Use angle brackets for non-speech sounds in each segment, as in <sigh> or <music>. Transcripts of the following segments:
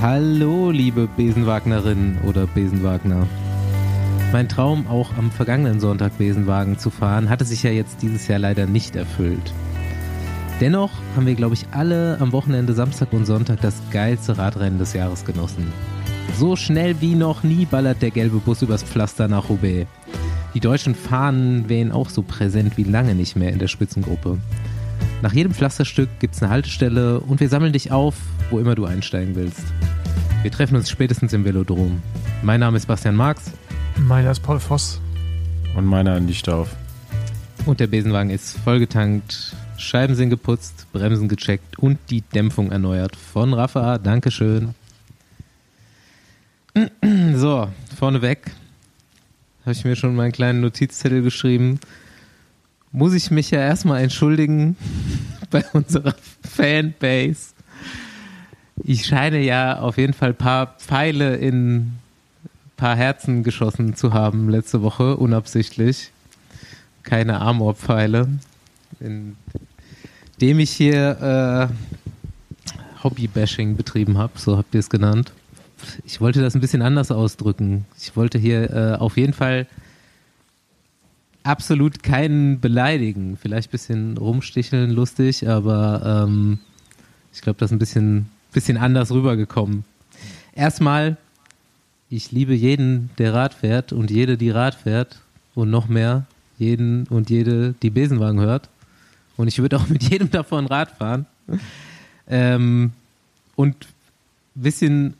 Hallo, liebe Besenwagnerin oder Besenwagner. Mein Traum, auch am vergangenen Sonntag Besenwagen zu fahren, hatte sich ja jetzt dieses Jahr leider nicht erfüllt. Dennoch haben wir, glaube ich, alle am Wochenende Samstag und Sonntag das geilste Radrennen des Jahres genossen. So schnell wie noch nie ballert der gelbe Bus übers Pflaster nach Roubaix. Die deutschen Fahnen wehen auch so präsent wie lange nicht mehr in der Spitzengruppe. Nach jedem Pflasterstück gibt es eine Haltestelle und wir sammeln dich auf, wo immer du einsteigen willst. Wir treffen uns spätestens im Velodrom. Mein Name ist Bastian Marx. Meiner ist Paul Voss. Und meiner Andi Stauf. Und der Besenwagen ist vollgetankt, Scheiben sind geputzt, Bremsen gecheckt und die Dämpfung erneuert. Von Rafa, Dankeschön. <clears throat> So, vorneweg habe ich mir schon meinen kleinen Notizzettel geschrieben. Muss ich mich ja erstmal entschuldigen <laughs> bei unserer Fanbase. Ich scheine ja auf jeden Fall ein paar Pfeile in ein paar Herzen geschossen zu haben letzte Woche, unabsichtlich. Keine Amor-Pfeile. Indem ich hier äh, Hobby-Bashing betrieben habe, so habt ihr es genannt ich wollte das ein bisschen anders ausdrücken. Ich wollte hier äh, auf jeden Fall absolut keinen beleidigen. Vielleicht ein bisschen rumsticheln, lustig, aber ähm, ich glaube, das ist ein bisschen, bisschen anders rübergekommen. Erstmal, ich liebe jeden, der Rad fährt und jede, die Rad fährt und noch mehr, jeden und jede, die Besenwagen hört. Und ich würde auch mit jedem <laughs> davon Rad fahren. Ähm, und ein bisschen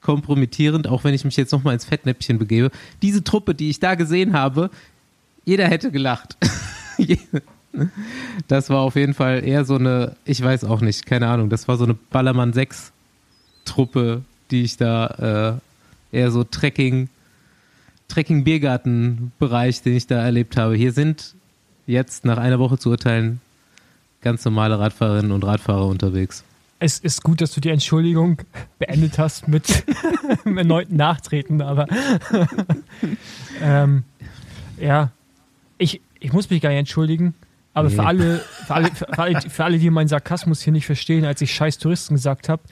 kompromittierend, auch wenn ich mich jetzt nochmal ins Fettnäpfchen begebe. Diese Truppe, die ich da gesehen habe, jeder hätte gelacht. <laughs> das war auf jeden Fall eher so eine, ich weiß auch nicht, keine Ahnung, das war so eine Ballermann 6 Truppe, die ich da äh, eher so Trekking, Trekking-Biergarten-Bereich, den ich da erlebt habe. Hier sind jetzt nach einer Woche zu urteilen ganz normale Radfahrerinnen und Radfahrer unterwegs es ist gut, dass du die Entschuldigung beendet hast mit <laughs> <laughs> erneuten Nachtreten, aber ähm, ja, ich, ich muss mich gar nicht entschuldigen, aber nee. für, alle, für, alle, <laughs> für, alle, für alle, die meinen Sarkasmus hier nicht verstehen, als ich scheiß Touristen gesagt habe,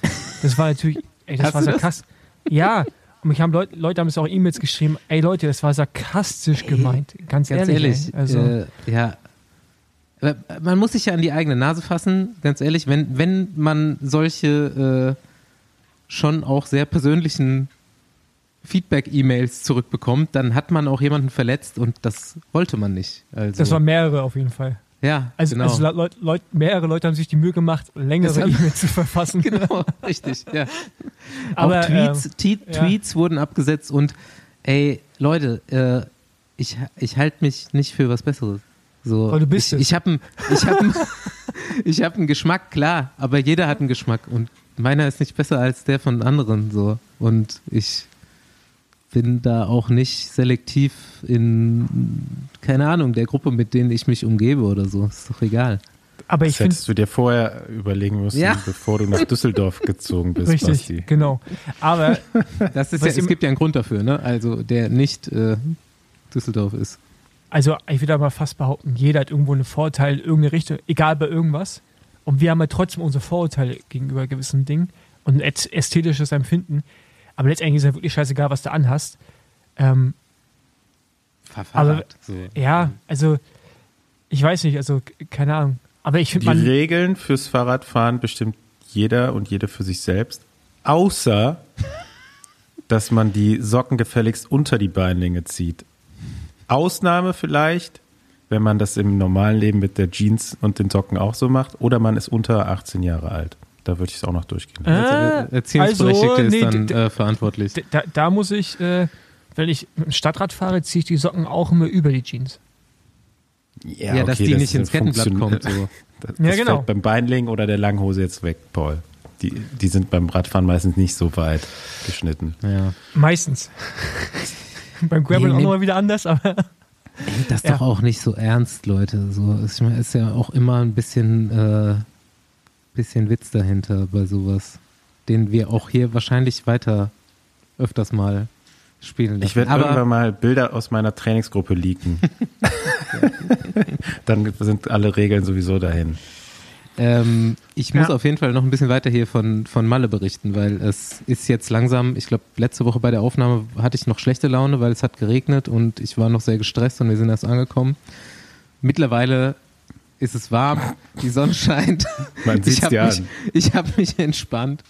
das war natürlich, ey, das Hast war Sarkasmus. Ja, und mich haben Leute, Leute haben es auch E-Mails geschrieben, ey Leute, das war sarkastisch gemeint, ganz, ganz ehrlich. ehrlich also, äh, ja, man muss sich ja an die eigene Nase fassen, ganz ehrlich, wenn, wenn man solche äh, schon auch sehr persönlichen Feedback-E-Mails zurückbekommt, dann hat man auch jemanden verletzt und das wollte man nicht. Also, das waren mehrere auf jeden Fall. Ja, also, genau. also Leut, Leut, mehrere Leute haben sich die Mühe gemacht, längere E-Mails zu verfassen. <laughs> genau, richtig, ja. <laughs> Aber auch Tweets, ähm, Tweets ja. wurden abgesetzt und ey, Leute, äh, ich, ich halte mich nicht für was Besseres. So, Weil du bist ich, es. Ich habe ich hab einen <laughs> ich hab einen Geschmack, klar, aber jeder hat einen Geschmack und meiner ist nicht besser als der von anderen so und ich bin da auch nicht selektiv in keine Ahnung der Gruppe, mit denen ich mich umgebe oder so. Ist doch egal. Aber ich das hättest du dir vorher überlegen müssen, ja. bevor du nach <laughs> Düsseldorf gezogen bist. Richtig, Basti. genau. Aber <laughs> das ist ja, es gibt ja einen Grund dafür, ne? Also der nicht äh, Düsseldorf ist. Also ich würde aber fast behaupten, jeder hat irgendwo einen Vorteil, irgendeine Richtung, egal bei irgendwas. Und wir haben ja trotzdem unsere Vorurteile gegenüber gewissen Dingen und ein ästhetisches Empfinden. Aber letztendlich ist ja wirklich scheißegal, was du anhast. Ähm, aber, so. Ja, also ich weiß nicht, also keine Ahnung. Aber ich finde Die Regeln fürs Fahrradfahren bestimmt jeder und jede für sich selbst. Außer, <laughs> dass man die Socken gefälligst unter die Beinlänge zieht. Ausnahme vielleicht, wenn man das im normalen Leben mit der Jeans und den Socken auch so macht, oder man ist unter 18 Jahre alt. Da würde ich es auch noch durchgehen. Äh, Erziehungsberechtigte also, nee, ist dann äh, verantwortlich. Da, da, muss ich, äh, wenn ich mit dem Stadtrad fahre, ziehe ich die Socken auch immer über die Jeans. Ja, ja okay, dass die das nicht ins Kettenblatt kommt. So. Das, <laughs> das ja, genau. beim Beinling oder der Langhose jetzt weg, Paul. Die, die sind beim Radfahren meistens nicht so weit geschnitten. Ja. Meistens. <laughs> Beim Gravel nee, auch nochmal wieder anders, aber. Nehmt das <laughs> ja. doch auch nicht so ernst, Leute. So, es ist ja auch immer ein bisschen, äh, bisschen Witz dahinter bei sowas, den wir auch hier wahrscheinlich weiter öfters mal spielen lassen. Ich werde irgendwann mal Bilder aus meiner Trainingsgruppe leaken. <laughs> Dann sind alle Regeln sowieso dahin. Ähm, ich muss Ja. auf jeden Fall noch ein bisschen weiter hier von, von Malle berichten, weil es ist jetzt langsam, ich glaube, letzte Woche bei der Aufnahme hatte ich noch schlechte Laune, weil es hat geregnet und ich war noch sehr gestresst und wir sind erst angekommen. Mittlerweile ist es warm, die Sonne scheint. <laughs> Man ich habe mich, ich hab mich entspannt.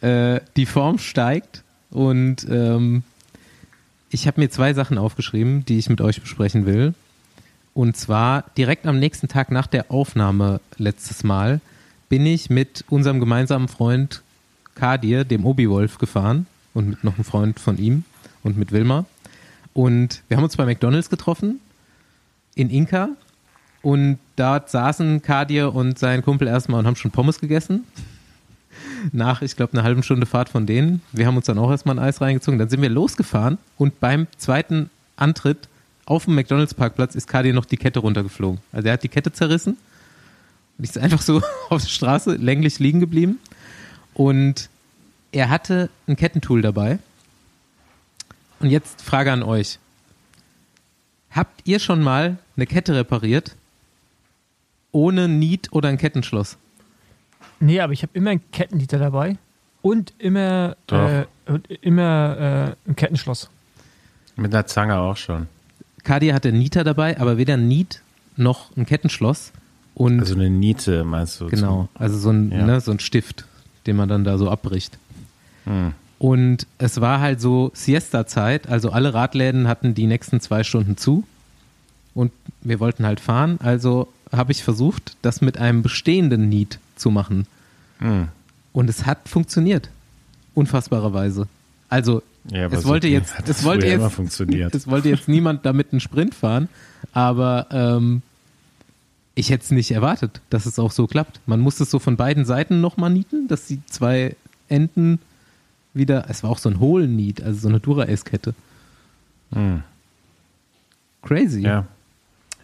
Äh, die Form steigt und ähm, ich habe mir zwei Sachen aufgeschrieben, die ich mit euch besprechen will. Und zwar direkt am nächsten Tag nach der Aufnahme letztes Mal bin ich mit unserem gemeinsamen Freund Kadir, dem Obi-Wolf, gefahren und mit noch einem Freund von ihm und mit Wilma. Und wir haben uns bei McDonalds getroffen in Inka und dort saßen Kadir und sein Kumpel erstmal und haben schon Pommes gegessen. Nach, ich glaube, einer halben Stunde Fahrt von denen. Wir haben uns dann auch erstmal ein Eis reingezogen. Dann sind wir losgefahren und beim zweiten Antritt auf dem McDonalds-Parkplatz ist Kadir noch die Kette runtergeflogen. Also er hat die Kette zerrissen und ist <laughs> einfach so auf der Straße länglich liegen geblieben. Und er hatte ein Kettentool dabei. Und jetzt Frage an euch. Habt ihr schon mal eine Kette repariert ohne Niet oder ein Kettenschloss? Nee, aber ich habe immer einen Kettenliter dabei und immer, äh, und immer äh, ein Kettenschloss. Mit einer Zange auch schon. Kadir hatte einen Nieter dabei, aber weder ein Niet noch ein Kettenschloss. Und Also eine Niete, meinst du? genau, also so ein, Ja. ne, so ein Stift, den man dann da so abbricht. Hm. Und es war halt so Siesta-Zeit, also alle Radläden hatten die nächsten zwei Stunden zu und wir wollten halt fahren. Also habe ich versucht, das mit einem bestehenden Niet zu machen. Hm. Und es hat funktioniert. Unfassbarerweise. Also, Ja, es wollte jetzt, es wollte jetzt, <laughs> es wollte jetzt niemand damit einen Sprint fahren, aber ähm, ich hätte es nicht erwartet, dass es auch so klappt. Man muss es so von beiden Seiten nochmal nieten, dass die zwei Enden wieder, es war auch so ein Hohlniet, also so eine Dura-Ace-Kette. Hm. Crazy. Ja.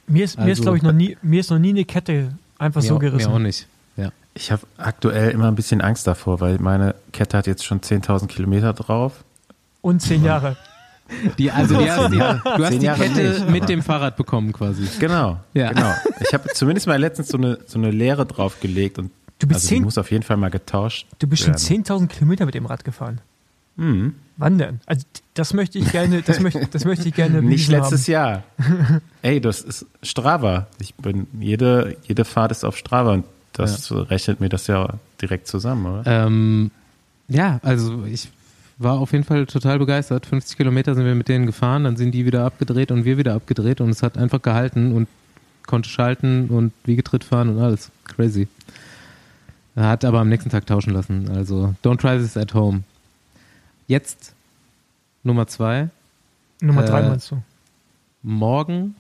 Mir ist, mir ist Also- glaube ich, noch nie, mir ist noch nie eine Kette einfach mir, so gerissen. Mir auch nicht. Ja. Ich habe aktuell immer ein bisschen Angst davor, weil meine Kette hat jetzt schon 10.000 Kilometer drauf. Und zehn Jahre. <laughs> Die, also die, <laughs> die, du hast die Jahre Kette nicht, mit dem Fahrrad bekommen quasi. Genau, Ja. genau. Ich habe zumindest mal letztens so eine, so eine Leere draufgelegt und Du bist also die zehn- muss auf jeden Fall mal getauscht Du bist schon werden. 10.000 Kilometer mit dem Rad gefahren. Mhm. Wann denn? Also das möchte ich gerne, das möchte, das möchte ich gerne <laughs> Nicht letztes haben. Jahr. <laughs> Ey, das ist Strava. Ich bin, jede, jede Fahrt ist auf Strava und das rechnet mir das ja direkt zusammen, oder? Ähm, ja, also ich war auf jeden Fall total begeistert. 50 Kilometer sind wir mit denen gefahren, dann sind die wieder abgedreht und wir wieder abgedreht und es hat einfach gehalten und konnte schalten und Wiegetritt fahren und alles. Crazy. Er hat aber am nächsten Tag tauschen lassen. Also don't try this at home. Jetzt Nummer zwei. Nummer drei Äh, meinst du? Morgen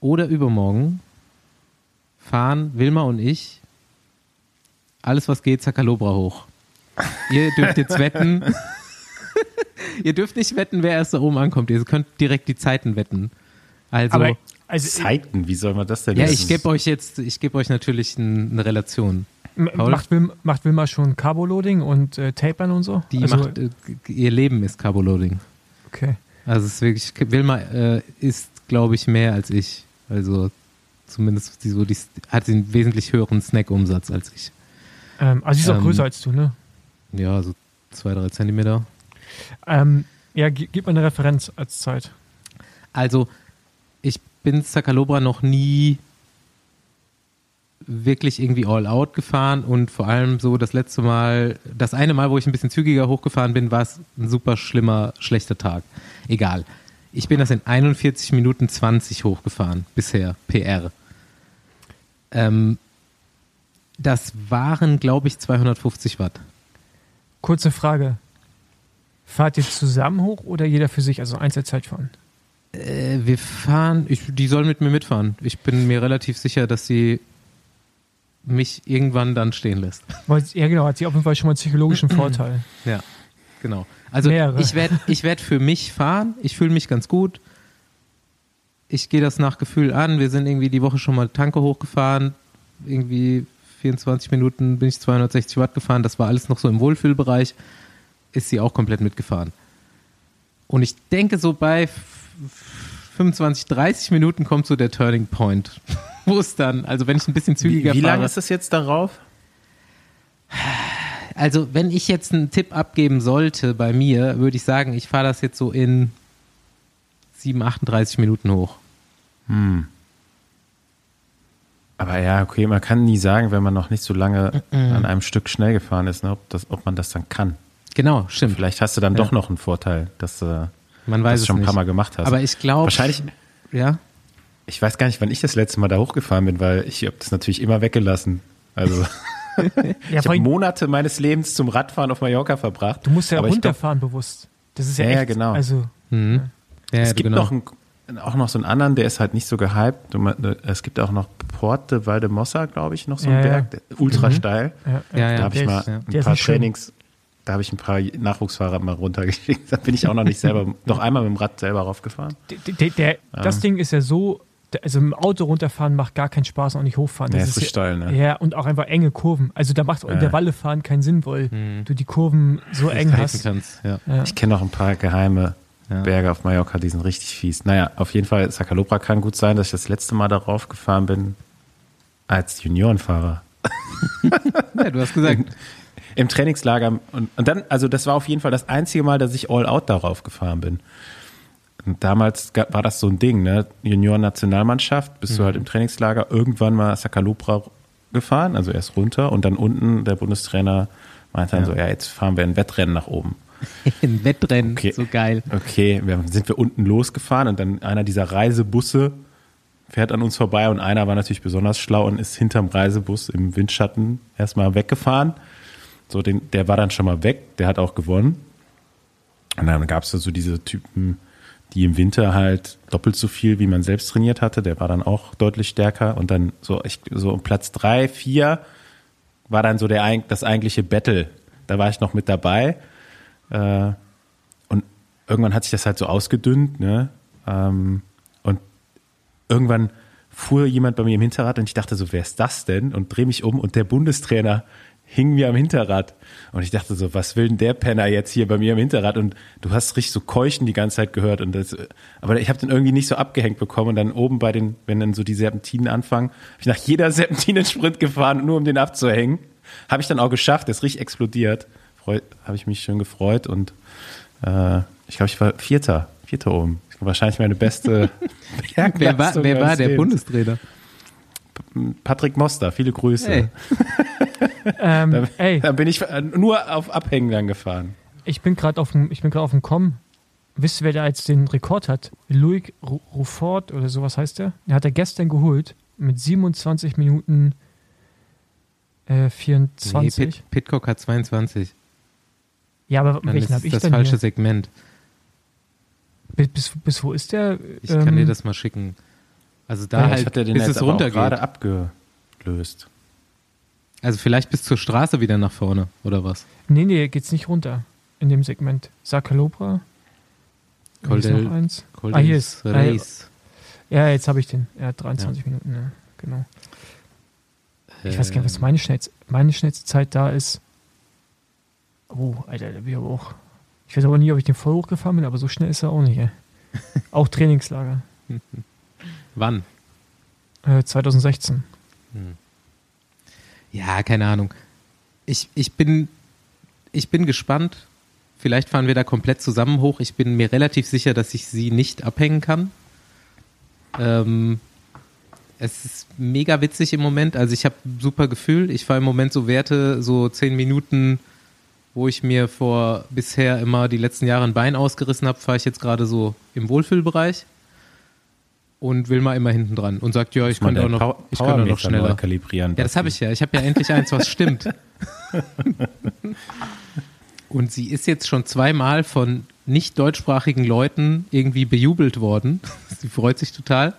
oder übermorgen fahren Wilma und ich alles, was geht, Zakalobra hoch. Ihr dürft jetzt <laughs> wetten. <laughs> Ihr dürft nicht wetten, wer erst da oben ankommt. Ihr könnt direkt die Zeiten wetten. Also, Aber also, Zeiten, wie soll man das denn ja, wissen? ich gebe euch jetzt, ich gebe euch natürlich ein, eine Relation. Macht, Wilma, macht Wilma schon Carbo-Loading und äh, Tapern und so? Die also, macht, äh, ihr Leben ist Carboloading. Okay. Also es ist wirklich, Wilma äh, ist, glaube ich, mehr als ich. Also zumindest die, so, die hat sie einen wesentlich höheren Snack-Umsatz als ich. Ähm, also sie ist auch Ähm, größer als du, ne? Ja, so zwei, drei Zentimeter. Ähm, ja, gi- gib mal eine Referenz als Zeit. Also, ich bin Zakalobra noch nie wirklich irgendwie all out gefahren und vor allem so das letzte Mal, das eine Mal, wo ich ein bisschen zügiger hochgefahren bin, war es ein super schlimmer, schlechter Tag. Egal. Ich bin das in 41 Minuten 20 hochgefahren bisher, PR. Ähm, das waren, glaube ich, 250 Watt. Kurze Frage. Fahrt ihr zusammen hoch oder jeder für sich, also Einzelzeit fahren? Äh, wir fahren, ich, die sollen mit mir mitfahren. Ich bin mir relativ sicher, dass sie mich irgendwann dann stehen lässt. Ja, genau, hat sie auf jeden Fall schon mal einen psychologischen <clears throat> Vorteil. Ja, genau. Also Mehrere. ich werde ich werd für mich fahren. Ich fühle mich ganz gut. Ich gehe das nach Gefühl an. Wir sind irgendwie die Woche schon mal Tanke hochgefahren. Irgendwie 24 Minuten bin ich 260 Watt gefahren. Das war alles noch so im Wohlfühlbereich. Ist sie auch komplett mitgefahren. Und ich denke so bei 25, 30 Minuten kommt so der Turning Point. <laughs> Wo es dann, also wenn ich ein bisschen Wie, zügiger wie fahre. lange ist das jetzt darauf? Also, wenn ich jetzt einen Tipp abgeben sollte bei mir, würde ich sagen, ich fahre das jetzt so in 7, 38 Minuten hoch. Aber ja, okay, man kann nie sagen, wenn man noch nicht so lange an einem Stück schnell gefahren ist, ne, ob, das, ob man das dann kann. Genau, stimmt. Vielleicht hast du dann doch noch einen Vorteil, dass du Man weiß das es schon ein nicht. paar Mal gemacht hast. Aber ich glaube. Wahrscheinlich, Ja. ich weiß gar nicht, wann ich das letzte Mal da hochgefahren bin, weil ich habe das natürlich immer weggelassen. Also <laughs> <laughs> Ja, ich habe Monate meines Lebens zum Radfahren auf Mallorca verbracht. du musst ja Aber ich glaub, runterfahren bewusst. Das ist ja, Ja, ja, echt, genau. Also, Mhm. Ja, es ja, gibt genau. noch einen, auch noch so einen anderen, der ist halt nicht so gehypt. Me- Es gibt auch noch Porte Valdemossa, glaube ich, noch so einen Ja, ja. Berg, ultra steil. ja, Ja, ja. Da habe ich mal ein paar. Trainings, da habe ich ein paar Nachwuchsfahrer mal runtergeschickt. Da bin ich auch noch nicht selber, <laughs> noch einmal mit dem Rad selber raufgefahren. Der, der, der, Das Ding ist ja so, also im Auto runterfahren macht gar keinen Spaß und auch nicht hochfahren. Ja, Das ist so steil, ne? Ja, und auch einfach enge Kurven. Also da macht in der Walle fahren keinen Sinn, weil du die Kurven so eng hast. kannst. Ja. Ja. Ich kenne noch ein paar geheime Ja. Berge auf Mallorca, die sind richtig fies. Naja, auf jeden Fall, Sacalopra kann gut sein, dass ich das letzte Mal darauf gefahren bin als Juniorenfahrer. <laughs> ja, du hast gesagt. Im Trainingslager. Und, und dann, also das war auf jeden Fall das einzige Mal, dass ich all out darauf gefahren bin. Und damals war das so ein Ding, ne? Junioren-Nationalmannschaft, bist du halt im Trainingslager irgendwann mal Sacalopra gefahren, also erst runter und dann unten der Bundestrainer meinte dann so, ja, jetzt fahren wir ein Wettrennen nach oben. <laughs> Ein Wettrennen, Okay. so geil. Okay, wir, sind wir unten losgefahren und dann einer dieser Reisebusse fährt an uns vorbei und einer war natürlich besonders schlau und ist hinterm Reisebus im Windschatten erstmal weggefahren. So, den, der war dann schon mal weg, der hat auch gewonnen. Und dann gab es so diese Typen, die im Winter halt doppelt so viel, wie man selbst trainiert hatte. Der war dann auch deutlich stärker. Und dann so, ich, so um Platz drei, vier war dann so der, das eigentliche Battle. Da war ich noch mit dabei. Äh, und irgendwann hat sich das halt so ausgedünnt, ne? Ähm, und irgendwann fuhr jemand bei mir im Hinterrad und ich dachte so, wer ist das denn? Und drehe mich um und der Bundestrainer hing mir am Hinterrad. Und ich dachte so, was will denn der Penner jetzt hier bei mir am Hinterrad? Und du hast richtig so Keuchen die ganze Zeit gehört. Und das, aber ich habe den irgendwie nicht so abgehängt bekommen. Und dann oben bei den, wenn dann so die Serpentinen anfangen, habe ich nach jeder <laughs> Serpentine Sprint gefahren, nur um den abzuhängen. Habe ich dann auch geschafft, der ist richtig explodiert. Habe ich mich schön gefreut und äh, ich glaube, ich war Vierter, Vierter oben. Wahrscheinlich meine beste <laughs> Wer war, wer war der Lebens. Bundestrainer? Patrick Moster, viele Grüße. Ey, <laughs> Ähm, ey, Da bin ich äh, nur auf Abhängen dann gefahren. ich bin gerade auf dem, ich bin gerade auf dem Com. Wisst ihr, wer da jetzt den Rekord hat? Louis Ru- Rufford oder sowas heißt der? Der hat er gestern geholt mit 27 Minuten äh, nee, 24. Pit, Pitcock hat 22. ja, aber Dann welchen ist habe ich das denn falsche hier? Segment. Bis, bis, bis wo ist der? Ich kann dir Ähm, das mal schicken. Also da Vielleicht halt, hat er den bis jetzt es runtergeht. gerade abgelöst. Also vielleicht bis zur Straße wieder nach vorne, oder was? Nee, nee, geht's nicht runter in dem Segment. Ist Coldel- noch eins. Ah, hier ist- ah, Race. Ja, jetzt habe ich den. Er hat 23 Minuten, ja, genau. Ich weiß gar nicht, was Ähm, meine schnellste, meine schnellste Zeit da ist. Oh, Alter, da bin ich aber auch. Ich weiß aber nie, ob ich den voll hochgefahren bin, aber so schnell ist er auch nicht, ey. <laughs> Auch Trainingslager. Wann? Äh, 2016. Ja, keine Ahnung. Ich, ich, bin, ich bin gespannt. Vielleicht fahren wir da komplett zusammen hoch. Ich bin mir relativ sicher, dass ich sie nicht abhängen kann. Ähm, es ist mega witzig im Moment. Also ich habe super Gefühl. Ich fahre im Moment so Werte, so zehn Minuten, wo ich mir vor bisher immer die letzten Jahre ein Bein ausgerissen habe, fahre ich jetzt gerade so im Wohlfühlbereich und will mal immer hinten dran und sagt, ja, ich könnte auch noch, ich könnte noch schneller. kalibrieren. Ja, das habe ich ja. Ich habe ja endlich eins, was stimmt. <laughs> Und sie ist jetzt schon zweimal von nicht deutschsprachigen Leuten irgendwie bejubelt worden. <laughs> Sie freut sich total,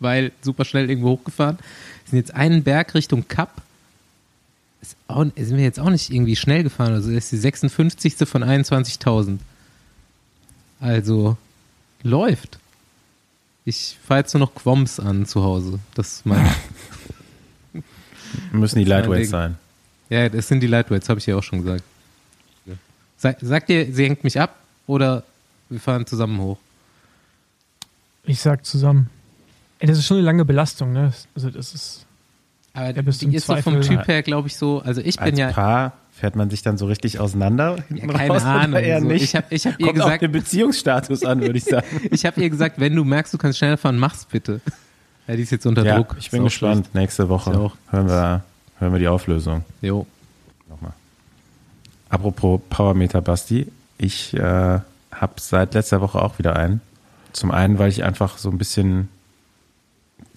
weil super schnell irgendwo hochgefahren. Sind jetzt einen Berg Richtung Kap. Ist auch, sind wir jetzt auch nicht irgendwie schnell gefahren. Also das ist die 56. von 21.000. Also läuft. Ich fahre jetzt nur noch Quoms an zu Hause. Das <laughs> ist mein Müssen die Lightweights sein. Ja, das sind die Lightweights, habe ich ja auch schon gesagt. Sag, sagt ihr, sie hängt mich ab oder wir fahren zusammen hoch? Ich sag zusammen. Ey, das ist schon eine lange Belastung, ne? Also das ist. Aber Ja, die ist so vom Zweifel- Typ her, glaube ich, so. Also ich bin Als ja. Paar fährt man sich dann so richtig auseinander Ja, keine raus Ahnung. eher so. nicht? Ich habe ich hab ihr Kommt auf gesagt, den Beziehungsstatus an, würde ich <laughs> sagen. ich habe ihr gesagt, wenn du merkst, du kannst schneller fahren, mach's bitte. Ja, die ist jetzt unter ja, Druck. ich bin gespannt. Nächste Woche hören wir, hören wir die Auflösung. schlecht. Jo. Nochmal. Apropos Powermeter Basti, ich äh, habe seit letzter Woche auch wieder einen. Zum einen, weil ich einfach so ein bisschen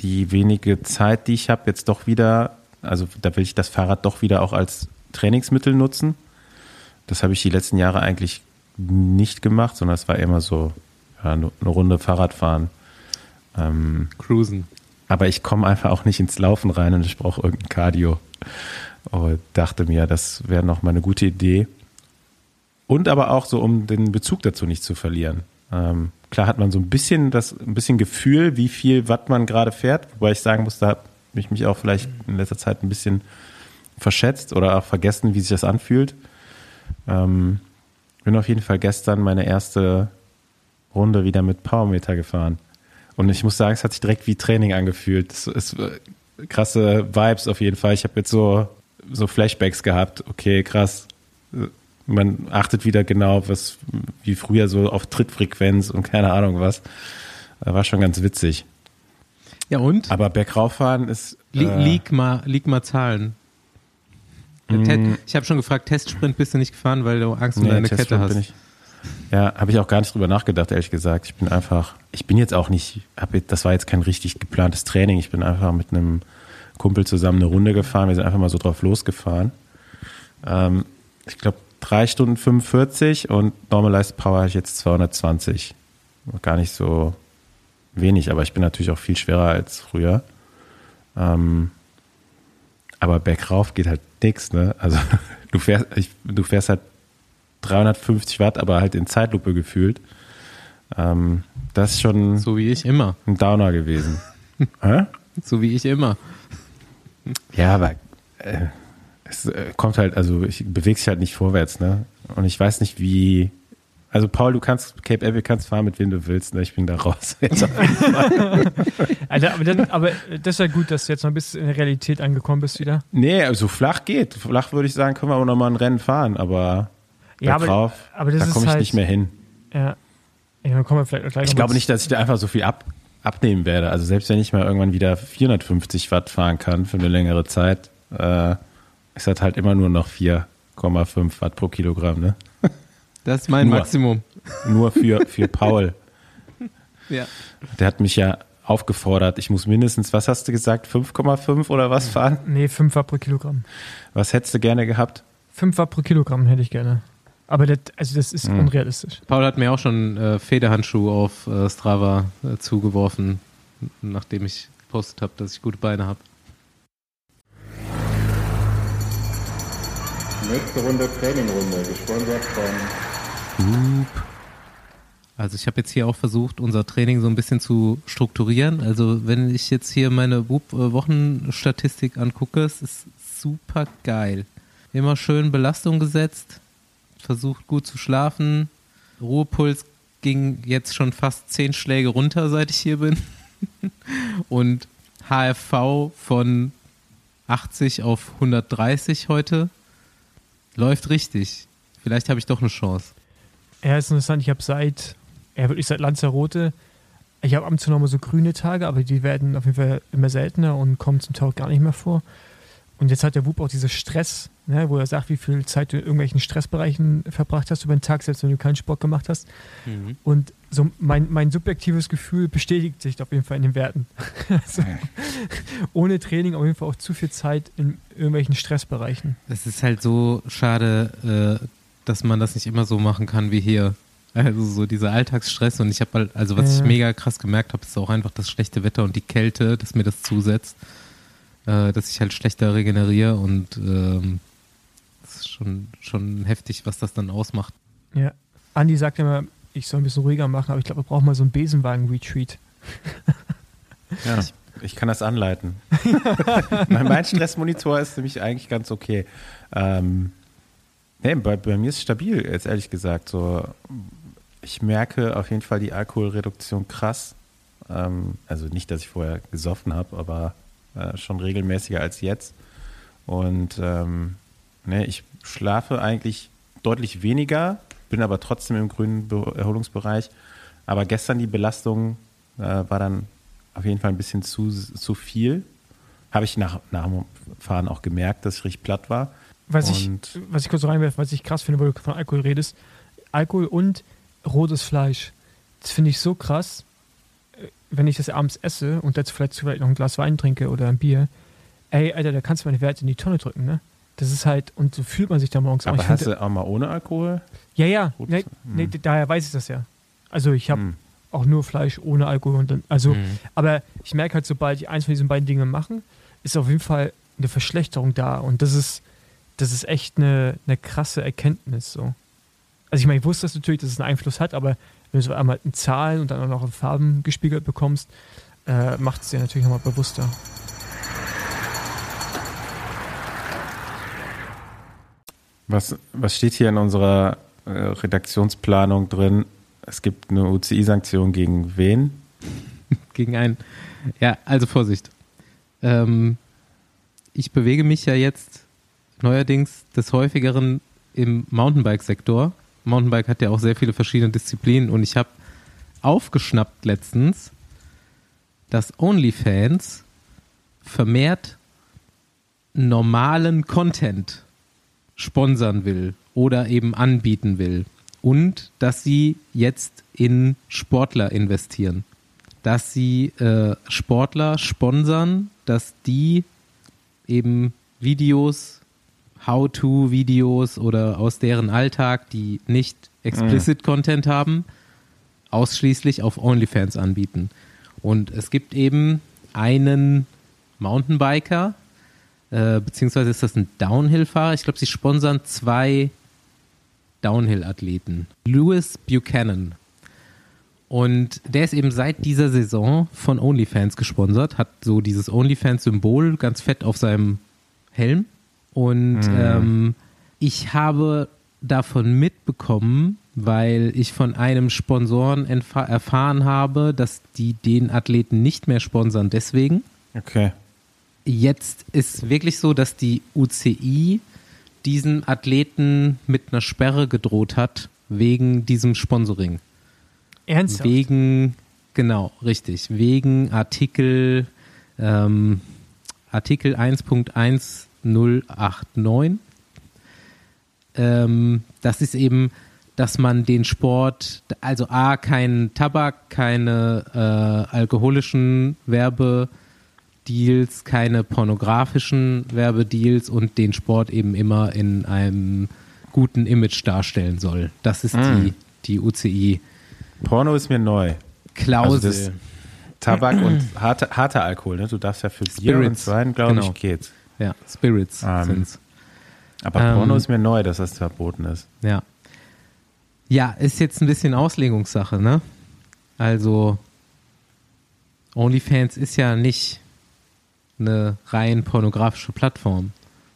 die wenige Zeit, die ich habe, jetzt doch wieder, also da will ich das Fahrrad doch wieder auch als Trainingsmittel nutzen. Das habe ich die letzten Jahre eigentlich nicht gemacht, sondern es war immer so ja, eine Runde Fahrradfahren. Ähm, Cruisen. aber ich komme einfach auch nicht ins Laufen rein und ich brauche irgendein Cardio. Und dachte mir, das wäre noch mal eine gute Idee. Und aber auch so, um den Bezug dazu nicht zu verlieren. Ähm, klar hat man so ein bisschen das, ein bisschen Gefühl, wie viel Watt man gerade fährt, wobei ich sagen muss, da habe ich mich auch vielleicht in letzter Zeit ein bisschen verschätzt oder auch vergessen, wie sich das anfühlt. Ähm, bin auf jeden Fall gestern meine erste Runde wieder mit Powermeter gefahren. Und ich muss sagen, es hat sich direkt wie Training angefühlt. Es ist äh, krasse Vibes auf jeden Fall. Ich habe jetzt so, so Flashbacks gehabt. Okay, krass. Äh, Man achtet wieder genau, was wie früher so auf Trittfrequenz und keine Ahnung was. Äh, War schon ganz witzig. Ja und? Aber bergauffahren ist. Äh, lieg, mal, lieg mal Zahlen. Mm. Ich habe schon gefragt, Testsprint bist du nicht gefahren, weil du Angst um Nee, deine Testsprint Kette hast. bin ich. Ja, habe ich auch gar nicht drüber nachgedacht, ehrlich gesagt. Ich bin einfach, ich bin jetzt auch nicht, hab, das war jetzt kein richtig geplantes Training. Ich bin einfach mit einem Kumpel zusammen eine Runde gefahren. Wir sind einfach mal so drauf losgefahren. Ähm, ich glaube, drei Stunden 45 und Normalized Power habe ich jetzt 220. Gar nicht so wenig, aber ich bin natürlich auch viel schwerer als früher. Ähm, aber bergauf geht halt nix, ne? Also <laughs> du fährst, ich, du fährst halt 350 Watt, aber halt in Zeitlupe gefühlt. Ähm, das ist schon So wie ich immer. ein Downer gewesen. <laughs> Hä? So wie ich immer. Ja, aber äh, es äh, kommt halt, also ich bewegst dich halt nicht vorwärts, ne? Und ich weiß nicht, wie. Also Paul, du kannst Cape Epic kannst fahren mit wem du willst, ne? Ich bin da raus. <laughs> Fall. Also, aber, dann, aber das ist ja gut, dass du jetzt noch ein bisschen in der Realität angekommen bist wieder. nee, also flach geht. Flach würde ich sagen, können wir auch nochmal ein Rennen fahren, aber Ja, aber, bergauf, aber da komme ich halt, nicht mehr hin. Ja, ja, kommen wir vielleicht gleich Ich noch glaube mal nicht, dass ich da einfach so viel ab, abnehmen werde. Also selbst wenn ich mal irgendwann wieder 450 Watt fahren kann für eine längere Zeit, äh, ist das halt immer nur noch 4,5 Watt pro Kilogramm. Ne? Das ist mein Nur. Maximum. Nur für, für Paul. <laughs> Ja. Der hat mich ja aufgefordert, ich muss mindestens, was hast du gesagt, 5,5 oder was fahren? Nee, 5 Watt pro Kilogramm. Was hättest du gerne gehabt? 5 Watt pro Kilogramm hätte ich gerne. Aber das, also das ist Hm. unrealistisch. Paul hat mir auch schon äh, Federhandschuhe auf äh, Strava äh, zugeworfen, nachdem ich gepostet habe, dass ich gute Beine habe. Nächste Runde Trainingrunde, gesponsert von Also ich habe jetzt hier auch versucht, unser Training so ein bisschen zu strukturieren. Also wenn ich jetzt hier meine Whoop-Wochenstatistik angucke, es ist super geil. Immer schön Belastung gesetzt, versucht gut zu schlafen. Ruhepuls ging jetzt schon fast zehn Schläge runter, seit ich hier bin. <laughs> Und HFV von 80 auf 130 heute. Läuft richtig. Vielleicht habe ich doch eine Chance. Ja, ist interessant. Ich habe seit, ja, wirklich seit Lanzarote, ich habe ab und zu noch mal so grüne Tage, aber die werden auf jeden Fall immer seltener und kommen zum Teil auch gar nicht mehr vor. Und jetzt hat der Whoop auch diese Stress, ne, wo er sagt, wie viel Zeit du in irgendwelchen Stressbereichen verbracht hast über den Tag, selbst wenn du keinen Sport gemacht hast. Und so mein, mein subjektives Gefühl bestätigt sich auf jeden Fall in den Werten. <laughs> also, ohne Training auf jeden Fall auch zu viel Zeit in irgendwelchen Stressbereichen. Es ist halt so schade, äh, dass man das nicht immer so machen kann wie hier. Also so dieser Alltagsstress und ich habe halt, also was Ja. ich mega krass gemerkt habe, ist auch einfach das schlechte Wetter und die Kälte, dass mir das zusetzt, äh, dass ich halt schlechter regeneriere und ähm, das ist schon, schon heftig, was das dann ausmacht. Ja. Andi sagt immer, ich soll ein bisschen ruhiger machen, aber ich glaube, wir brauchen mal so einen Besenwagen-Retreat. <laughs> Ja, ich kann das anleiten. <laughs> mein mein Stressmonitor ist nämlich eigentlich ganz okay. Ähm, nee, bei, bei mir ist es stabil, jetzt ehrlich gesagt. So, ich merke auf jeden Fall die Alkoholreduktion krass. Ähm, also nicht, dass ich vorher gesoffen habe, aber äh, schon regelmäßiger als jetzt. Und ähm, ne, ich schlafe eigentlich deutlich weniger, bin aber trotzdem im grünen Be Erholungsbereich. Aber gestern die Belastung äh, war dann auf jeden Fall ein bisschen zu, zu viel. Habe ich nach, nach dem Fahren auch gemerkt, dass ich richtig platt war. Was ich, was ich kurz reinwerfe, was ich krass finde, weil du von Alkohol redest, Alkohol und rotes Fleisch. Das finde ich so krass, äh, wenn ich das abends esse und dazu vielleicht vielleicht noch ein Glas Wein trinke oder ein Bier. Ey, Alter, da kannst du meine Werte in die Tonne drücken, ne? Das ist halt, und so fühlt man sich da morgens auch. Aber Ich hast finde- du auch mal ohne Alkohol? Ja, ja, nee, nee, Hm. daher weiß ich das ja. Also ich habe Hm. auch nur Fleisch ohne Alkohol und dann, also, Mhm. aber ich merke halt, sobald ich eins von diesen beiden Dingen mache, ist auf jeden Fall eine Verschlechterung da und das ist, das ist echt eine, eine krasse Erkenntnis so. Also ich meine, ich wusste das natürlich, dass es einen Einfluss hat, aber wenn du es einmal in Zahlen und dann auch noch in Farben gespiegelt bekommst, äh, macht es dir natürlich nochmal bewusster. Was, was steht hier in unserer äh, Redaktionsplanung drin? Es gibt eine UCI-Sanktion gegen wen? <laughs> Gegen einen. Ja, also Vorsicht. Ähm, ich bewege mich ja jetzt neuerdings des häufigeren im Mountainbike-Sektor. Mountainbike hat ja auch sehr viele verschiedene Disziplinen und ich habe aufgeschnappt letztens, dass OnlyFans vermehrt normalen Content sponsern will oder eben anbieten will und dass sie jetzt in Sportler investieren, dass sie äh, Sportler sponsern, dass die eben Videos, How-to-Videos oder aus deren Alltag, die nicht explicit Content haben, ausschließlich auf OnlyFans anbieten. Und es gibt eben einen Mountainbiker, äh, beziehungsweise ist das ein Downhill-Fahrer. Ich glaube, sie sponsern zwei Downhill-Athleten. Lewis Buchanan. Und der ist eben seit dieser Saison von OnlyFans gesponsert, hat so dieses OnlyFans-Symbol ganz fett auf seinem Helm. Und ähm, ich habe davon mitbekommen, weil ich von einem Sponsoren erfahren habe, dass die den Athleten nicht mehr sponsern deswegen. Okay. Jetzt ist wirklich so, dass die UCI diesen Athleten mit einer Sperre gedroht hat wegen diesem Sponsoring. Ernsthaft? Wegen, genau, richtig, wegen Artikel, ähm, Artikel 1.1089. Ähm, das ist eben, dass man den Sport, also A, keinen Tabak, keine äh, alkoholischen Werbedeals, keine pornografischen Werbedeals und den Sport eben immer in einem guten Image darstellen soll. Das ist die, die UCI. Porno ist mir neu. Klausel. Also Tabak und harter, harter Alkohol, ne? Du darfst ja für Bier Spirits, und Wein, glaube genau. ich, geht's. Ja, Spirits Ähm, sind's. Aber Ähm, Porno ist mir neu, dass das verboten ist. Ja. Ja, ist jetzt ein bisschen Auslegungssache, ne? Also, OnlyFans ist ja nicht eine rein pornografische Plattform.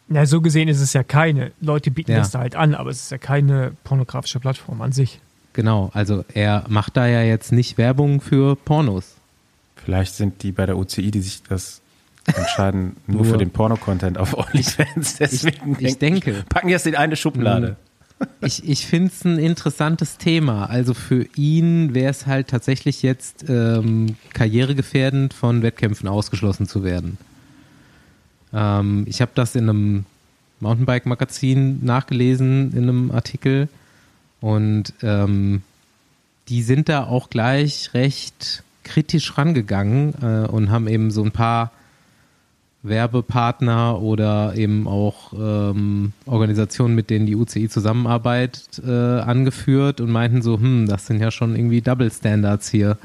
Na, so gesehen ist es ja keine. Leute bieten Ja. das da halt an, aber es ist ja keine pornografische Plattform an sich. Genau, also er macht da ja jetzt nicht Werbung für Pornos. Vielleicht sind die bei der UCI, die sich das entscheiden, <laughs> nur, Nur- für den Porno-Content auf OnlyFans. Deswegen ich denke. Packen die das in eine Schublade. Ich, ich finde es ein interessantes Thema. Also für ihn wäre es halt tatsächlich jetzt ähm, karrieregefährdend, von Wettkämpfen ausgeschlossen zu werden. Ähm, ich habe das in einem Mountainbike-Magazin nachgelesen, in einem Artikel. Und ähm, die sind da auch gleich recht kritisch rangegangen äh, und haben eben so ein paar Werbepartner oder eben auch ähm, Organisationen, mit denen die UCI zusammenarbeitet, äh, angeführt und meinten so, hm, das sind ja schon irgendwie Double Standards hier,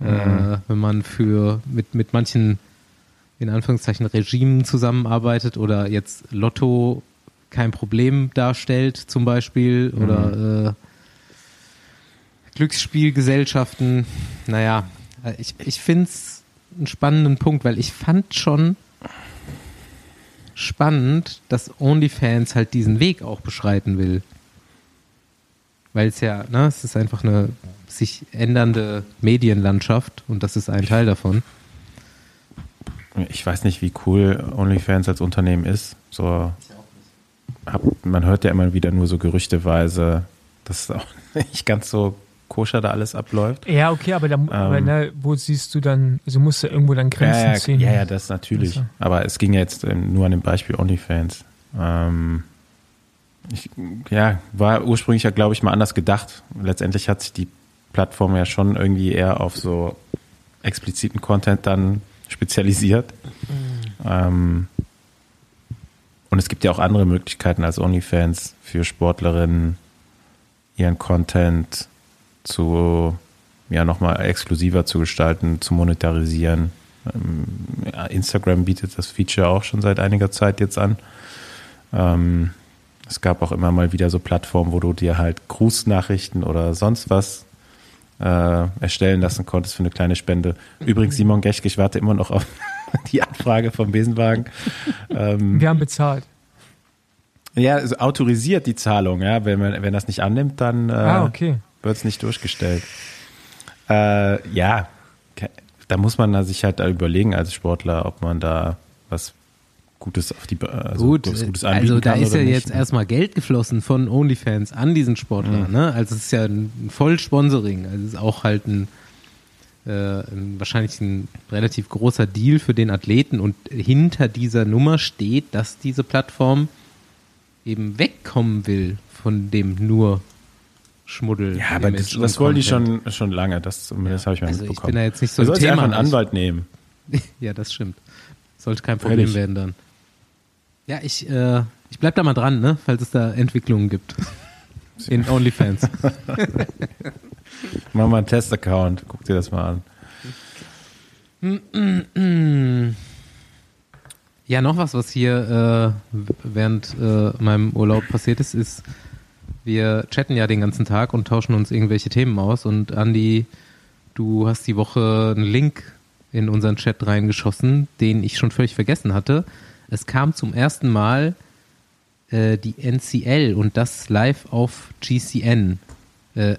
äh, wenn man für mit, mit manchen in Anführungszeichen Regimen zusammenarbeitet oder jetzt Lotto kein Problem darstellt zum Beispiel oder äh, Glücksspielgesellschaften. Naja, äh, ich, ich finde es einen spannenden Punkt, weil ich fand schon spannend, dass OnlyFans halt diesen Weg auch beschreiten will. weil es ja, ne, es ist einfach eine sich ändernde Medienlandschaft und das ist ein Teil davon. Ich weiß nicht, wie cool OnlyFans als Unternehmen ist. So, hab, man hört ja immer wieder nur so gerüchteweise, dass es auch <laughs> nicht ganz so koscher da alles abläuft. Ja, okay, aber, da, aber ne, wo siehst du dann, also musst du irgendwo dann Grenzen ja, ja, ziehen. Ja, ja, das natürlich. Also. Aber es ging jetzt ähm, nur an dem Beispiel OnlyFans. Ähm, ich, ja, war ursprünglich ja, glaube ich, mal anders gedacht. Letztendlich hat sich die Plattform ja schon irgendwie eher auf so expliziten Content dann spezialisiert. Ähm, und es gibt ja auch andere Möglichkeiten als OnlyFans für Sportlerinnen, ihren Content zu, ja, nochmal exklusiver zu gestalten, zu monetarisieren. Ähm, Instagram bietet das Feature auch schon seit einiger Zeit jetzt an. Ähm, es gab auch immer mal wieder so Plattformen, wo du dir halt Grußnachrichten oder sonst was äh, erstellen lassen konntest für eine kleine Spende. Übrigens, Simon Geschke, ich warte immer noch auf <laughs> die Anfrage vom Besenwagen. Ähm, Wir haben bezahlt. ja, also autorisiert die Zahlung, ja. Wenn man, wenn das nicht annimmt, dann äh, ah, okay. Wird es nicht durchgestellt. Äh, ja, da muss man sich halt überlegen als Sportler, ob man da was Gutes auf die also Gut, was Gutes anbieten also da ist ja nicht. jetzt erstmal Geld geflossen von OnlyFans an diesen Sportler, Mhm. ne? Also es ist ja ein Vollsponsoring, also es ist auch halt ein, äh, ein wahrscheinlich ein relativ großer Deal für den Athleten und hinter dieser Nummer steht, dass diese Plattform eben wegkommen will von dem nur Schmuddel. Ja, aber das, das wollen die schon, schon lange. Das zumindest habe ich mal Also ich mitbekommen. bin da jetzt nicht so du dir Thema. einfach einen Ich- Anwalt nehmen. <laughs> Ja, das stimmt. Sollte kein Problem Ehrlich. werden dann. Ja, ich, äh, ich bleib da mal dran, ne? falls es da Entwicklungen gibt. <laughs> In OnlyFans. <laughs> Mach mal einen Test-Account. Guck dir das mal an. Ja, noch was, was hier äh, während äh, meinem Urlaub passiert ist, ist, wir chatten ja den ganzen Tag und tauschen uns irgendwelche Themen aus. Und Andi, du hast die Woche einen Link in unseren Chat reingeschossen, den ich schon völlig vergessen hatte. Es kam zum ersten Mal äh, die NCL und das live auf GCN. Äh,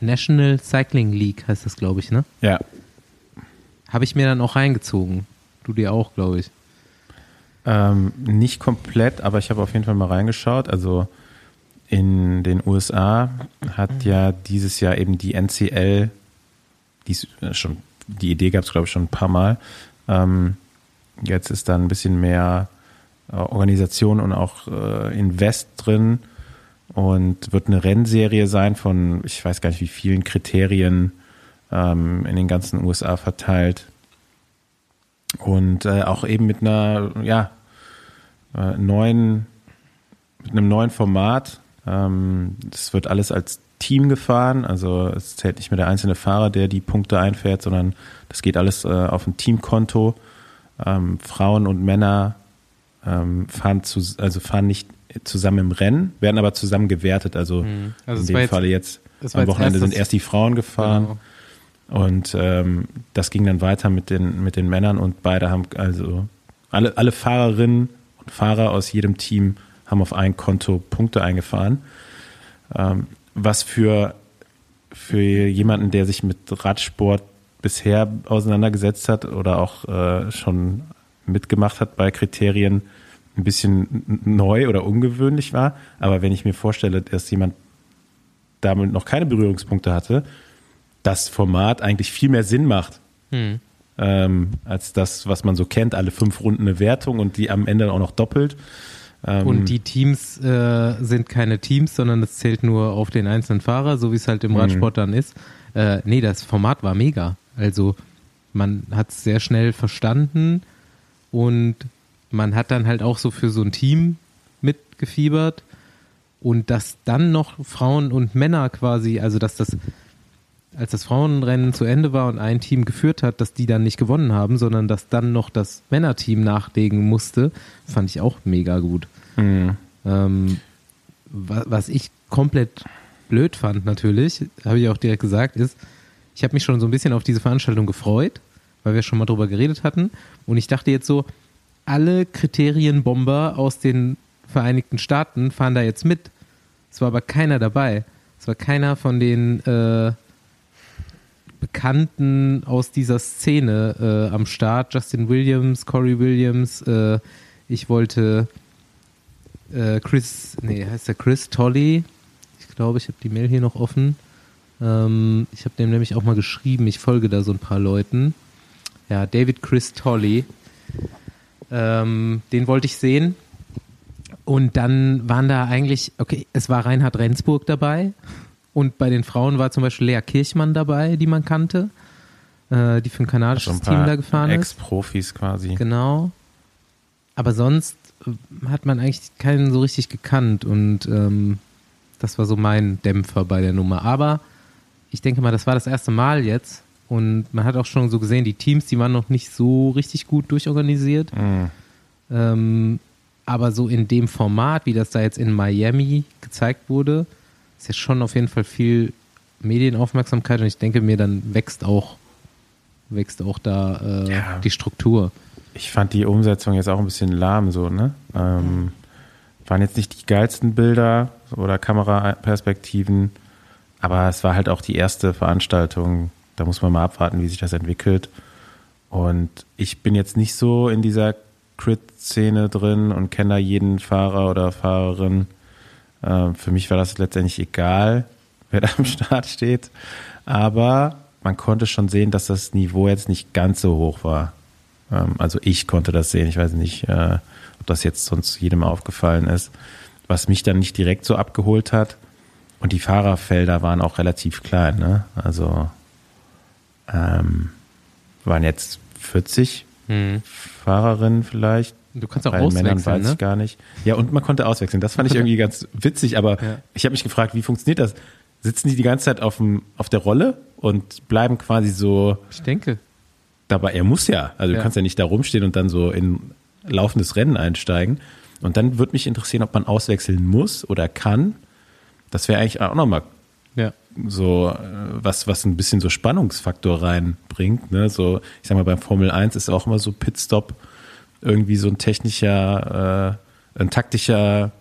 National Cycling League heißt das, glaube ich, ne? Ja. Habe ich mir dann auch reingezogen. Du dir auch, glaube ich. Ähm, nicht komplett, aber ich habe auf jeden Fall mal reingeschaut. Also in den USA hat ja dieses Jahr eben die NCL, die ist äh, schon, die Idee gab es glaube ich schon ein paar Mal. Ähm, jetzt ist da ein bisschen mehr äh, Organisation und auch äh, Invest drin und wird eine Rennserie sein von, ich weiß gar nicht wie vielen Kriterien ähm, in den ganzen USA verteilt. Und äh, auch eben mit einer, ja, äh, neuen, mit einem neuen Format. Ähm, das wird alles als Team gefahren, also es zählt nicht mehr der einzelne Fahrer, der die Punkte einfährt, sondern das geht alles äh, auf ein Teamkonto. Ähm, Frauen und Männer ähm, fahren, zu, also fahren nicht zusammen im Rennen, werden aber zusammen gewertet. Also, Also es in dem jetzt- Falle jetzt am Wochenende sind erst die Frauen gefahren. Genau. Und ähm, das ging dann weiter mit den, mit den Männern und beide haben, also alle, alle Fahrerinnen und Fahrer aus jedem Team haben auf ein Konto Punkte eingefahren. Ähm, was für, für jemanden, der sich mit Radsport bisher auseinandergesetzt hat oder auch äh, schon mitgemacht hat bei Kriterien, ein bisschen neu oder ungewöhnlich war. Aber wenn ich mir vorstelle, dass jemand damit noch keine Berührungspunkte hatte, das Format eigentlich viel mehr Sinn macht. Ähm, als das, was man so kennt, alle fünf Runden eine Wertung und die am Ende auch noch doppelt. Ähm, Und die Teams äh, sind keine Teams, sondern es zählt nur auf den einzelnen Fahrer, so wie es halt im Radsport dann ist. Äh, nee, das Format war mega. Also man hat es sehr schnell verstanden und man hat dann halt auch so für so ein Team mitgefiebert und dass dann noch Frauen und Männer quasi, also dass das als das Frauenrennen zu Ende war und ein Team geführt hat, dass die dann nicht gewonnen haben, sondern dass dann noch das Männerteam nachlegen musste, fand ich auch mega gut. Mhm. Ähm, wa- was ich komplett blöd fand natürlich, habe ich auch direkt gesagt, ist, ich habe mich schon so ein bisschen auf diese Veranstaltung gefreut, weil wir schon mal drüber geredet hatten. Und ich dachte jetzt so, alle Kriterienbomber aus den Vereinigten Staaten fahren da jetzt mit. Es war aber keiner dabei. Es war keiner von den äh, Bekannten aus dieser Szene äh, am Start. Justin Williams, Corey Williams. Äh, ich wollte äh, Chris, nee, heißt der Chris Tolley. Ich glaube, ich habe die Mail hier noch offen. Ähm, ich habe dem nämlich auch mal geschrieben. Ich folge da so ein paar Leuten. Ja, David Chris Tolley. Ähm, den wollte ich sehen. Und dann waren da eigentlich, okay, es war Reinhard Rendsburg dabei. Und bei den Frauen war zum Beispiel Lea Kirchmann dabei, die man kannte, äh, die für ein kanadisches Also ein Team da gefahren ist. Ex-Profis quasi. Genau. Aber sonst äh, hat man eigentlich keinen so richtig gekannt und ähm, das war so mein Dämpfer bei der Nummer. Aber ich denke mal, das war das erste Mal jetzt und man hat auch schon so gesehen, die Teams, die waren noch nicht so richtig gut durchorganisiert. Mhm. Ähm, aber so in dem Format, wie das da jetzt in Miami gezeigt wurde, ist ja schon auf jeden Fall viel Medienaufmerksamkeit und ich denke mir, dann wächst auch, wächst auch da äh, Ja. die Struktur. Ich fand die Umsetzung jetzt auch ein bisschen lahm so, ne? Ähm, waren jetzt nicht die geilsten Bilder oder Kameraperspektiven, aber es war halt auch die erste Veranstaltung. Da muss man mal abwarten, wie sich das entwickelt. Und ich bin jetzt nicht so in dieser Crit-Szene drin und kenne da jeden Fahrer oder Fahrerin. Ähm, für mich war das letztendlich egal, <laughs> wer da am Start steht. Aber man konnte schon sehen, dass das Niveau jetzt nicht ganz so hoch war. Ähm, also ich konnte das sehen. Ich weiß nicht, äh, ob das jetzt sonst jedem aufgefallen ist. Was mich dann nicht direkt so abgeholt hat. Und die Fahrerfelder waren auch relativ klein. Ne? Also ähm, waren jetzt 40 Fahrerinnen vielleicht. Du kannst auch Bei den Männern auswechseln, weiß ne? ich gar nicht. Ja, und man konnte auswechseln. Das fand ich irgendwie ganz witzig, aber Ja. ich habe mich gefragt, wie funktioniert das? Sitzen die die ganze Zeit auf, dem, auf der Rolle und bleiben quasi so Ich denke. dabei? Er muss ja. Also Ja. du kannst ja nicht da rumstehen und dann so in laufendes Rennen einsteigen. Und dann würde mich interessieren, ob man auswechseln muss oder kann. Das wäre eigentlich auch nochmal Ja. so äh, was, was ein bisschen so Spannungsfaktor reinbringt. Ne? So, ich sag mal, beim Formel 1 ist auch immer so Pitstop irgendwie so ein technischer, äh, ein taktischer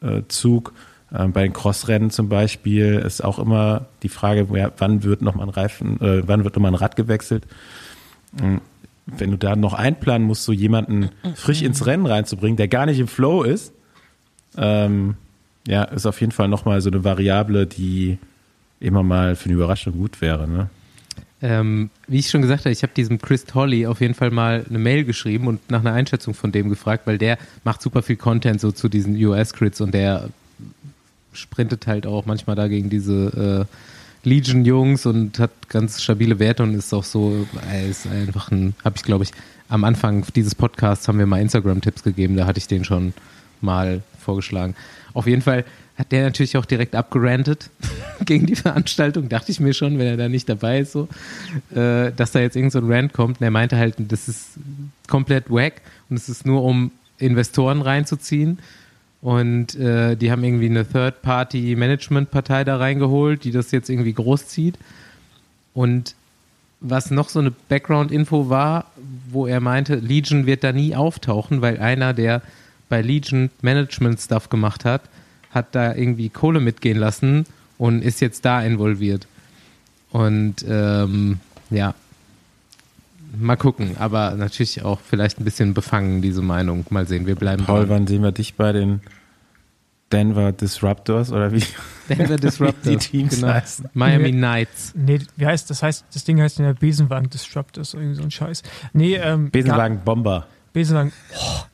äh, Zug. Ähm, bei den Crossrennen zum Beispiel ist auch immer die Frage, ja, wann wird noch mal ein Reifen, äh, wann wird noch mal ein Rad gewechselt? Ähm, Wenn du da noch einplanen musst, so jemanden frisch ins Rennen reinzubringen, der gar nicht im Flow ist, ähm, ja, ist auf jeden Fall noch mal so eine Variable, die immer mal für eine Überraschung gut wäre. Ne? Ähm, wie ich schon gesagt habe, ich habe diesem Chris Tolley auf jeden Fall mal eine Mail geschrieben und nach einer Einschätzung von dem gefragt, weil der macht super viel Content so zu diesen US-Crits und der sprintet halt auch manchmal da gegen diese äh, Legion-Jungs und hat ganz stabile Werte und ist auch so, er ist einfach ein, habe ich glaube ich, am Anfang dieses Podcasts haben wir mal Instagram-Tipps gegeben, da hatte ich den schon mal vorgeschlagen. Auf jeden Fall hat der natürlich auch direkt abgerantet <laughs> gegen die Veranstaltung, dachte ich mir schon, wenn er da nicht dabei ist, so, äh, dass da jetzt irgend so Rant kommt. Und er meinte halt, das ist komplett wack und es ist nur um Investoren reinzuziehen. Und äh, die haben irgendwie eine Third-Party-Management-Partei da reingeholt, die das jetzt irgendwie großzieht. Und was noch so eine Background-Info war, wo er meinte, Legion wird da nie auftauchen, weil einer, der bei Legion Management-Stuff gemacht hat, hat da irgendwie Kohle mitgehen lassen und ist jetzt da involviert. Und ähm, ja, mal gucken, aber natürlich auch vielleicht ein bisschen befangen, diese Meinung. Mal sehen, wir bleiben Paul, dran. wann sehen wir dich bei den Denver Disruptors oder wie? Denver <laughs> Disruptors. Die Teams genau. heißen. Miami. Knights. Nee, wie heißt das? heißt, das Ding heißt in der Besenwagen Disruptors, irgendwie so ein Scheiß. Nee, ähm, Besenwagen Bomber. Besenwagen. Oh.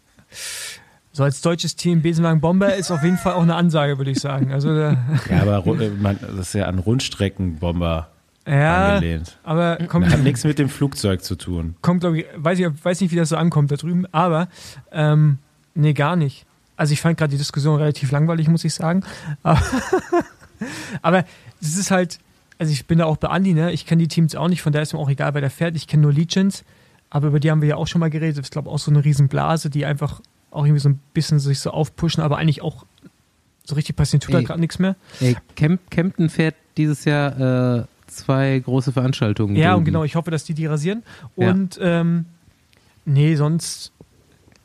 So als deutsches Team Besenwagen Bomber ist auf jeden Fall auch eine Ansage, würde ich sagen. Also Ja, aber äh, man, das ist ja an Rundstreckenbomber ja, angelehnt. aber kommt, Hat nichts mit dem Flugzeug zu tun. kommt glaube ich, weiß ich, weiß nicht, wie das so ankommt da drüben, aber ähm, nee, gar nicht. Also ich fand gerade die Diskussion relativ langweilig, muss ich sagen. Aber, <laughs> aber es ist halt, also ich bin da auch bei Andi, ne? Ich kenne die Teams auch nicht, von daher ist mir auch egal, wer da fährt. Ich kenne nur Legions, aber über die haben wir ja auch schon mal geredet. Das ist, glaube ich, auch so eine Riesenblase, die einfach auch irgendwie so ein bisschen sich so aufpushen, aber eigentlich auch so richtig passiert tut da gerade nichts mehr. Ey, Camp Campton fährt dieses Jahr äh, zwei große Veranstaltungen. Ja, und genau, ich hoffe, dass die die rasieren. Ja. Und ähm, nee, sonst,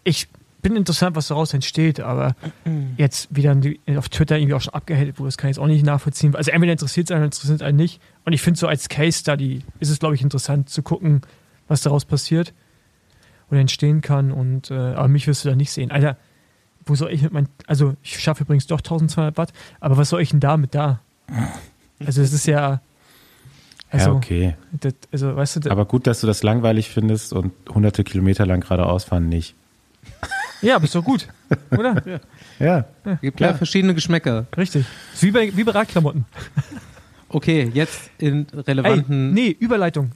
ich bin interessant, was daraus entsteht, aber <clears throat> jetzt wieder auf Twitter irgendwie auch schon abgehatet wurde, das kann ich jetzt auch nicht nachvollziehen. Also entweder interessiert es einen, interessiert es einen nicht. Und ich finde so als Case Study ist es, glaube ich, interessant zu gucken, was daraus passiert oder entstehen kann. Und äh, aber mich wirst du da nicht sehen. Alter, wo soll ich mit meinem, also ich schaffe übrigens doch 1200 Watt, aber was soll ich denn damit da? Also es ist ja, also, ja, okay. Das, also, weißt du, das, aber gut, dass du das langweilig findest und hunderte Kilometer lang geradeaus fahren nicht. Ja, bist doch gut, oder? <laughs> ja. ja. Gibt ja verschiedene Geschmäcker. Richtig. Ist wie bei, wie bei Radklamotten. Okay, jetzt in relevanten. Ey, nee, Überleitung.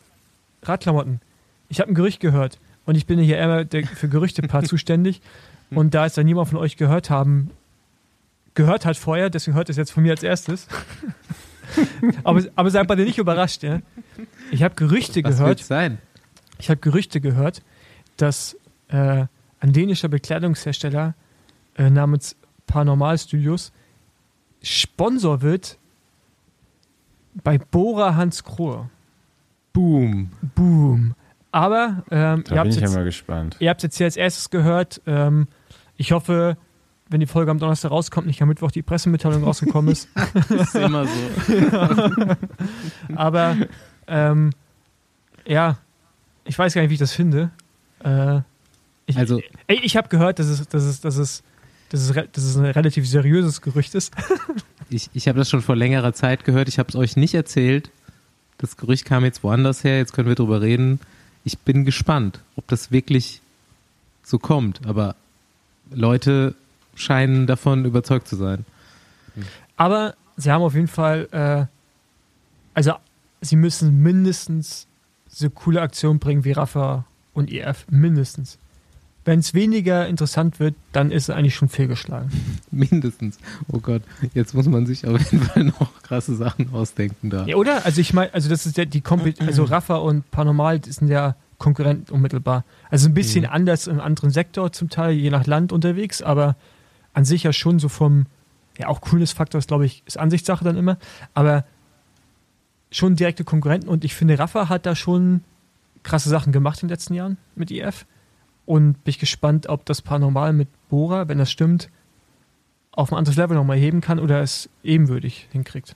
Radklamotten. Ich habe ein Gerücht gehört und ich bin hier immer der, für Gerüchte-Part <laughs> zuständig. Und da es da niemand von euch gehört haben, gehört hat vorher, deswegen hört es jetzt von mir als erstes. <laughs> aber, aber seid bitte nicht überrascht, ja. Ich habe Gerüchte Was gehört. sein? Ich habe Gerüchte gehört, dass äh, ein dänischer Bekleidungshersteller äh, namens Paranormal Studios Sponsor wird bei Bora Hans Krohe. Boom. Boom. Aber ähm, Da ihr bin habt ich jetzt, ja mal gespannt. ihr habt jetzt hier als erstes gehört. Ähm, ich hoffe, wenn die Folge am Donnerstag rauskommt, nicht am Mittwoch die Pressemitteilung rausgekommen ist. <laughs> ist immer so. <laughs> Aber ähm, ja, ich weiß gar nicht, wie ich das finde. Äh, ich, Also- ey, ich habe gehört, dass es, dass es, dass es, dass es, dass es ein relativ seriöses Gerücht ist. <laughs> Ich, ich habe das schon vor längerer Zeit gehört. Ich habe es euch nicht erzählt. Das Gerücht kam jetzt woanders her. Jetzt können wir drüber reden. Ich bin gespannt, ob das wirklich so kommt. Aber Leute scheinen davon überzeugt zu sein. Aber sie haben auf jeden Fall, äh, also sie müssen mindestens so coole Aktionen bringen wie Rafa und EF. Mindestens. Wenn es weniger interessant wird, dann ist es eigentlich schon fehlgeschlagen. <laughs> Mindestens. Oh Gott, jetzt muss man sich auf jeden Fall noch krasse Sachen ausdenken da. Ja, oder? Also ich meine, also das ist ja die Kompet <clears throat> also Rafa und Paranormal die sind ja Konkurrenten unmittelbar. Also ein bisschen anders im anderen Sektor zum Teil, je nach Land unterwegs, aber an sich ja schon so vom, ja auch Coolness-Faktor ist, glaube ich, ist Ansichtssache dann immer, aber schon direkte Konkurrenten und ich finde, Rafa hat da schon krasse Sachen gemacht in den letzten Jahren mit IF und bin ich gespannt, ob das Paranormal mit Bora, wenn das stimmt, auf ein anderes Level nochmal heben kann oder es ebenwürdig hinkriegt.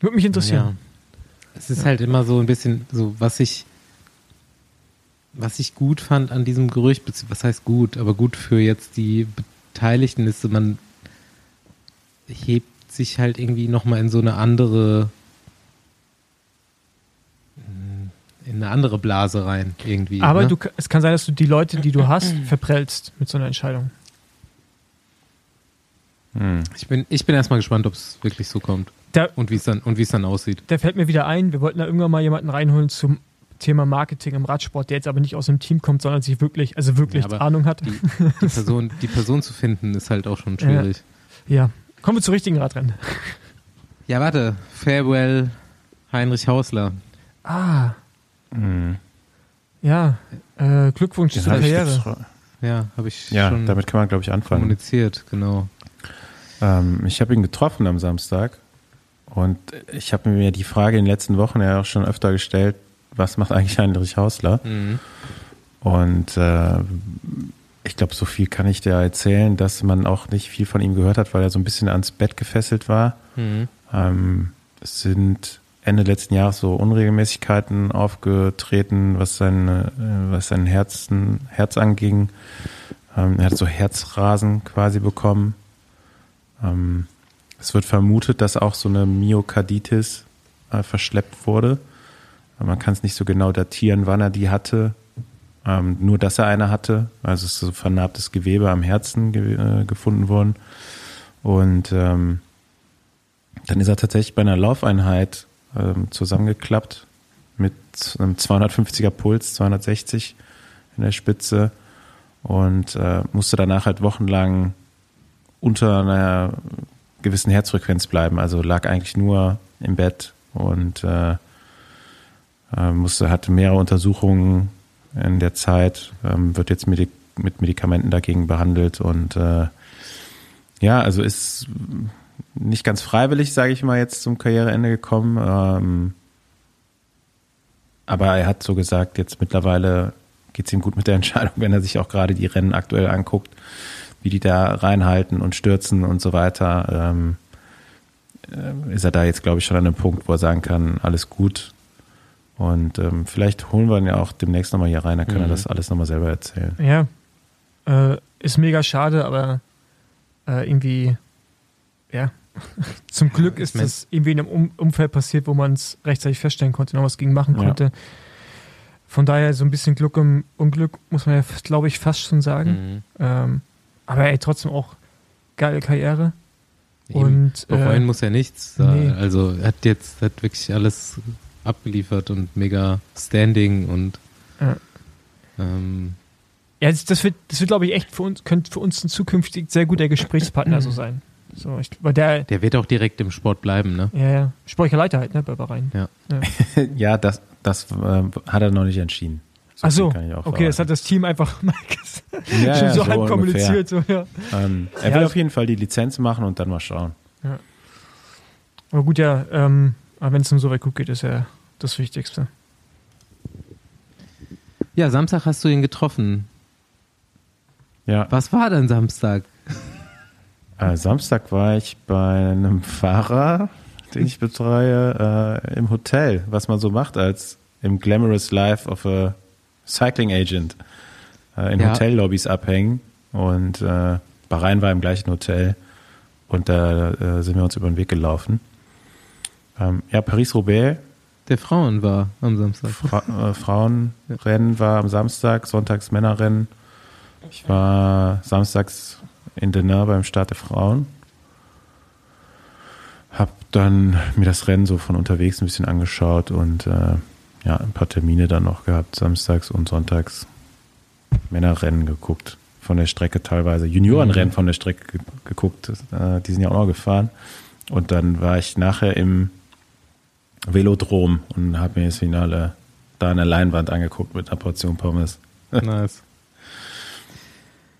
Würde mich interessieren. Ja. Es ist halt immer so ein bisschen so, was ich, was ich gut fand an diesem Gerücht, was heißt gut, aber gut für jetzt die Beteiligten ist, man hebt sich halt irgendwie nochmal in so eine andere, in eine andere Blase rein irgendwie. Aber ne? du, es kann sein, dass du die Leute, die du hast, <clears throat> verprellst mit so einer Entscheidung. Hm. ich bin, ich bin erstmal gespannt, ob es wirklich so kommt Da, und wie es dann, und wie es dann aussieht. da fällt mir wieder ein, wir wollten da irgendwann mal jemanden reinholen zum Thema Marketing im Radsport, der jetzt aber nicht aus dem Team kommt, sondern sich wirklich, also wirklich Ja, Ahnung hat. Die, die Person, <laughs> die Person zu finden, ist halt auch schon schwierig. Ja. Kommen wir zu richtigen Radrennen. Ja, warte. Farewell Heinrich Hausler. Ah, Hm. ja. Äh, Glückwunsch Den zu der hab ich Karriere. Ja, habe ich Ja, schon damit kann man, glaube ich, anfangen. kommuniziert, genau. Ähm, ich habe ihn getroffen am Samstag und ich habe mir die Frage in den letzten Wochen ja auch schon öfter gestellt, was macht eigentlich Heinrich Hausler? Mhm. Und äh, ich glaube, so viel kann ich dir erzählen, dass man auch nicht viel von ihm gehört hat, weil er so ein bisschen ans Bett gefesselt war. Mhm. Ähm, es sind Ende letzten Jahres so Unregelmäßigkeiten aufgetreten, was sein, äh, was sein Herzen, Herz anging. Ähm, er hat so Herzrasen quasi bekommen. Ähm, es wird vermutet, dass auch so eine Myokarditis äh, verschleppt wurde. Man kann es nicht so genau datieren, wann er die hatte. Ähm, nur, dass er eine hatte. Also es ist so vernarbtes Gewebe am Herzen ge äh, gefunden worden. Und ähm, dann ist er tatsächlich bei einer Laufeinheit ähm, zusammengeklappt mit einem 250er Puls, 260 in der Spitze und äh, musste danach halt wochenlang unter einer gewissen Herzfrequenz bleiben. Also lag eigentlich nur im Bett und äh, äh, musste, hatte mehrere Untersuchungen in der Zeit, ähm, wird jetzt Medik mit Medikamenten dagegen behandelt und äh, ja, also ist nicht ganz freiwillig, sage ich mal, jetzt zum Karriereende gekommen. Ähm, aber er hat so gesagt, jetzt mittlerweile geht's ihm gut mit der <laughs> Entscheidung, wenn er sich auch gerade die Rennen aktuell anguckt, wie die da reinhalten und stürzen und so weiter. Ähm, äh, ist er da jetzt, glaube ich, schon an einem Punkt, wo er sagen kann, alles gut. Und ähm, vielleicht holen wir ihn ja auch demnächst nochmal hier rein, dann kann er Mhm. das alles nochmal selber erzählen. Ja. Äh, ist mega schade, aber äh, irgendwie, ja. <laughs> Zum Glück ist das irgendwie in einem um Umfeld passiert, wo man es rechtzeitig feststellen konnte, noch was gegen machen Ja. konnte. Von daher so ein bisschen Glück im Unglück, muss man ja, glaube ich, fast schon sagen. Mhm. Ähm, aber ey, trotzdem auch geile Karriere. Eben. Und Bereuen äh, muss er nichts. nee. Also er hat jetzt hat wirklich alles abgeliefert und mega Standing und Ja. ähm, ja, das, das wird, das wird glaube ich, echt für uns, könnte für uns ein zukünftig sehr guter Gesprächspartner <clears throat> so sein. So, ich, weil der, der wird auch direkt im Sport bleiben, ne? ja, ja, sportlicher Leiter halt, ne, bei Bahrain. Ja. ja. <laughs> ja, das, das äh, hat er noch nicht entschieden. Ach so, ich auch okay, das verraten. hat das Team einfach <laughs> mal gesagt. ja, schon ja, so, halb kommuniziert. So, ja. Ähm, er Ja, will das- auf jeden Fall die Lizenz machen und dann mal schauen. Aber gut, ja, ähm, wenn es ihm so weit gut geht, ist ja das Wichtigste. Ja, Samstag hast du ihn getroffen. Ja, Was war denn Samstag? Äh, Samstag war ich bei einem Fahrer, den ich betreue, äh, im Hotel, was man so macht als im Glamorous Life of a Cycling Agent. Äh, in Ja. Hotellobbys abhängen und äh, Bahrain war im gleichen Hotel und da äh, sind wir uns über den Weg gelaufen. Ähm, ja, Paris-Roubaix Der Frauen war am Samstag. Fra äh, Frauenrennen war am Samstag, sonntags Männerrennen. Ich war samstags in Denain beim Start der Frauen. Hab dann mir das Rennen so von unterwegs ein bisschen angeschaut und äh, ja, ein paar Termine dann noch gehabt, samstags und sonntags Männerrennen geguckt. Von der Strecke teilweise, Juniorenrennen von der Strecke ge geguckt. Äh, die sind ja auch noch gefahren. Und dann war ich nachher im Velodrom und habe mir das Finale da an der Leinwand angeguckt mit einer Portion Pommes. Nice.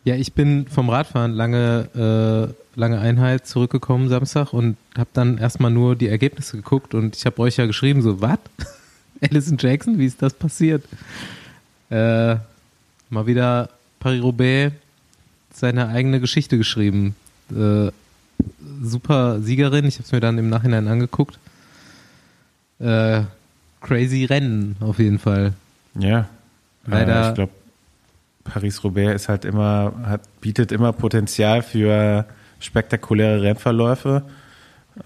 Ja, ich bin vom Radfahren lange, äh, lange Einheit zurückgekommen Samstag und habe dann erstmal nur die Ergebnisse geguckt und ich habe euch ja geschrieben, so, was? <laughs> Alison Jackson, wie ist das passiert? Äh, mal wieder Paris-Roubaix seine eigene Geschichte geschrieben. Äh, super Siegerin, ich habe es mir dann im Nachhinein angeguckt. Äh, crazy Rennen auf jeden Fall. Ja. Leider- Äh, ich glaube, Paris-Roubaix ist halt immer, hat, bietet immer Potenzial für spektakuläre Rennverläufe.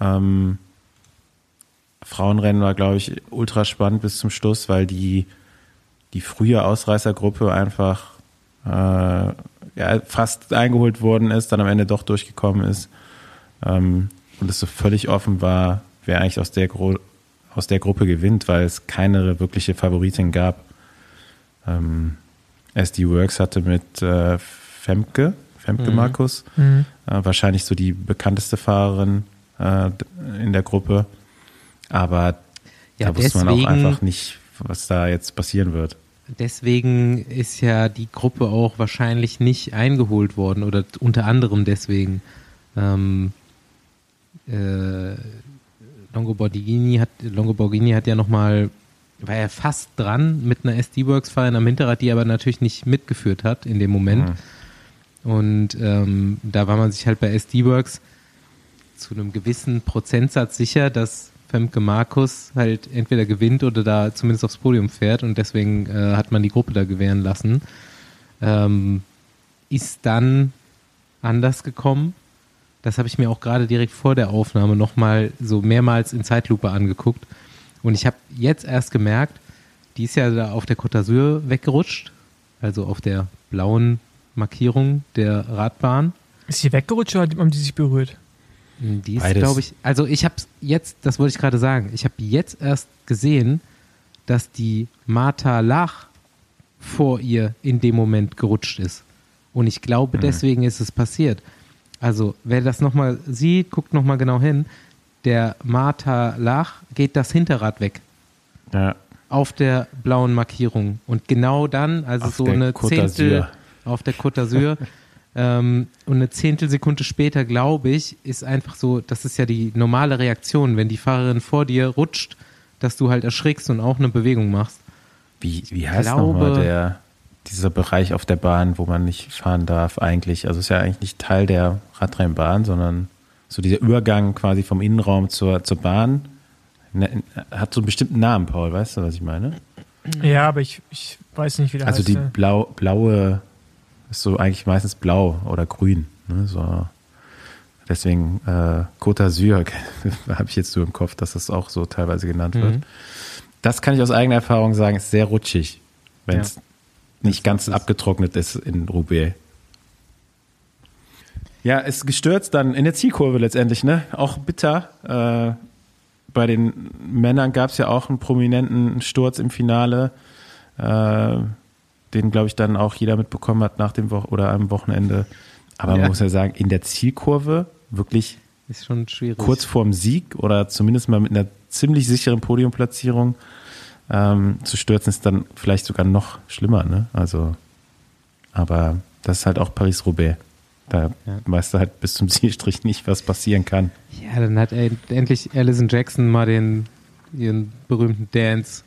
Ähm, Frauenrennen war, glaube ich, ultra spannend bis zum Schluss, weil die, die frühe Ausreißergruppe einfach äh, ja, fast eingeholt worden ist, dann am Ende doch durchgekommen ist. Ähm, und es so völlig offen war, wer eigentlich aus der, Gro aus der Gruppe gewinnt, weil es keine wirkliche Favoritin gab. Ähm, SD Works hatte mit äh, Femke, Femke Mhm. Markus, Mhm. äh, wahrscheinlich so die bekannteste Fahrerin äh, in der Gruppe. Aber Ja, da wusste man auch deswegen- einfach nicht, was da jetzt passieren wird. Deswegen ist ja die Gruppe auch wahrscheinlich nicht eingeholt worden oder unter anderem deswegen. Ähm, äh, Longoborghini hat Longoborghini hat ja nochmal war ja fast dran mit einer SD-Works-Fahrerin am Hinterrad, die aber natürlich nicht mitgeführt hat in dem Moment. Mhm. Und ähm, da war man sich halt bei SD-Works zu einem gewissen Prozentsatz sicher, dass Femke Markus halt entweder gewinnt oder da zumindest aufs Podium fährt und deswegen äh, hat man die Gruppe da gewähren lassen. Ähm, ist dann anders gekommen. Das habe ich mir auch gerade direkt vor der Aufnahme nochmal so mehrmals in Zeitlupe angeguckt. Und ich habe jetzt erst gemerkt, die ist ja da auf der Côte d'Azur weggerutscht, also auf der blauen Markierung der Radbahn. Ist sie weggerutscht oder haben die sich berührt? Die ist, glaube ich, also ich habe jetzt, das wollte ich gerade sagen, ich habe jetzt erst gesehen, dass die Martha Lach vor ihr in dem Moment gerutscht ist. Und ich glaube, deswegen ist es passiert. Also, wer das nochmal sieht, guckt nochmal genau hin. Der Martha Lach geht das Hinterrad weg Ja, auf der blauen Markierung. Und genau dann, also Auf so eine Zehntel auf der Côte d'Azur <laughs> ähm, und eine Zehntelsekunde später, glaube ich, ist einfach so, das ist ja die normale Reaktion, wenn die Fahrerin vor dir rutscht, dass du halt erschrickst und auch eine Bewegung machst. wie, wie heißt nochmal der, dieser Bereich auf der Bahn, wo man nicht fahren darf, eigentlich. Also ist ja eigentlich nicht Teil der Radrennbahn, sondern so dieser Übergang quasi vom Innenraum zur, zur Bahn. Ne, hat so einen bestimmten Namen, Paul, weißt du, was ich meine? Ja, aber ich, ich weiß nicht, wie der Also heißt. die ja. blau, blaue ist so eigentlich meistens blau oder grün. Ne? So. Deswegen äh, Côte d'Azur <laughs> habe ich jetzt so im Kopf, dass das auch so teilweise genannt wird. Mhm. Das kann ich aus eigener Erfahrung sagen, ist sehr rutschig, wenn es Ja. nicht ganz abgetrocknet ist in Roubaix. Ja, ist gestürzt dann in der Zielkurve letztendlich, ne? Auch bitter. Äh, bei den Männern gab es ja auch einen prominenten Sturz im Finale, äh, den, glaube ich, dann auch jeder mitbekommen hat nach dem Wo oder am Wochenende. Aber Ja. man muss ja sagen, in der Zielkurve wirklich Ist schon schwierig. kurz vorm Sieg oder zumindest mal mit einer ziemlich sicheren Podiumplatzierung ähm, zu stürzen, ist dann vielleicht sogar noch schlimmer. Ne? Also, aber das ist halt auch Paris-Roubaix. Da Ja. weißt du halt bis zum <laughs> Zielstrich nicht, was passieren kann. Ja, dann hat er endlich Alison Jackson mal den ihren berühmten Dance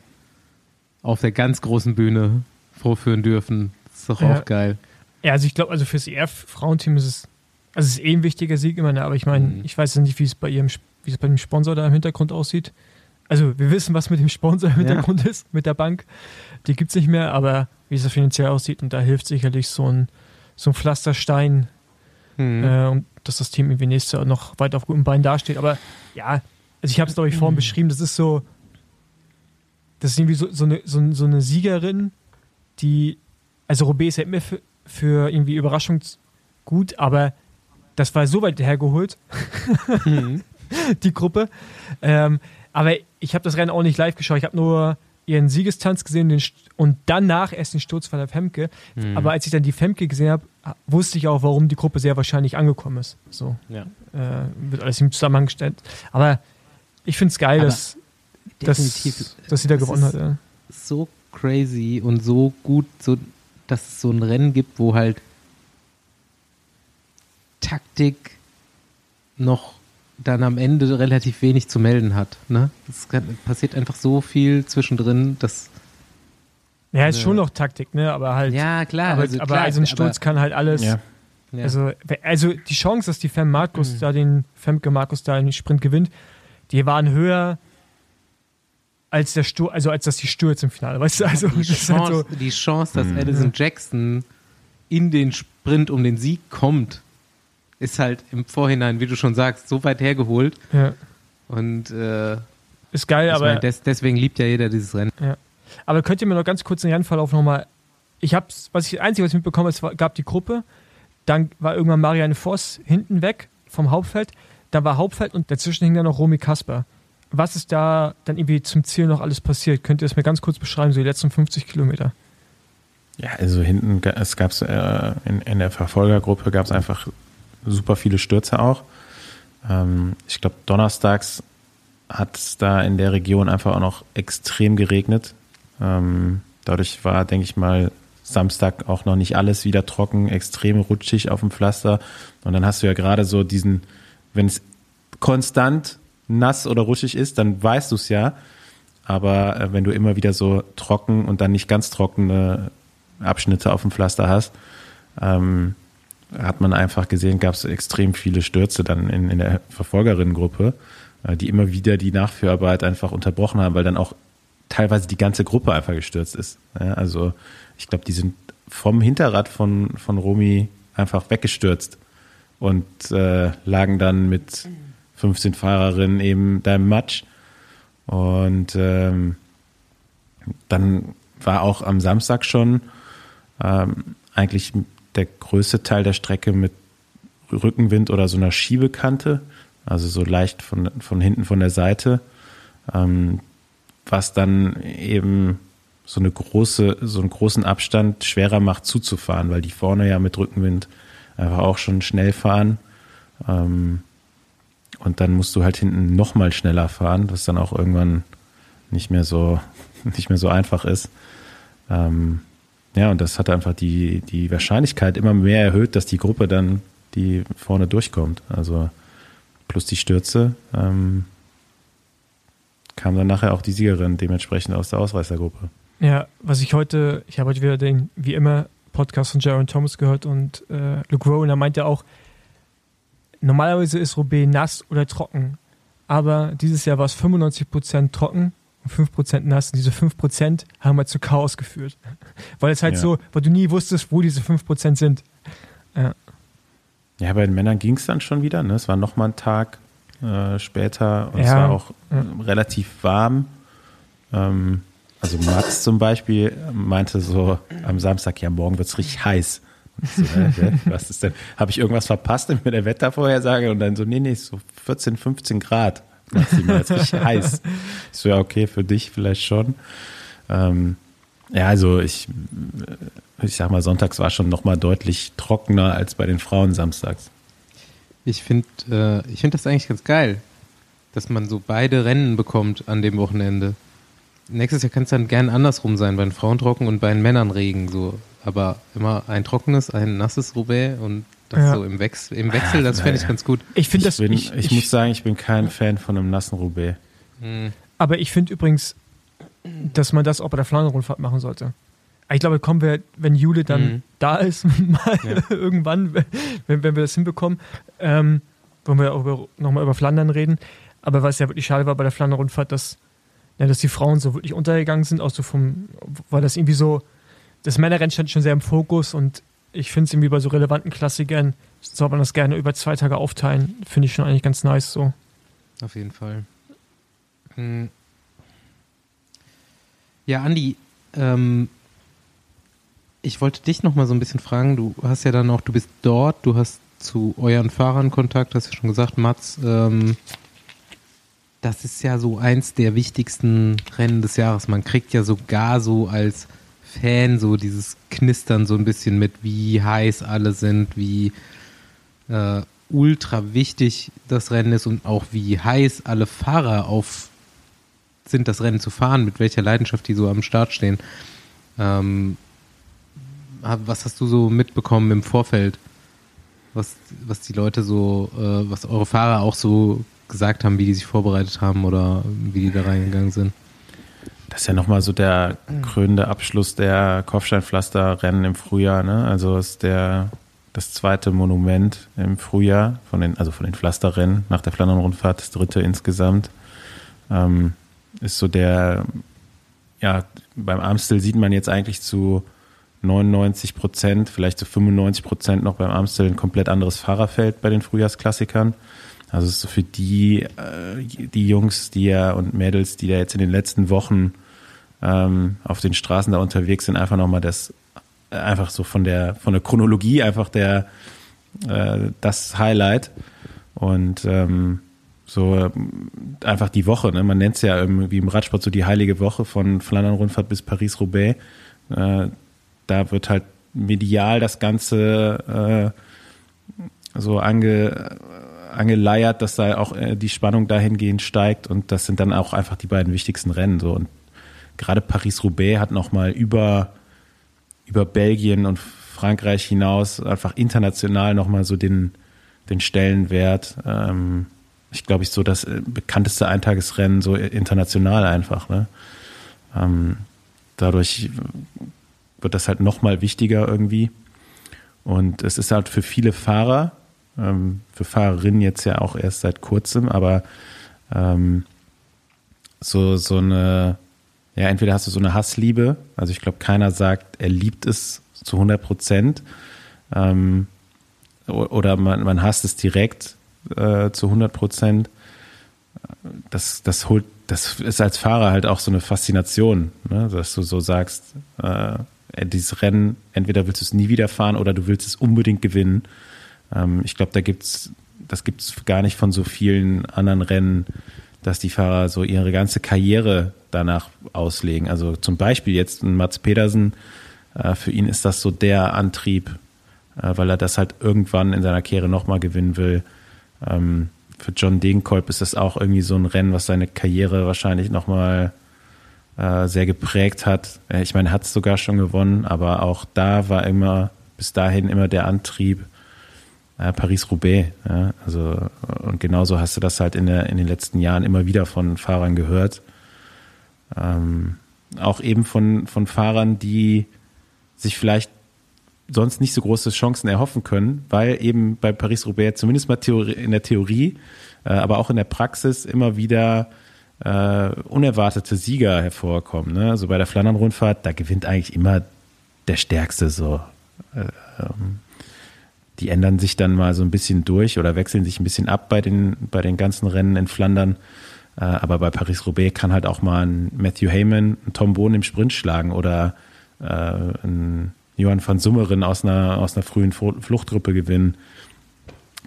auf der ganz großen Bühne vorführen dürfen. ist doch Ja. auch geil. Ja, also ich glaube, also fürs EF-Frauenteam ist es, also es ist eh ein wichtiger Sieg immer, ne? aber ich meine, Mhm. ich weiß ja nicht, wie es bei ihrem, wie es bei dem Sponsor da im Hintergrund aussieht. Also wir wissen, was mit dem Sponsor im Ja. Hintergrund ist, mit der Bank. Die gibt es nicht mehr, aber wie es da finanziell aussieht und da hilft sicherlich so ein, so ein Pflasterstein, Mhm. äh, und dass das Team irgendwie nächstes Jahr noch weiter auf guten Beinen dasteht. Aber ja, also ich habe es, glaube ich, vorhin beschrieben, das ist so, das ist irgendwie so, so, eine, so, so eine Siegerin, die, also Roubaix ist ja immer für, für irgendwie Überraschung gut, aber das war so weit hergeholt, Mhm. <laughs> die Gruppe. Ähm, aber ich habe das Rennen auch nicht live geschaut. Ich habe nur ihren Siegestanz gesehen und danach erst den Sturz von der Femke. Mhm. Aber als ich dann die Femke gesehen habe, wusste ich auch, warum die Gruppe sehr wahrscheinlich angekommen ist. So Ja. äh, wird alles im Zusammenhang gestellt. Aber ich finde es geil, Aber dass, dass, Definitiv. dass sie da gewonnen hat. Ja. so crazy und so gut, so, dass es so ein Rennen gibt, wo halt Taktik noch dann am Ende relativ wenig zu melden hat. Ne? Es passiert einfach so viel zwischendrin, dass Ja, ist Ja. schon noch Taktik, ne? Aber halt. ja klar, aber, also, aber klar, also ein Sturz kann halt alles. Ja. ja. Also, also die Chance, dass die Fem Markus Mhm. da den Femke Markus da den Sprint gewinnt, die waren höher als der Stur also als dass die Stürz im Finale. Weißt du, also die, das ist halt Chance, so. die Chance, dass Mhm. Alison Jackson in den Sprint um den Sieg kommt, ist halt im Vorhinein, wie du schon sagst, so weit hergeholt. Ja, Und äh, ist geil, aber. meine, des, deswegen liebt ja jeder dieses Rennen. Aber könnt ihr mir noch ganz kurz den Rennverlauf nochmal. Ich hab's, was ich, einzige, was ich mitbekommen habe, es gab die Gruppe, dann war irgendwann Marianne Voss hinten weg vom Hauptfeld, dann war Hauptfeld und dazwischen hing dann noch Romy Kasper. Was ist da dann irgendwie zum Ziel noch alles passiert? Könnt ihr das mir ganz kurz beschreiben, so die letzten 50 Kilometer? Ja, also hinten, es gab äh, in, in der Verfolgergruppe gab es einfach super viele Stürze auch. Ähm, ich glaube, donnerstags hat es da in der Region einfach auch noch extrem geregnet. Ähm, dadurch war, denke ich mal, Samstag auch noch nicht alles wieder trocken, extrem rutschig auf dem Pflaster. Und dann hast du ja gerade so diesen, wenn es konstant nass oder rutschig ist, dann weißt du es ja. Aber äh, wenn du immer wieder so trocken und dann nicht ganz trockene Abschnitte auf dem Pflaster hast, ähm, hat man einfach gesehen, gab es extrem viele Stürze dann in, in der Verfolgerinnengruppe, äh, die immer wieder die Nachführarbeit einfach unterbrochen haben, weil dann auch teilweise die ganze Gruppe einfach gestürzt ist. Ja, also ich glaube, die sind vom Hinterrad von, von Romy einfach weggestürzt und äh, lagen dann mit 15 Fahrerinnen eben da im Matsch. Und ähm, dann war auch am Samstag schon ähm, eigentlich der größte Teil der Strecke mit Rückenwind oder so einer Schiebekante, also so leicht von, von hinten von der Seite, ähm, was dann eben so eine große, so einen großen Abstand schwerer macht zuzufahren, weil die vorne ja mit Rückenwind einfach auch schon schnell fahren. Ähm, und dann musst du halt hinten noch mal schneller fahren, was dann auch irgendwann nicht mehr so, <laughs> nicht mehr so einfach ist. Ähm, ja, und das hat einfach die, die Wahrscheinlichkeit immer mehr erhöht, dass die Gruppe dann, die vorne durchkommt. Also plus die Stürze, ähm, kam dann nachher auch die Siegerin dementsprechend aus der Ausreißergruppe. Ja, was ich heute, ich habe heute wieder den, wie immer, Podcast von Jaron Thomas gehört und äh, Luke Rowan, da meint er auch, normalerweise ist Roubaix nass oder trocken, aber dieses Jahr war es 95% trocken und 5% nass. Und diese 5% haben halt zu Chaos geführt. <laughs> Weil es halt Ja. so, weil du nie wusstest, wo diese 5% sind. Ja. Ja, bei den Männern ging es dann schon wieder. Ne? Es war noch mal ein Tag äh, später und es Ja, war auch äh, relativ warm. Ähm, also Mats zum Beispiel meinte so am Samstag, ja, morgen wird es richtig heiß. So, was ist denn? Habe ich irgendwas verpasst mit der Wettervorhersage? Und dann so, nee, nee, so 14, 15 Grad. Maximal, ist richtig heiß. Ich so, ja, okay, für dich vielleicht schon. Ähm, ja, also ich, äh, ich sag mal, sonntags war schon noch mal deutlich trockener als bei den Frauen samstags. Ich finde äh, ich find das eigentlich ganz geil, dass man so beide Rennen bekommt an dem Wochenende. Nächstes Jahr kann es dann gern andersrum sein, bei den Frauen trocken und bei den Männern Regen. So. Aber immer ein trockenes, ein nasses Roubaix und das Ja. so im Wechsel, im Wechsel das fände ich ganz gut. Ich finde Ich, das, bin, ich, ich, muss sagen, ich bin kein Fan von einem nassen Roubaix. aber ich finde übrigens, dass man das auch bei der Flandern-Rundfahrt machen sollte. Ich glaube, kommen wir, wenn Jule dann Mhm. da ist, <laughs> mal Ja. irgendwann, wenn, wenn wir das hinbekommen, ähm, wollen wir auch über, nochmal über Flandern reden. Aber was ja wirklich schade war bei der Flandern-Rundfahrt, dass, ja, dass die Frauen so wirklich untergegangen sind, auch so vom, weil das irgendwie so, das Männerrennen stand schon sehr im Fokus und ich finde es irgendwie bei so relevanten Klassikern, soll man das gerne über zwei Tage aufteilen, finde ich schon eigentlich ganz nice so. Auf jeden Fall. Hm. Ja, Andi, ähm, ich wollte dich noch mal so ein bisschen fragen. Du hast ja dann auch, du bist dort, du hast zu euren Fahrern Kontakt, hast du schon gesagt, Mats. Ähm, das ist ja so eins der wichtigsten Rennen des Jahres. Man kriegt ja sogar so als Fan so dieses Knistern so ein bisschen mit, wie heiß alle sind, wie äh, ultra wichtig das Rennen ist und auch wie heiß alle Fahrer auf sind, das Rennen zu fahren, mit welcher Leidenschaft die so am Start stehen. Ähm, was hast du so mitbekommen im Vorfeld? Was, was die Leute so, äh, was eure Fahrer auch so gesagt haben, wie die sich vorbereitet haben oder wie die da reingegangen sind? Das ist ja nochmal so der krönende Abschluss der Kopfsteinpflasterrennen im Frühjahr. Ne? Also ist der das zweite Monument im Frühjahr von den, also von den Pflasterrennen nach der Flandern-Rundfahrt, das dritte insgesamt. Ähm, ist so der, ja, beim Amstel sieht man jetzt eigentlich zu 99 Prozent, vielleicht zu 95 Prozent noch beim Amstel ein komplett anderes Fahrerfeld bei den Frühjahrsklassikern. Also es ist so für die, äh, die Jungs, die ja und Mädels, die da jetzt in den letzten Wochen ähm, auf den Straßen da unterwegs sind, einfach nochmal das, äh, einfach so von der, von der Chronologie einfach der, äh, das Highlight. Und ähm, so ähm, einfach die Woche, ne? man nennt es ja irgendwie im Radsport so die heilige Woche von Flandern-Rundfahrt bis Paris-Roubaix. Äh, da wird halt medial das Ganze äh, so ange, angeleiert, dass da auch äh, die Spannung dahingehend steigt und das sind dann auch einfach die beiden wichtigsten Rennen so. Und gerade Paris-Roubaix hat nochmal über über Belgien und Frankreich hinaus einfach international nochmal so den den Stellenwert ähm, ich glaube ich so das äh, bekannteste Eintagesrennen so international einfach ne? Ähm, dadurch wird das halt nochmal wichtiger irgendwie und es ist halt für viele Fahrer ähm, für Fahrerinnen jetzt ja auch erst seit kurzem, aber ähm, so, so eine, ja, entweder hast du so eine Hassliebe, also ich glaube, keiner sagt, er liebt es zu 100 Prozent, ähm, oder man, man hasst es direkt äh, zu 100 Prozent. Das, das holt, das ist als Fahrer halt auch so eine Faszination, ne? dass du so sagst, äh, dieses Rennen, entweder willst du es nie wieder fahren oder du willst es unbedingt gewinnen. Ähm, ich glaube, da gibt's, das gibt's gar nicht von so vielen anderen Rennen, dass die Fahrer so ihre ganze Karriere danach auslegen. Also zum Beispiel jetzt ein Mats Pedersen, äh, für ihn ist das so der Antrieb, äh, weil er das halt irgendwann in seiner Karriere nochmal gewinnen will. Ähm, für John Degenkolb ist das auch irgendwie so ein Rennen, was seine Karriere wahrscheinlich nochmal äh, sehr geprägt hat. Äh, Ich meine, hat es sogar schon gewonnen, aber auch da war immer bis dahin immer der Antrieb äh, Paris-Roubaix. Ja? Also, und genauso hast du das halt in, der, in den letzten Jahren immer wieder von Fahrern gehört. Ähm, auch eben von, von Fahrern, die sich vielleicht sonst nicht so große Chancen erhoffen können, weil eben bei Paris-Roubaix zumindest mal Theorie, in der Theorie, äh, aber auch in der Praxis immer wieder äh, unerwartete Sieger hervorkommen. Ne? Also bei der Flandern-Rundfahrt, da gewinnt eigentlich immer der Stärkste so. Äh, ähm, die ändern sich dann mal so ein bisschen durch oder wechseln sich ein bisschen ab bei den, bei den ganzen Rennen in Flandern. Äh, aber bei Paris-Roubaix kann halt auch mal ein Matthew Heyman, ein Tom Bohn im Sprint schlagen oder äh, ein Johann van Summeren aus einer, aus einer frühen Fluchtgruppe gewinnen.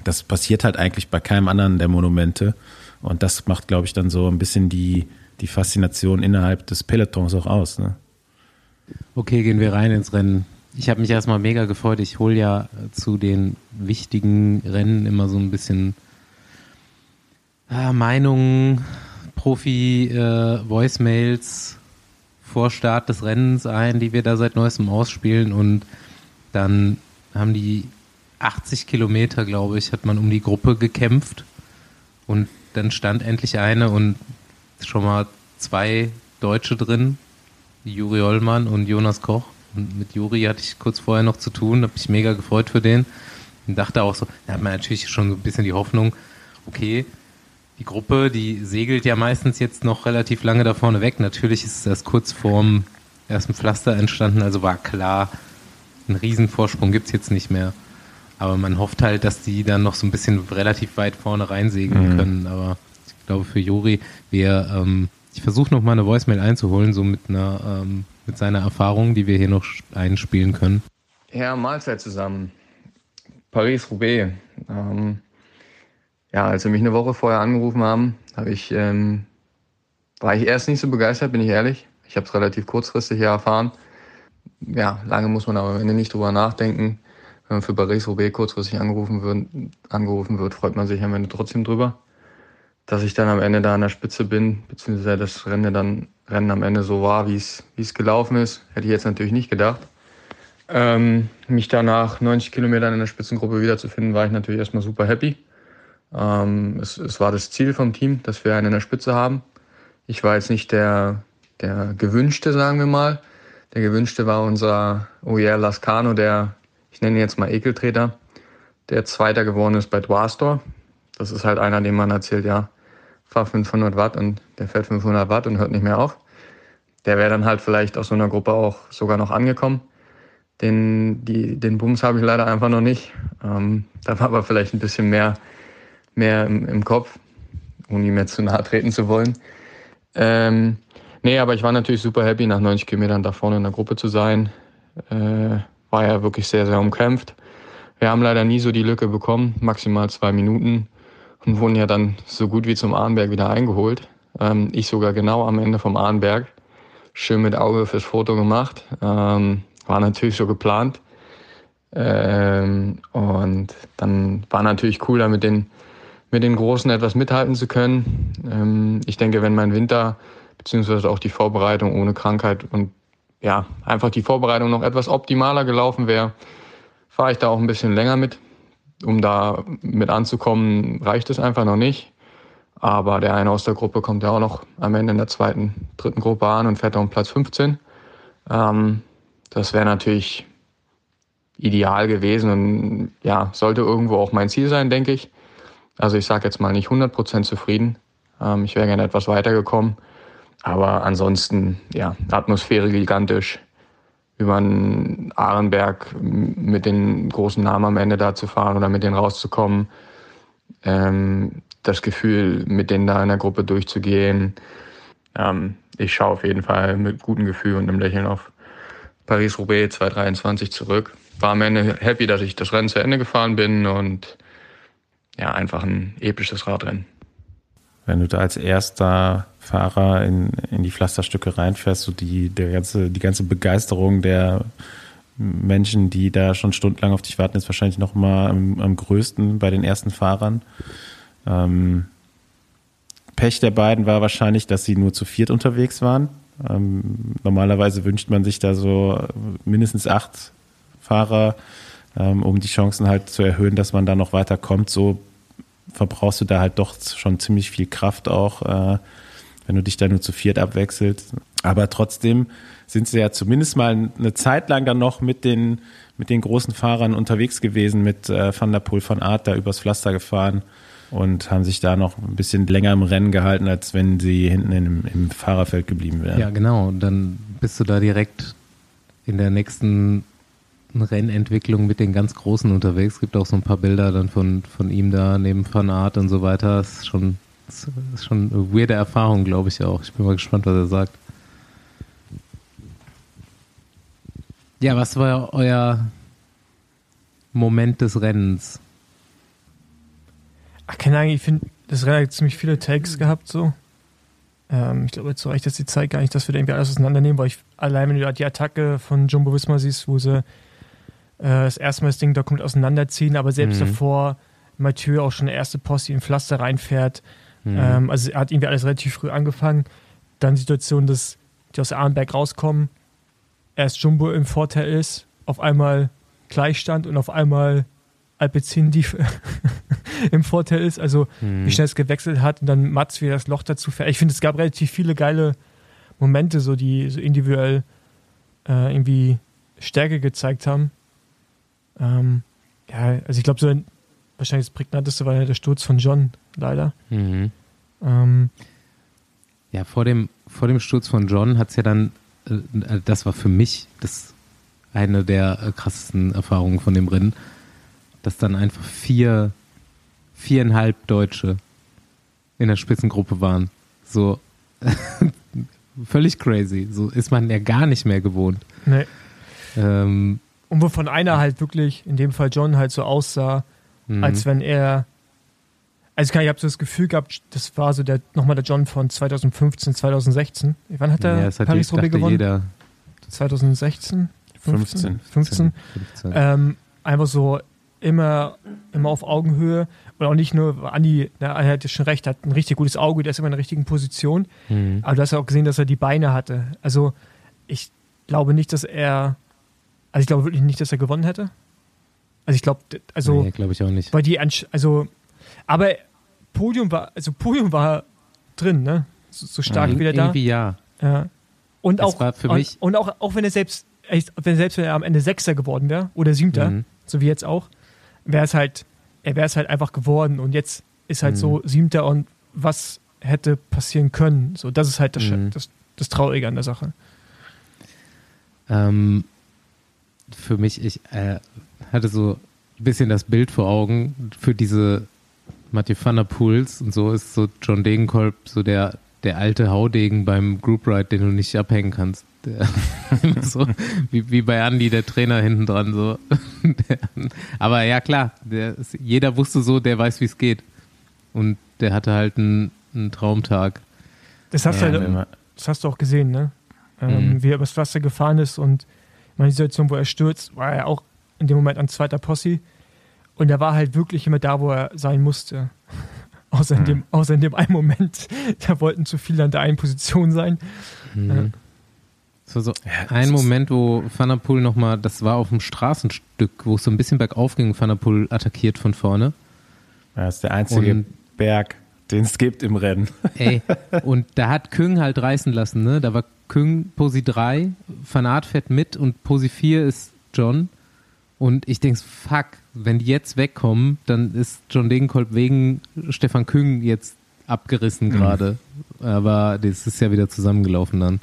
Das passiert halt eigentlich bei keinem anderen der Monumente. Und das macht, glaube ich, dann so ein bisschen die, die Faszination innerhalb des Pelotons auch aus. Ne? Okay, gehen wir rein ins Rennen. Ich habe mich erstmal mega gefreut. Ich hole ja zu den wichtigen Rennen immer so ein bisschen äh, Meinungen, Profi-Voicemails äh, vor Start des Rennens ein, die wir da seit neuestem ausspielen. Und dann haben die 80 Kilometer, glaube ich, hat man um die Gruppe gekämpft. Und dann stand endlich eine und schon mal zwei Deutsche drin, Juri Ollmann und Jonas Koch. Und mit Juri hatte ich kurz vorher noch zu tun, habe mich mega gefreut für den. Und dachte auch so, da hat man natürlich schon so ein bisschen die Hoffnung, okay, die Gruppe, die segelt ja meistens jetzt noch relativ lange da vorne weg. Natürlich ist das kurz vorm ersten Pflaster entstanden, also war klar, einen Riesenvorsprung gibt es jetzt nicht mehr. Aber man hofft halt, dass die dann noch so ein bisschen relativ weit vorne reinsegeln mhm. können. Aber ich glaube für Juri, wir, ähm, ich versuche noch mal eine Voicemail einzuholen, so mit einer, ähm, mit seiner Erfahrung, die wir hier noch einspielen können. Ja, Mahlzeit zusammen. Paris-Roubaix. Ähm, ja, als sie mich eine Woche vorher angerufen haben, habe ich, ähm, war ich erst nicht so begeistert, bin ich ehrlich. Ich habe es relativ kurzfristig hier erfahren. Ja, lange muss man aber am Ende nicht drüber nachdenken. Wenn man für Paris-Roubaix kurzfristig angerufen wird, angerufen wird, freut man sich am Ende trotzdem drüber. Dass ich dann am Ende da an der Spitze bin, beziehungsweise das Rennen dann Rennen am Ende so war, wie es gelaufen ist, hätte ich jetzt natürlich nicht gedacht. Ähm, mich danach 90 Kilometern in der Spitzengruppe wiederzufinden, war ich natürlich erstmal super happy. Ähm, es, es, war das Ziel vom Team, dass wir einen in der Spitze haben. Ich war jetzt nicht der, der Gewünschte, sagen wir mal. Der Gewünschte war unser Oyer Lascano, der, ich nenne jetzt mal Ekeltreter, der Zweiter geworden ist bei Dwarstor. Das ist halt einer, dem man erzählt, ja, fahr 500 Watt und der fährt 500 Watt und hört nicht mehr auf. Der wäre dann halt vielleicht aus so einer Gruppe auch sogar noch angekommen. Den, die, den Bums habe ich leider einfach noch nicht. Ähm, da war aber vielleicht ein bisschen mehr mehr im, im Kopf, ohne ihm jetzt zu nahe treten zu wollen. Ähm, nee, aber ich war natürlich super happy, nach 90 Kilometern da vorne in der Gruppe zu sein. Äh, war ja wirklich sehr, sehr umkämpft. Wir haben leider nie so die Lücke bekommen, maximal zwei Minuten und wurden ja dann so gut wie zum Arnberg wieder eingeholt. Ähm, ich sogar genau am Ende vom Arnberg. Schön mit Auge fürs Foto gemacht. Ähm, war natürlich so geplant. Ähm, und dann war natürlich cool, da mit den mit den Großen etwas mithalten zu können. Ähm, ich denke, wenn mein Winter beziehungsweise auch die Vorbereitung ohne Krankheit und ja, einfach die Vorbereitung noch etwas optimaler gelaufen wäre, fahre ich da auch ein bisschen länger mit. Um da mit anzukommen, reicht es einfach noch nicht. Aber der eine aus der Gruppe kommt ja auch noch am Ende in der zweiten, dritten Gruppe an und fährt um Platz 15. Ähm, das wäre natürlich ideal gewesen und ja, sollte irgendwo auch mein Ziel sein, denke ich. Also ich sage jetzt mal nicht 100% zufrieden. Ähm, ich wäre gerne etwas weitergekommen. Aber ansonsten, ja, Atmosphäre gigantisch. Über den Ahrenberg mit den großen Namen am Ende da zu fahren oder mit denen rauszukommen. Ähm, das Gefühl, mit denen da in der Gruppe durchzugehen. Ähm, ich schaue auf jeden Fall mit gutem Gefühl und einem Lächeln auf Paris-Roubaix 2023 zurück. War am Ende happy, dass ich das Rennen zu Ende gefahren bin und ja, einfach ein episches Radrennen. Wenn du da als erster Fahrer in, in die Pflasterstücke reinfährst, so die, der ganze, die ganze Begeisterung der Menschen, die da schon stundenlang auf dich warten, ist wahrscheinlich noch mal am, am größten bei den ersten Fahrern. Ähm, Pech der beiden war wahrscheinlich, dass sie nur zu viert unterwegs waren. Ähm, normalerweise wünscht man sich da so mindestens acht Fahrer, ähm, um die Chancen halt zu erhöhen, dass man da noch weiterkommt. So verbrauchst du da halt doch schon ziemlich viel Kraft auch, äh, wenn du dich da nur zu viert abwechselst. Aber trotzdem sind sie ja zumindest mal eine Zeit lang dann noch mit den, mit den großen Fahrern unterwegs gewesen, mit äh, Van der Poel von Art da übers Pflaster gefahren und haben sich da noch ein bisschen länger im Rennen gehalten, als wenn sie hinten im, im Fahrerfeld geblieben wären. Ja, genau. Und dann bist du da direkt in der nächsten Rennentwicklung mit den ganz Großen unterwegs. Es gibt auch so ein paar Bilder dann von, von ihm da neben Van Art und so weiter. Das ist schon, das ist schon eine weirde Erfahrung, glaube ich auch. Ich bin mal gespannt, was er sagt. Ja, was war euer Moment des Rennens? Ach, keine Ahnung, ich finde, das Rennen hat ziemlich viele Takes gehabt, so. Ähm, ich glaube, zu Recht ist die Zeit gar nicht, dass wir da irgendwie alles auseinandernehmen, weil ich allein, wenn du die Attacke von Jumbo Visma siehst, wo sie äh, das erste Mal das Ding da kommt auseinanderziehen, aber selbst Mhm. davor Mathieu auch schon der erste Post, die in Pflaster reinfährt. Mhm. Ähm, also er hat irgendwie alles relativ früh angefangen. Dann die Situation, dass die aus Arnberg rauskommen, erst Jumbo im Vorteil ist, auf einmal Gleichstand und auf einmal Alpecin die <laughs> im Vorteil ist. Also Mhm. wie schnell es gewechselt hat und dann Mats wieder das Loch dazu fährt. Ich finde, es gab relativ viele geile Momente, so die so individuell äh, irgendwie Stärke gezeigt haben. Ähm, ja, also ich glaube, so ein, wahrscheinlich das prägnanteste war ja der Sturz von John, leider. Mhm. Ähm, Ja, vor dem, vor dem Sturz von John hat es ja dann, äh, das war für mich das eine der äh, krassesten Erfahrungen von dem Rennen, dass dann einfach vier, viereinhalb Deutsche in der Spitzengruppe waren. So <laughs> völlig crazy. So ist man ja gar nicht mehr gewohnt. nee. Ähm, Und wovon einer halt wirklich, in dem Fall John, halt so aussah, mh. als wenn er. Also ich habe so das Gefühl gehabt, das war so der nochmal der John von 2015, 2016. Wann hat er ja, Paris-Roubaix gewonnen? jeder 2016? 15. 15. 15. Ähm, einfach so immer, immer auf Augenhöhe. Und auch nicht nur, Andi, ne, er hat ja schon recht, hat ein richtig gutes Auge, der ist immer in der richtigen Position. Mhm. Aber du hast ja auch gesehen, dass er die Beine hatte. Also ich glaube nicht, dass er, also ich glaube wirklich nicht, dass er gewonnen hätte. Also ich glaube, also, nee, glaube ich auch nicht. weil die, also, aber Podium war, also Podium war drin, ne? So, so stark Ir- wieder da. Irgendwie ja. Ja. Und auch, war für und, mich- und auch, auch wenn er selbst, wenn selbst wenn er am Ende Sechster geworden wäre oder Siebter, Mhm. so wie jetzt auch, wäre es halt, er wäre es halt einfach geworden und jetzt ist halt Mhm. so Siebter und was hätte passieren können. So, das ist halt das, Mhm. das, das Traurige an der Sache. Ähm, für mich, ich äh, hatte so ein bisschen das Bild vor Augen für diese Mathieu van der Poels und so ist so John Degenkolb so der, der alte Haudegen beim Group Ride, den du nicht abhängen kannst. Der, <laughs> so, wie, wie bei Andy, der Trainer hinten dran so. <laughs> Der, aber ja klar, der jeder wusste so, der weiß, wie es geht. Und der hatte halt einen, einen Traumtag. Das hast, Ja, du halt, das hast du auch gesehen, ne? Ähm, Mhm. Wie er übers Wasser gefahren ist und meine, Situation, wo er stürzt, war er auch in dem Moment an zweiter Posse. Und er war halt wirklich immer da, wo er sein musste. <laughs> Außer in, Mhm. dem, außer in dem einen Moment, <laughs> da wollten zu viele an der einen Position sein. Mhm. So, so das ein Moment, wo Van der Poel nochmal, das war auf dem Straßenstück, wo es so ein bisschen bergauf ging, Van der Poel attackiert von vorne. Das ist der einzige Und- Berg, den es gibt im Rennen. <laughs> Ey, und da hat Küng halt reißen lassen, ne? Da war Küng Posi 3, Van Aert fährt mit und Posi 4 ist John. Und ich denke, fuck, wenn die jetzt wegkommen, dann ist John Degenkolb wegen Stefan Küng jetzt abgerissen gerade. Aber das ist ja wieder zusammengelaufen dann.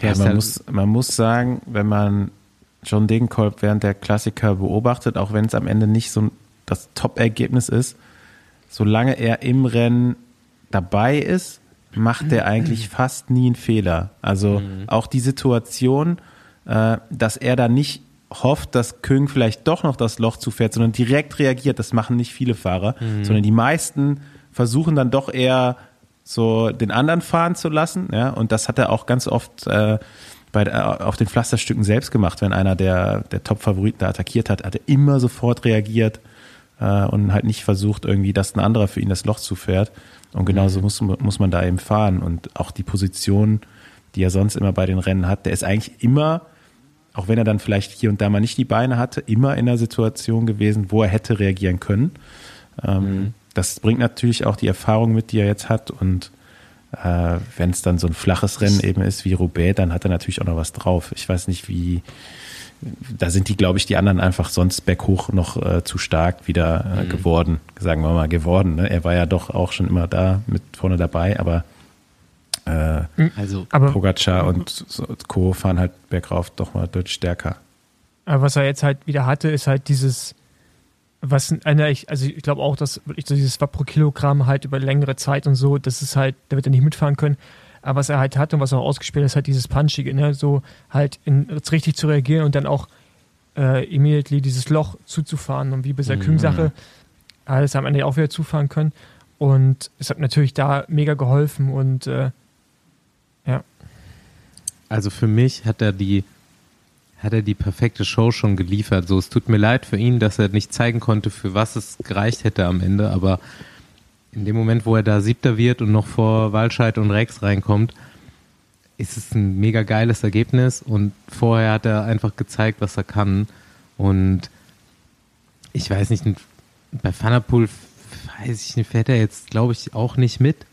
Ja, man, halt- muss, man muss sagen, wenn man John Degenkolb während der Klassiker beobachtet, auch wenn es am Ende nicht so das Top-Ergebnis ist, solange er im Rennen dabei ist, macht er eigentlich fast nie einen Fehler. Also auch die Situation, äh, dass er da nicht hofft, dass Küng vielleicht doch noch das Loch zufährt, sondern direkt reagiert, das machen nicht viele Fahrer, sondern die meisten versuchen dann doch eher so den anderen fahren zu lassen, ja, und das hat er auch ganz oft äh, bei, äh, auf den Pflasterstücken selbst gemacht, wenn einer der, der Top-Favoriten da attackiert hat, hat er immer sofort reagiert äh, und halt nicht versucht, irgendwie, dass ein anderer für ihn das Loch zufährt. Und genauso muss, muss man da eben fahren. Und auch die Position, die er sonst immer bei den Rennen hat, der ist eigentlich immer, auch wenn er dann vielleicht hier und da mal nicht die Beine hatte, immer in einer Situation gewesen, wo er hätte reagieren können. Ähm, Das bringt natürlich auch die Erfahrung mit, die er jetzt hat. Und Äh, Wenn es dann so ein flaches Rennen eben ist wie Roubaix, dann hat er natürlich auch noch was drauf. Ich weiß nicht, wie, da sind die, glaube ich, die anderen einfach sonst berghoch noch äh, zu stark wieder äh, geworden, sagen wir mal geworden. Ne? Er war ja doch auch schon immer da mit vorne dabei, aber äh, Also Aber Pogacar und Co. fahren halt bergauf doch mal deutlich stärker. Aber was er jetzt halt wieder hatte, ist halt dieses, was einer, ich, also ich glaube auch, dass wirklich so dieses Watt pro Kilogramm halt über längere Zeit und so, das ist halt, da wird er nicht mitfahren können. Aber was er halt hat und was er auch ausgespielt hat, ist halt dieses Punchige, ne? so halt in, richtig zu reagieren und dann auch äh, immediately dieses Loch zuzufahren und wie bei der Küng-Sache alles am Ende auch wieder zufahren können. Und es hat natürlich da mega geholfen und äh, Also für mich hat er die hat er die perfekte Show schon geliefert. So, es tut mir leid für ihn, dass er nicht zeigen konnte, für was es gereicht hätte am Ende, aber in dem Moment, wo er da Siebter wird und noch vor Walscheid und Rex reinkommt, ist es ein mega geiles Ergebnis und vorher hat er einfach gezeigt, was er kann und ich weiß nicht, bei Thunderpool weiß ich nicht, fährt er jetzt, glaube ich, auch nicht mit.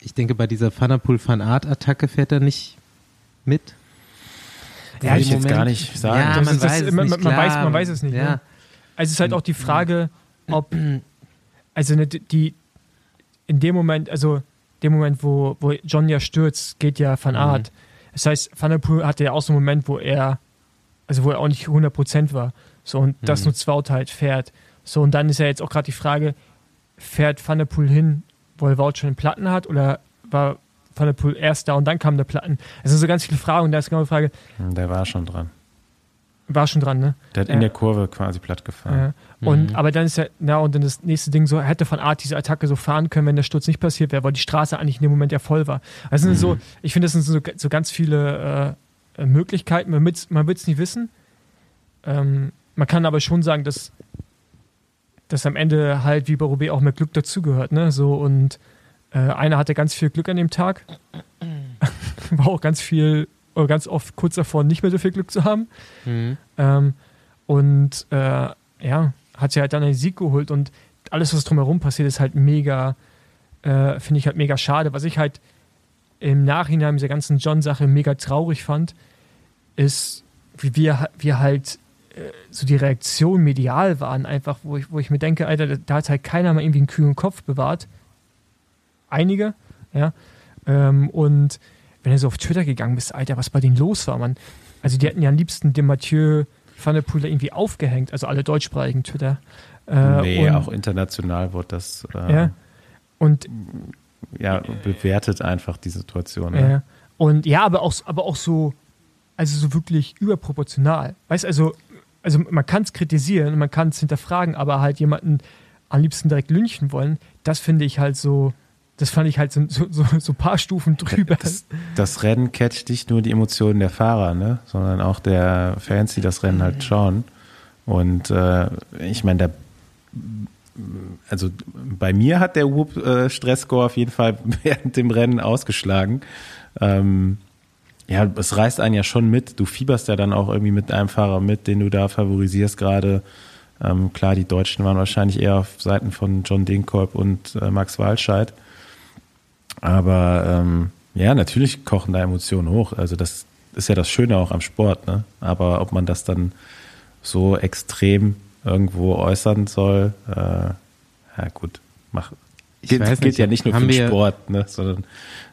Ich denke, bei dieser Thunderpool Fan Art Attacke fährt er nicht mit. Ja, ich jetzt gar nicht sagen. Ja, Das man, ist das- weiß es man- nicht, man weiß- man weiß es nicht, Ja. ne? Also es ist halt auch die Frage, ob, <clears throat> also ne, die, in dem Moment, also dem Moment, wo, wo John ja stürzt, geht ja Van Art. Das heißt, Van der Poel hatte ja auch so einen Moment, wo er, also wo er auch nicht 100% war. So, und das nur Wout halt fährt. So, und dann ist ja jetzt auch gerade die Frage, fährt Van der Poel hin, wo er Wout schon einen Platten hat, oder war Der Poel erst da und dann kam der Platten? Es sind so ganz viele Fragen und da ist genau die Frage, Hm, Der war schon dran. war schon dran, ne? Der hat Ja. in der Kurve quasi platt gefahren. Ja. Und aber dann ist ja, na und dann das nächste Ding so, hätte von Art diese Attacke so fahren können, wenn der Sturz nicht passiert wäre, weil die Straße eigentlich in dem Moment ja voll war. Also sind so, ich finde, das sind so, so ganz viele äh, äh, Möglichkeiten. Man wird man es nicht wissen. Ähm, man kann aber schon sagen, dass dass am Ende halt wie bei Roubaix auch mehr Glück dazugehört, ne? So und äh, einer hatte ganz viel Glück an dem Tag, <clears throat> war auch ganz viel oder ganz oft kurz davor, nicht mehr so viel Glück zu haben. Mhm. Ähm, und äh, ja, hat sie halt dann einen Sieg geholt und alles, was drumherum passiert, ist halt mega, äh, finde ich halt mega schade. Was ich halt im Nachhinein dieser ganzen John-Sache mega traurig fand, ist, wie wir, wir halt äh, so die Reaktion medial waren, einfach, wo ich, wo ich mir denke, Alter, da, da hat halt keiner mal irgendwie einen kühlen Kopf bewahrt. Einige, ja. Ähm, und wenn du so auf Twitter gegangen bist, Alter, was bei denen los war, man. Also die hätten ja am liebsten den Mathieu Van der Poel irgendwie aufgehängt, also alle deutschsprachigen Twitter. Äh, nee, und, auch international wurde das äh, Ja. Und ja, bewertet einfach die Situation. Ja. Ne? Und ja, aber auch, aber auch so, also so wirklich überproportional. Weißt also, also man kann es kritisieren, man kann es hinterfragen, aber halt jemanden am liebsten direkt lynchen wollen, das finde ich halt so, das fand ich halt so, so, so, so ein paar Stufen drüber. Das, das Rennen catcht nicht nur die Emotionen der Fahrer, ne? sondern auch der Fans, die das Rennen halt schauen. Und äh, ich meine, der also bei mir hat der Whoop äh, Stressscore auf jeden Fall <laughs> während dem Rennen ausgeschlagen. Ähm, ja, es reißt einen ja schon mit. Du fieberst ja dann auch irgendwie mit einem Fahrer mit, den du da favorisierst gerade. Ähm, klar, die Deutschen waren wahrscheinlich eher auf Seiten von John Dinkolb und äh, Max Walscheid. Aber ähm, ja, natürlich kochen da Emotionen hoch. Also das ist ja das Schöne auch am Sport. Ne? Aber ob man das dann so extrem irgendwo äußern soll, äh, ja gut, mach. Ich Gilt, weiß nicht, ja nicht nur für den Sport, ne, sondern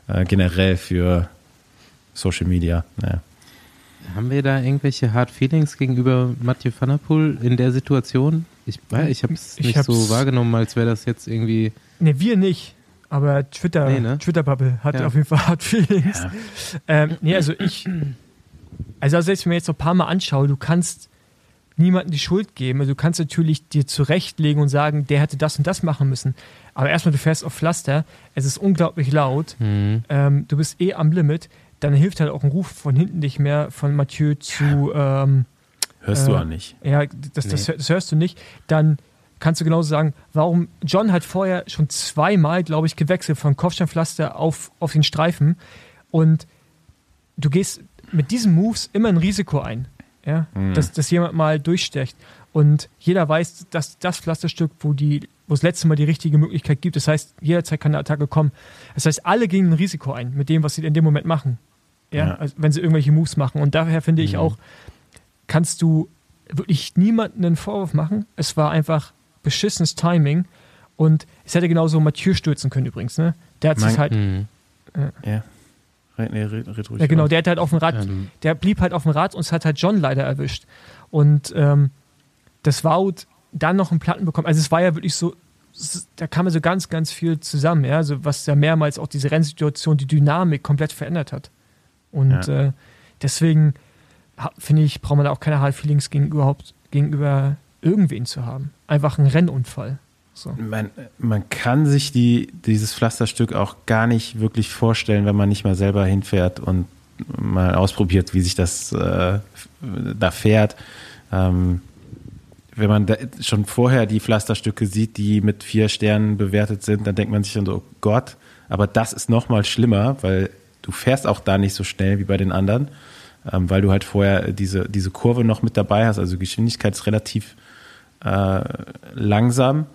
äh, generell für Social Media. Naja. Haben wir da irgendwelche Hard Feelings gegenüber Mathieu van der Poel in der Situation? Ich, ich habe es Ich nicht so wahrgenommen, als wäre das jetzt irgendwie. Ne, wir nicht. Aber Twitter, Nee, ne? Twitter-Bubble hat Ja. auf jeden Fall Hard Feelings. Ähm, nee, also ich, also selbst wenn ich mir jetzt noch ein paar Mal anschaue, du kannst niemandem die Schuld geben. Also du kannst natürlich dir zurechtlegen und sagen, der hätte das und das machen müssen. Aber erstmal, du fährst auf Pflaster, es ist unglaublich laut, Hm. ähm, du bist eh am Limit, dann hilft halt auch ein Ruf von hinten nicht mehr von Mathieu zu, ähm, Hörst du Äh, auch nicht. ja, das, das, das hörst du nicht, dann kannst du genauso sagen, warum John hat vorher schon zweimal, glaube ich, gewechselt von Kopfsteinpflaster auf, auf den Streifen und du gehst mit diesen Moves immer ein Risiko ein, ja, dass, dass jemand mal durchstecht und jeder weiß, dass das Pflasterstück, wo die wo es letzte Mal die richtige Möglichkeit gibt. Das heißt, jederzeit kann eine Attacke kommen. Das heißt, alle gehen ein Risiko ein mit dem, was sie in dem Moment machen. Ja, Ja. Also, wenn sie irgendwelche Moves machen. Und daher finde ich Mhm. auch, kannst du wirklich niemanden einen Vorwurf machen. Es war einfach beschissenes Timing. Und es hätte genauso Mathieu stürzen können übrigens, ne? Der hat sich Mein- halt, Mhm. Ja. Nee, red, red ruhig ja genau, aus. der hat halt auf dem Rad, Ähm, der blieb halt auf dem Rad und es hat halt John leider erwischt. Und ähm, das Wout dann noch einen Platten bekommen. Also es war ja wirklich so, da kam ja so ganz, ganz viel zusammen, ja, also was ja mehrmals auch diese Rennsituation, die Dynamik komplett verändert hat. Und Ja. äh, deswegen finde ich, braucht man da auch keine Hard Feelings gegen überhaupt gegenüber irgendwen zu haben. Einfach ein Rennunfall. So. Man, man kann sich die, dieses Pflasterstück auch gar nicht wirklich vorstellen, wenn man nicht mal selber hinfährt und mal ausprobiert, wie sich das äh, da fährt. Ähm, wenn man schon vorher die Pflasterstücke sieht, die mit vier Sternen bewertet sind, dann denkt man sich dann so, oh Gott, aber das ist noch mal schlimmer, weil du fährst auch da nicht so schnell wie bei den anderen, ähm, weil du halt vorher diese, diese Kurve noch mit dabei hast, also Geschwindigkeit ist relativ äh, langsam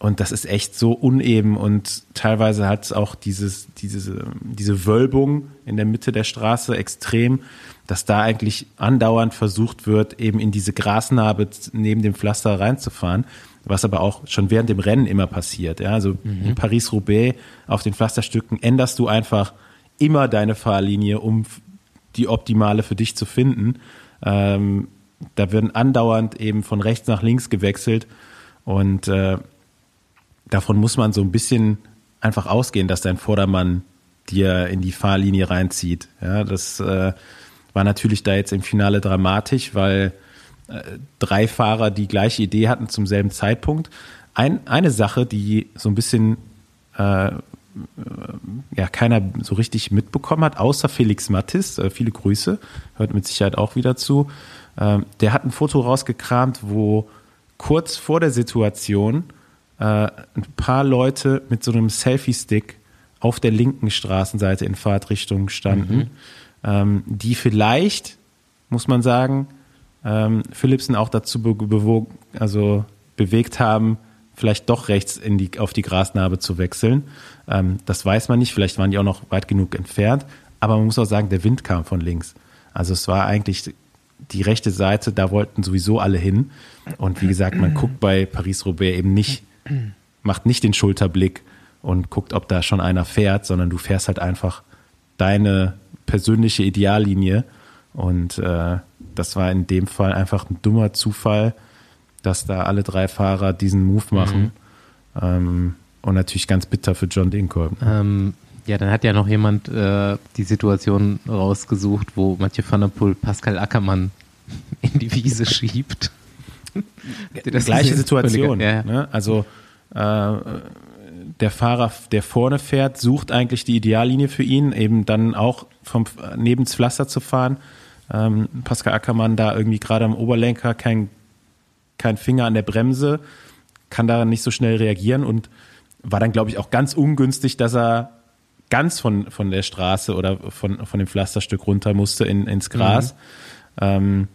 und das ist echt so uneben und teilweise hat es auch dieses, diese, diese Wölbung in der Mitte der Straße extrem, dass da eigentlich andauernd versucht wird, eben in diese Grasnarbe neben dem Pflaster reinzufahren, was aber auch schon während dem Rennen immer passiert. Ja? Also in Paris-Roubaix auf den Pflasterstücken änderst du einfach immer deine Fahrlinie, um die optimale für dich zu finden. Ähm, da werden andauernd eben von rechts nach links gewechselt und äh, davon muss man so ein bisschen einfach ausgehen, dass dein Vordermann dir in die Fahrlinie reinzieht. Ja, das äh, war natürlich da jetzt im Finale dramatisch, weil äh, drei Fahrer die gleiche Idee hatten zum selben Zeitpunkt. Ein, eine Sache, die so ein bisschen äh, ja keiner so richtig mitbekommen hat, außer Felix Mattis, äh, viele Grüße, hört mit Sicherheit auch wieder zu. Ähm, der hat ein Foto rausgekramt, wo kurz vor der Situation äh, ein paar Leute mit so einem Selfie-Stick auf der linken Straßenseite in Fahrtrichtung standen, ähm, die vielleicht, muss man sagen, ähm, Philipsen auch dazu be bewogen, also bewegt haben, vielleicht doch rechts in die, auf die Grasnarbe zu wechseln. Ähm, das weiß man nicht, vielleicht waren die auch noch weit genug entfernt, aber man muss auch sagen, der Wind kam von links. Also es war eigentlich die rechte Seite, da wollten sowieso alle hin. Und wie gesagt, man guckt bei Paris-Roubaix eben nicht, macht nicht den Schulterblick und guckt, ob da schon einer fährt, sondern du fährst halt einfach deine persönliche Ideallinie. Und äh, das war in dem Fall einfach ein dummer Zufall, dass da alle drei Fahrer diesen Move machen. Ähm, und natürlich ganz bitter für John Dinkolb. Ähm, ja, dann hat ja noch jemand äh, die Situation rausgesucht, wo Mathieu van der Poel Pascal Ackermann <laughs> in die Wiese schiebt. <laughs> Das Gleiche? Situation. Ja. Ne? Also äh, der Fahrer, der vorne fährt, sucht eigentlich die Ideallinie für ihn, eben dann auch vom neben das Pflaster zu fahren. Ähm, Pascal Ackermann da irgendwie gerade am Oberlenker, kein, kein Finger an der Bremse, kann da nicht so schnell reagieren und war dann, glaube ich, auch ganz ungünstig, dass er ganz von, von der Straße oder von, von dem Pflasterstück runter musste in, ins Gras. Ähm,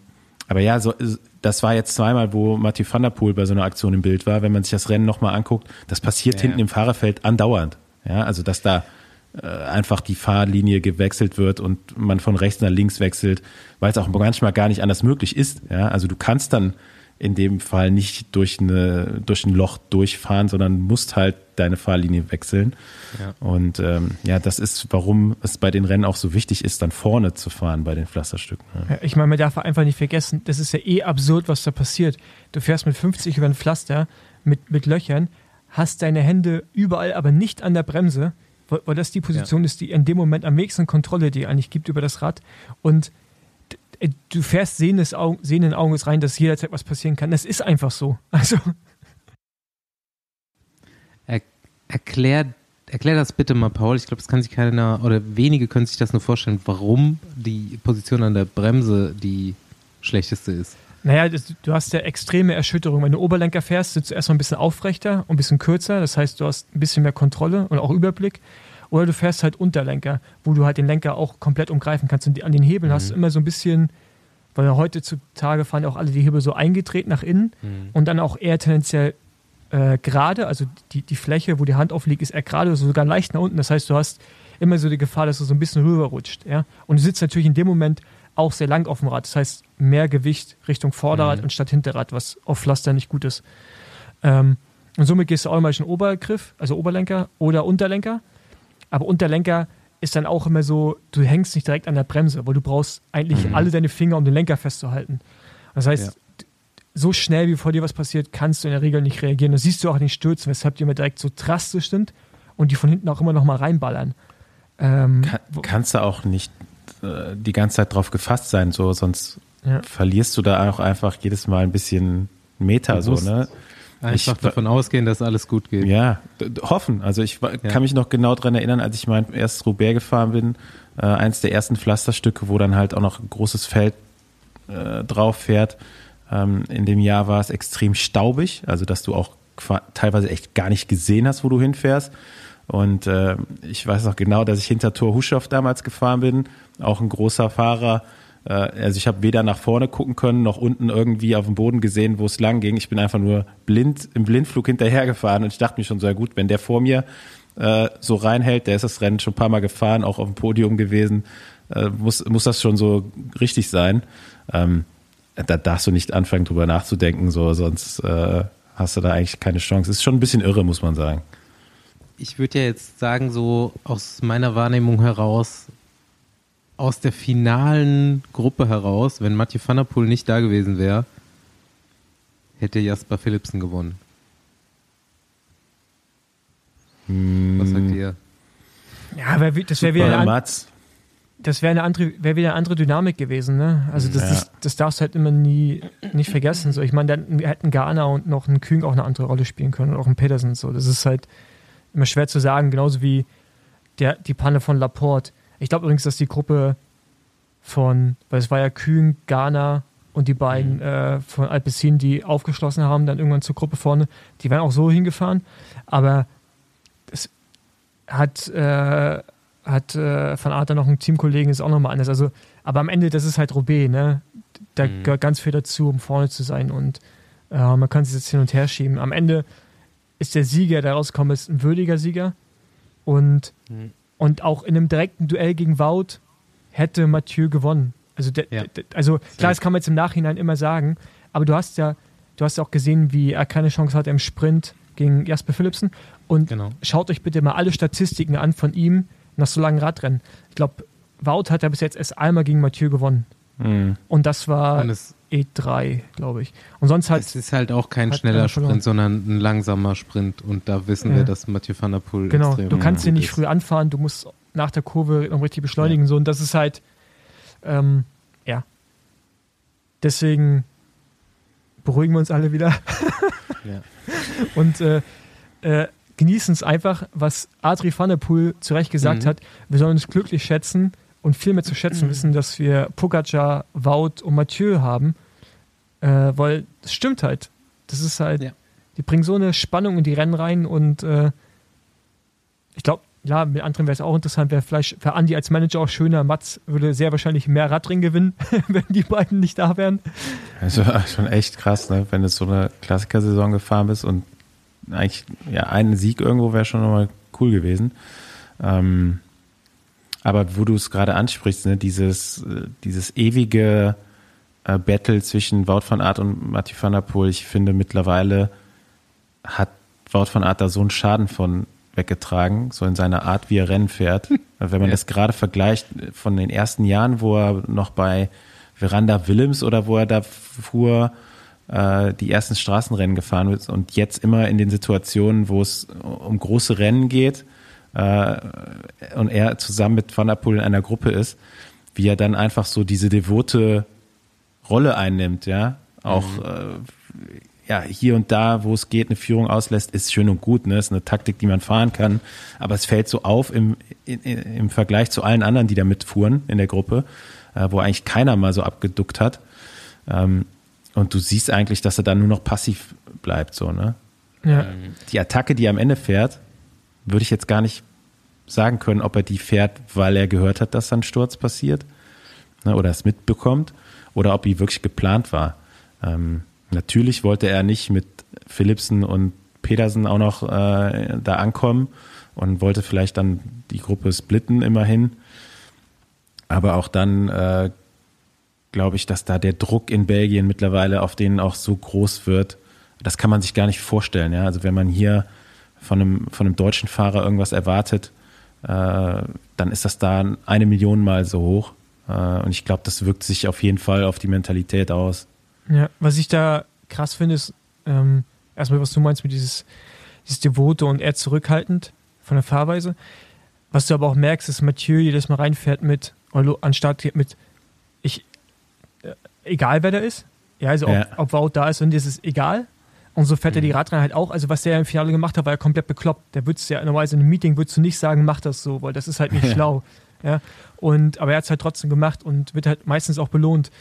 aber ja, so, das war jetzt zweimal, wo Mathieu van der Poel bei so einer Aktion im Bild war. Wenn man sich das Rennen nochmal anguckt, das passiert Ja, hinten im Fahrerfeld andauernd. Ja, also dass da äh, einfach die Fahrlinie gewechselt wird und man von rechts nach links wechselt, weil es auch manchmal gar nicht anders möglich ist. Ja, also du kannst dann in dem Fall nicht durch, eine, durch ein Loch durchfahren, sondern musst halt deine Fahrlinie wechseln. Ja. Und ähm, ja, das ist, warum es bei den Rennen auch so wichtig ist, dann vorne zu fahren bei den Pflasterstücken. Ja. Ja, Ich meine, man darf einfach nicht vergessen, das ist ja eh absurd, was da passiert. Du fährst mit 50 über ein Pflaster mit, mit Löchern, hast deine Hände überall, aber nicht an der Bremse, weil, weil das die Position ist, die in dem Moment am wenigsten Kontrolle dir eigentlich gibt über das Rad. Und du fährst sehendes Augen, sehenden Auges rein, dass jederzeit was passieren kann. Das ist einfach so. <laughs> Also, Er, erklär, erklär das bitte mal, Paul. Ich glaube, das kann sich keiner oder wenige können sich das nur vorstellen, warum die Position an der Bremse die schlechteste ist. naja, das, du hast ja extreme Erschütterung. Wenn du Oberlenker fährst, sitzt du erstmal ein bisschen aufrechter und ein bisschen kürzer. Das heißt, du hast ein bisschen mehr Kontrolle und auch Überblick. Oder du fährst halt Unterlenker, wo du halt den Lenker auch komplett umgreifen kannst. Und an den Hebeln hast du immer so ein bisschen, weil heutzutage fahren auch alle die Hebel so eingedreht nach innen und dann auch eher tendenziell äh, gerade, also die, die Fläche, wo die Hand aufliegt, ist eher gerade, also sogar leicht nach unten. Das heißt, du hast immer so die Gefahr, dass du so ein bisschen rüberrutscht. Ja? Und du sitzt natürlich in dem Moment auch sehr lang auf dem Rad. Das heißt, mehr Gewicht Richtung Vorderrad Mhm. anstatt Hinterrad, was auf Pflaster nicht gut ist. Ähm, und somit gehst du automatisch in Obergriff, also Oberlenker oder Unterlenker. Aber Unterlenker ist dann auch immer so, du hängst nicht direkt an der Bremse, weil du brauchst eigentlich alle deine Finger, um den Lenker festzuhalten. Das heißt, Ja. so schnell wie vor dir was passiert, kannst du in der Regel nicht reagieren. Das siehst du auch in den Stürzen, weshalb die immer direkt so drastisch sind und die von hinten auch immer noch mal reinballern. Ähm, Kann, kannst du auch nicht äh, die ganze Zeit drauf gefasst sein, so, sonst Ja. verlierst du da auch einfach jedes Mal ein bisschen Meter, so, ne? Einfach Ich- davon ausgehen, dass alles gut geht. Ja, hoffen. Also ich Ja. kann mich noch genau dran erinnern, als ich mein erstes Roubaix gefahren bin, äh, eins der ersten Pflasterstücke, wo dann halt auch noch ein großes Feld äh, drauf fährt. Ähm, in dem Jahr war es extrem staubig, also dass du auch teilweise echt gar nicht gesehen hast, wo du hinfährst. Und äh, ich weiß noch genau, dass ich hinter Thor Huschow damals gefahren bin, auch ein großer Fahrer. Äh, also ich habe weder nach vorne gucken können, noch unten irgendwie auf dem Boden gesehen, wo es lang ging. Ich bin einfach nur blind im Blindflug hinterhergefahren und ich dachte mir schon sehr gut, wenn der vor mir äh, so reinhält, der ist das Rennen schon ein paar Mal gefahren, auch auf dem Podium gewesen, äh, muss, muss das schon so richtig sein. Ähm, da darfst du nicht anfangen, drüber nachzudenken, so, sonst hast du da eigentlich keine Chance. Ist schon ein bisschen irre, muss man sagen. Ich würde ja jetzt sagen, so aus meiner Wahrnehmung heraus, aus der finalen Gruppe heraus, wenn Mathieu van der Poel nicht da gewesen wäre, hätte Jasper Philipsen gewonnen. Was sagt ihr? ja, wär, das wäre wieder, eine das wär eine andere, wär wieder eine andere Dynamik gewesen. Ne? Also das, Ja. das, das darfst du halt immer nie nicht vergessen. So, ich meine, dann hätten Ghana und noch ein Kühn auch eine andere Rolle spielen können und auch ein Peterson. So, das ist halt immer schwer zu sagen, genauso wie der, die Panne von Laporte. Ich glaube übrigens, dass die Gruppe von, weil es war ja Kühn, Ghana und die beiden äh, von Alpecin, die aufgeschlossen haben, dann irgendwann zur Gruppe vorne, die wären auch so hingefahren. Aber es hat, äh, hat äh, Van dann noch einen Teamkollegen, ist auch nochmal anders. Also, aber am Ende, das ist halt Roubaix, ne? Da Mhm. gehört ganz viel dazu, um vorne zu sein und äh, man kann sich jetzt hin und her schieben. Am Ende ist der Sieger, der rausgekommen ist, ein würdiger Sieger und, Mhm. Und auch in einem direkten Duell gegen Wout hätte Mathieu gewonnen. Also, der, Ja. der, also klar, das kann man jetzt im Nachhinein immer sagen, aber du hast ja, du hast ja auch gesehen, wie er keine Chance hatte im Sprint gegen Jasper Philipsen. Und Genau. schaut euch bitte mal alle Statistiken an von ihm nach so langen Radrennen. Ich glaube, Wout hat ja bis jetzt erst einmal gegen Mathieu gewonnen. mh, Und das war Und es, E3, glaube ich. Und sonst halt, es ist halt auch kein schneller. Sprint, sondern ein langsamer Sprint. Und da wissen Ja. wir, dass Mathieu van der Poel genau, extrem du kannst ihn nicht ist. früh anfahren, du musst nach der Kurve noch richtig beschleunigen. So, und das ist halt, ähm, ja. Deswegen beruhigen wir uns alle wieder. <laughs> Ja. und äh, äh, genießen es einfach, was Adri van der Poel zu Recht gesagt Mhm. hat. Wir sollen uns glücklich schätzen und viel mehr zu schätzen wissen, dass wir Pogacar, Wout und Mathieu haben. Äh, weil es stimmt halt. Das ist halt, Ja. die bringen so eine Spannung in die Rennen rein und äh, ich glaube, ja, mit anderen wäre es auch interessant, wäre vielleicht für Andi als Manager auch schöner. Mats würde sehr wahrscheinlich mehr Radring gewinnen, <laughs> wenn die beiden nicht da wären. Also <laughs> schon echt krass, ne? wenn du so eine Klassikersaison gefahren bist und eigentlich ja ein Sieg irgendwo wäre schon nochmal cool gewesen. Ähm, aber wo du es gerade ansprichst, ne, dieses, äh, dieses ewige äh, Battle zwischen Wout van Aert und Mathieu van der Poel, ich finde mittlerweile hat Wout van Aert da so einen Schaden von weggetragen, so in seiner Art, wie er Rennen fährt. <laughs> Wenn man Ja. das gerade vergleicht von den ersten Jahren, wo er noch bei Veranda Willems oder wo er da fuhr, äh, die ersten Straßenrennen gefahren ist und jetzt immer in den Situationen, wo es um große Rennen geht äh, und er zusammen mit Van der Poel in einer Gruppe ist, wie er dann einfach so diese devote Rolle einnimmt, ja, auch äh, ja, hier und da, wo es geht, eine Führung auslässt, ist schön und gut, ne? Ist eine Taktik, die man fahren kann. Aber es fällt so auf im, in, in, im Vergleich zu allen anderen, die da mitfuhren in der Gruppe, äh, wo eigentlich keiner mal so abgeduckt hat. Ähm, und du siehst eigentlich, dass er dann nur noch passiv bleibt, so, ne? Ja. Die Attacke, die er am Ende fährt, würde ich jetzt gar nicht sagen können, ob er die fährt, weil er gehört hat, dass ein Sturz passiert ne, oder es mitbekommt oder ob die wirklich geplant war. Ähm, natürlich wollte er nicht mit Philipsen und Pedersen auch noch äh, da ankommen und wollte vielleicht dann die Gruppe splitten immerhin. Aber auch dann äh, glaube ich, dass da der Druck in Belgien mittlerweile auf denen auch so groß wird. Das kann man sich gar nicht vorstellen. Ja? Also wenn man hier von einem, von einem deutschen Fahrer irgendwas erwartet, äh, dann ist das da eine Million Mal so hoch. Äh, und ich glaube, das wirkt sich auf jeden Fall auf die Mentalität aus. Ja, was ich da krass finde, ist ähm, erstmal, was du meinst mit dieses, dieses Devote und eher zurückhaltend von der Fahrweise. Was du aber auch merkst, ist Mathieu jedes Mal reinfährt mit, anstatt mit, ich, äh, egal wer da ist. Ja, also ja. ob, ob Wout da ist und ist es egal. Und so fährt mhm. er die mhm. Radrennen halt auch. Also was der im Finale gemacht hat, war ja komplett bekloppt. Der würdest ja normalerweise in einem Meeting würdest du nicht sagen, mach das so, weil das ist halt nicht <laughs> schlau. Ja. Und, aber er hat es halt trotzdem gemacht und wird halt meistens auch belohnt.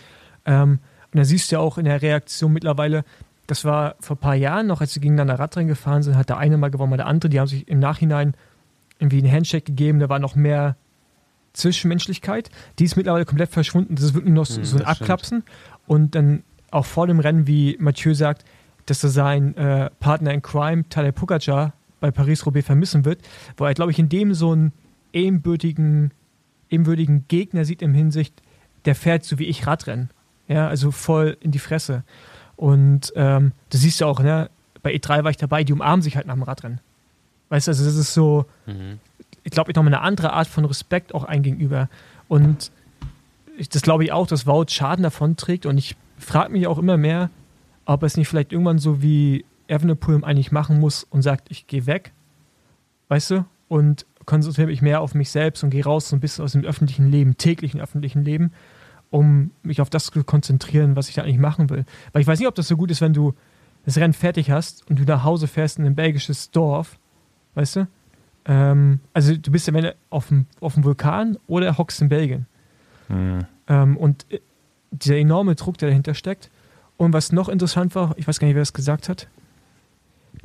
Ähm, und da siehst du ja auch in der Reaktion mittlerweile, das war vor ein paar Jahren noch, als sie gegeneinander Radrennen gefahren sind, hat der eine mal gewonnen, mal der andere. Die haben sich im Nachhinein irgendwie einen Handshake gegeben, da war noch mehr Zwischenmenschlichkeit. Die ist mittlerweile komplett verschwunden. Das ist wirklich noch so, mhm, so ein Abklapsen. Und dann auch vor dem Rennen, wie Mathieu sagt, dass er seinen äh, Partner in Crime, Tadej Pogacar, bei Paris-Roubaix vermissen wird, wo er, glaube ich, in dem so einen ebenbürtigen, ebenbürtigen Gegner sieht im Hinsicht, der fährt so wie ich Radrennen. Ja, also voll in die Fresse. Und ähm, du siehst ja auch, ne, bei E3 war ich dabei, die umarmen sich halt nach dem Radrennen. Weißt du, also das ist so, mhm. ich glaube, ich nochmal eine andere Art von Respekt auch ein gegenüber. Und ich, das glaube ich auch, dass Wout Schaden davon trägt. Und ich frage mich auch immer mehr, ob es nicht vielleicht irgendwann so wie Evenepoel eigentlich machen muss und sagt, ich gehe weg, weißt du, und konzentriere mich mehr auf mich selbst und gehe raus so ein bisschen aus dem öffentlichen Leben, täglichen öffentlichen Leben, um mich auf das zu konzentrieren, was ich da eigentlich machen will. Weil ich weiß nicht, ob das so gut ist, wenn du das Rennen fertig hast und du nach Hause fährst in ein belgisches Dorf, weißt du? Ähm, also du bist ja wenn auf dem, auf dem Vulkan oder hockst in Belgien. Mhm. Ähm, und äh, dieser enorme Druck, der dahinter steckt, und was noch interessant war, ich weiß gar nicht, wer das gesagt hat,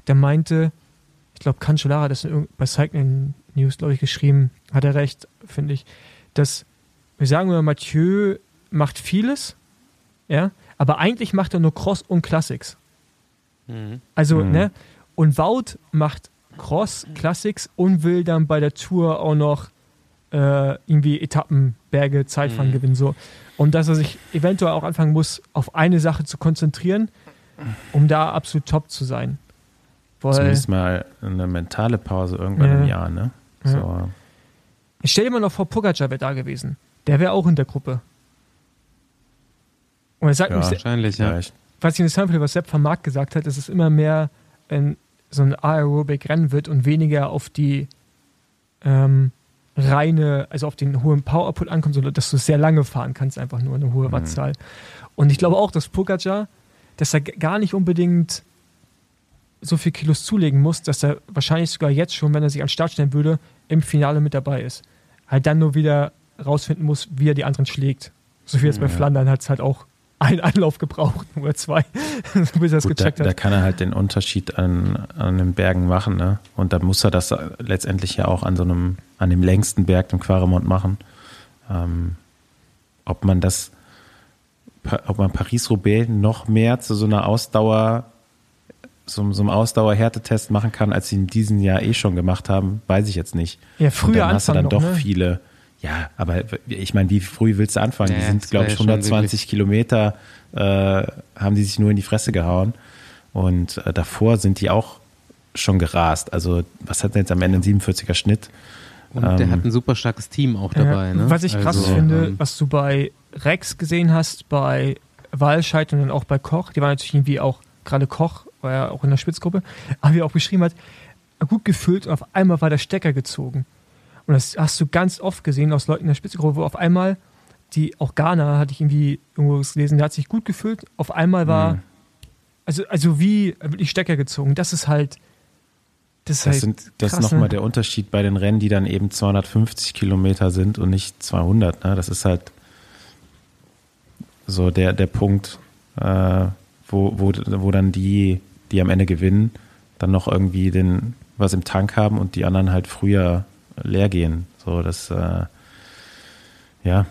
der meinte, ich glaube, Cancellara das bei Cycling News, glaube ich, geschrieben, hat er recht, finde ich, dass, wir sagen immer, Mathieu macht vieles, ja, aber eigentlich macht er nur Cross und Classics. Mhm. Also, mhm. ne, und Wout macht Cross, Classics und will dann bei der Tour auch noch äh, irgendwie Etappen, Berge, Zeitfahren mhm. gewinnen, so. Und dass er sich eventuell auch anfangen muss, auf eine Sache zu konzentrieren, um da absolut top zu sein. Weil, Zumindest mal eine mentale Pause irgendwann ja, im Jahr, ne? So. Ja. Ich stell dir mal noch vor, Pogacar wäre da gewesen. Der wäre auch in der Gruppe. Und er sagt ja, mich, wahrscheinlich, ja. Was ich interessant finde, was Sepp van Markt gesagt hat, dass es immer mehr ein, so ein Aerobic-Rennen wird und weniger auf die ähm, reine, also auf den hohen Power-Output ankommt, sondern dass du sehr lange fahren kannst, einfach nur eine hohe mhm. Wattzahl. Und ich glaube auch, dass Pogacar, dass er gar nicht unbedingt so viel Kilos zulegen muss, dass er wahrscheinlich sogar jetzt schon, wenn er sich an den Start stellen würde, im Finale mit dabei ist. Halt dann nur wieder rausfinden muss, wie er die anderen schlägt. So wie jetzt bei ja. Flandern hat es halt auch einen Anlauf gebraucht <laughs> oder zwei, <laughs> bis er es gecheckt da, hat. Da kann er halt den Unterschied an, an den Bergen machen, ne? Und da muss er das letztendlich ja auch an so einem, an dem längsten Berg, dem Quaremont, machen. Ähm, ob man das, ob man Paris-Roubaix noch mehr zu so einer Ausdauer, so, so einem Ausdauer-Härtetest machen kann, als sie in diesem Jahr eh schon gemacht haben, weiß ich jetzt nicht. Ja, früher Und dann hast du dann noch, doch ne? viele ja, aber ich meine, wie früh willst du anfangen? Ja, die sind, glaube ich, 120 Kilometer, äh, haben die sich nur in die Fresse gehauen. Und äh, davor sind die auch schon gerast. Also, was hat denn jetzt am Ende ein 47er Schnitt? Und ähm, der hat ein super starkes Team auch dabei. Ja, ne? Was ich krass also, finde, ähm, was du bei Rex gesehen hast, bei Walscheid und dann auch bei Koch, die waren natürlich irgendwie auch, gerade Koch war ja auch in der Spitzgruppe, aber wie er auch beschrieben hat, gut gefühlt und auf einmal war der Stecker gezogen. Und das hast du ganz oft gesehen aus Leuten in der Spitzengruppe, wo auf einmal die, auch Ghana hatte ich irgendwie irgendwo gelesen, der hat sich gut gefühlt, auf einmal war, mhm. also, also wie wirklich Stecker gezogen. Das ist halt, das ist das halt sind, Das ist nochmal der Unterschied bei den Rennen, die dann eben 250 Kilometer sind und nicht 200. Ne? Das ist halt so der, der Punkt, äh, wo, wo, wo dann die, die am Ende gewinnen, dann noch irgendwie den, was im Tank haben und die anderen halt früher leer gehen. So, das äh, ja,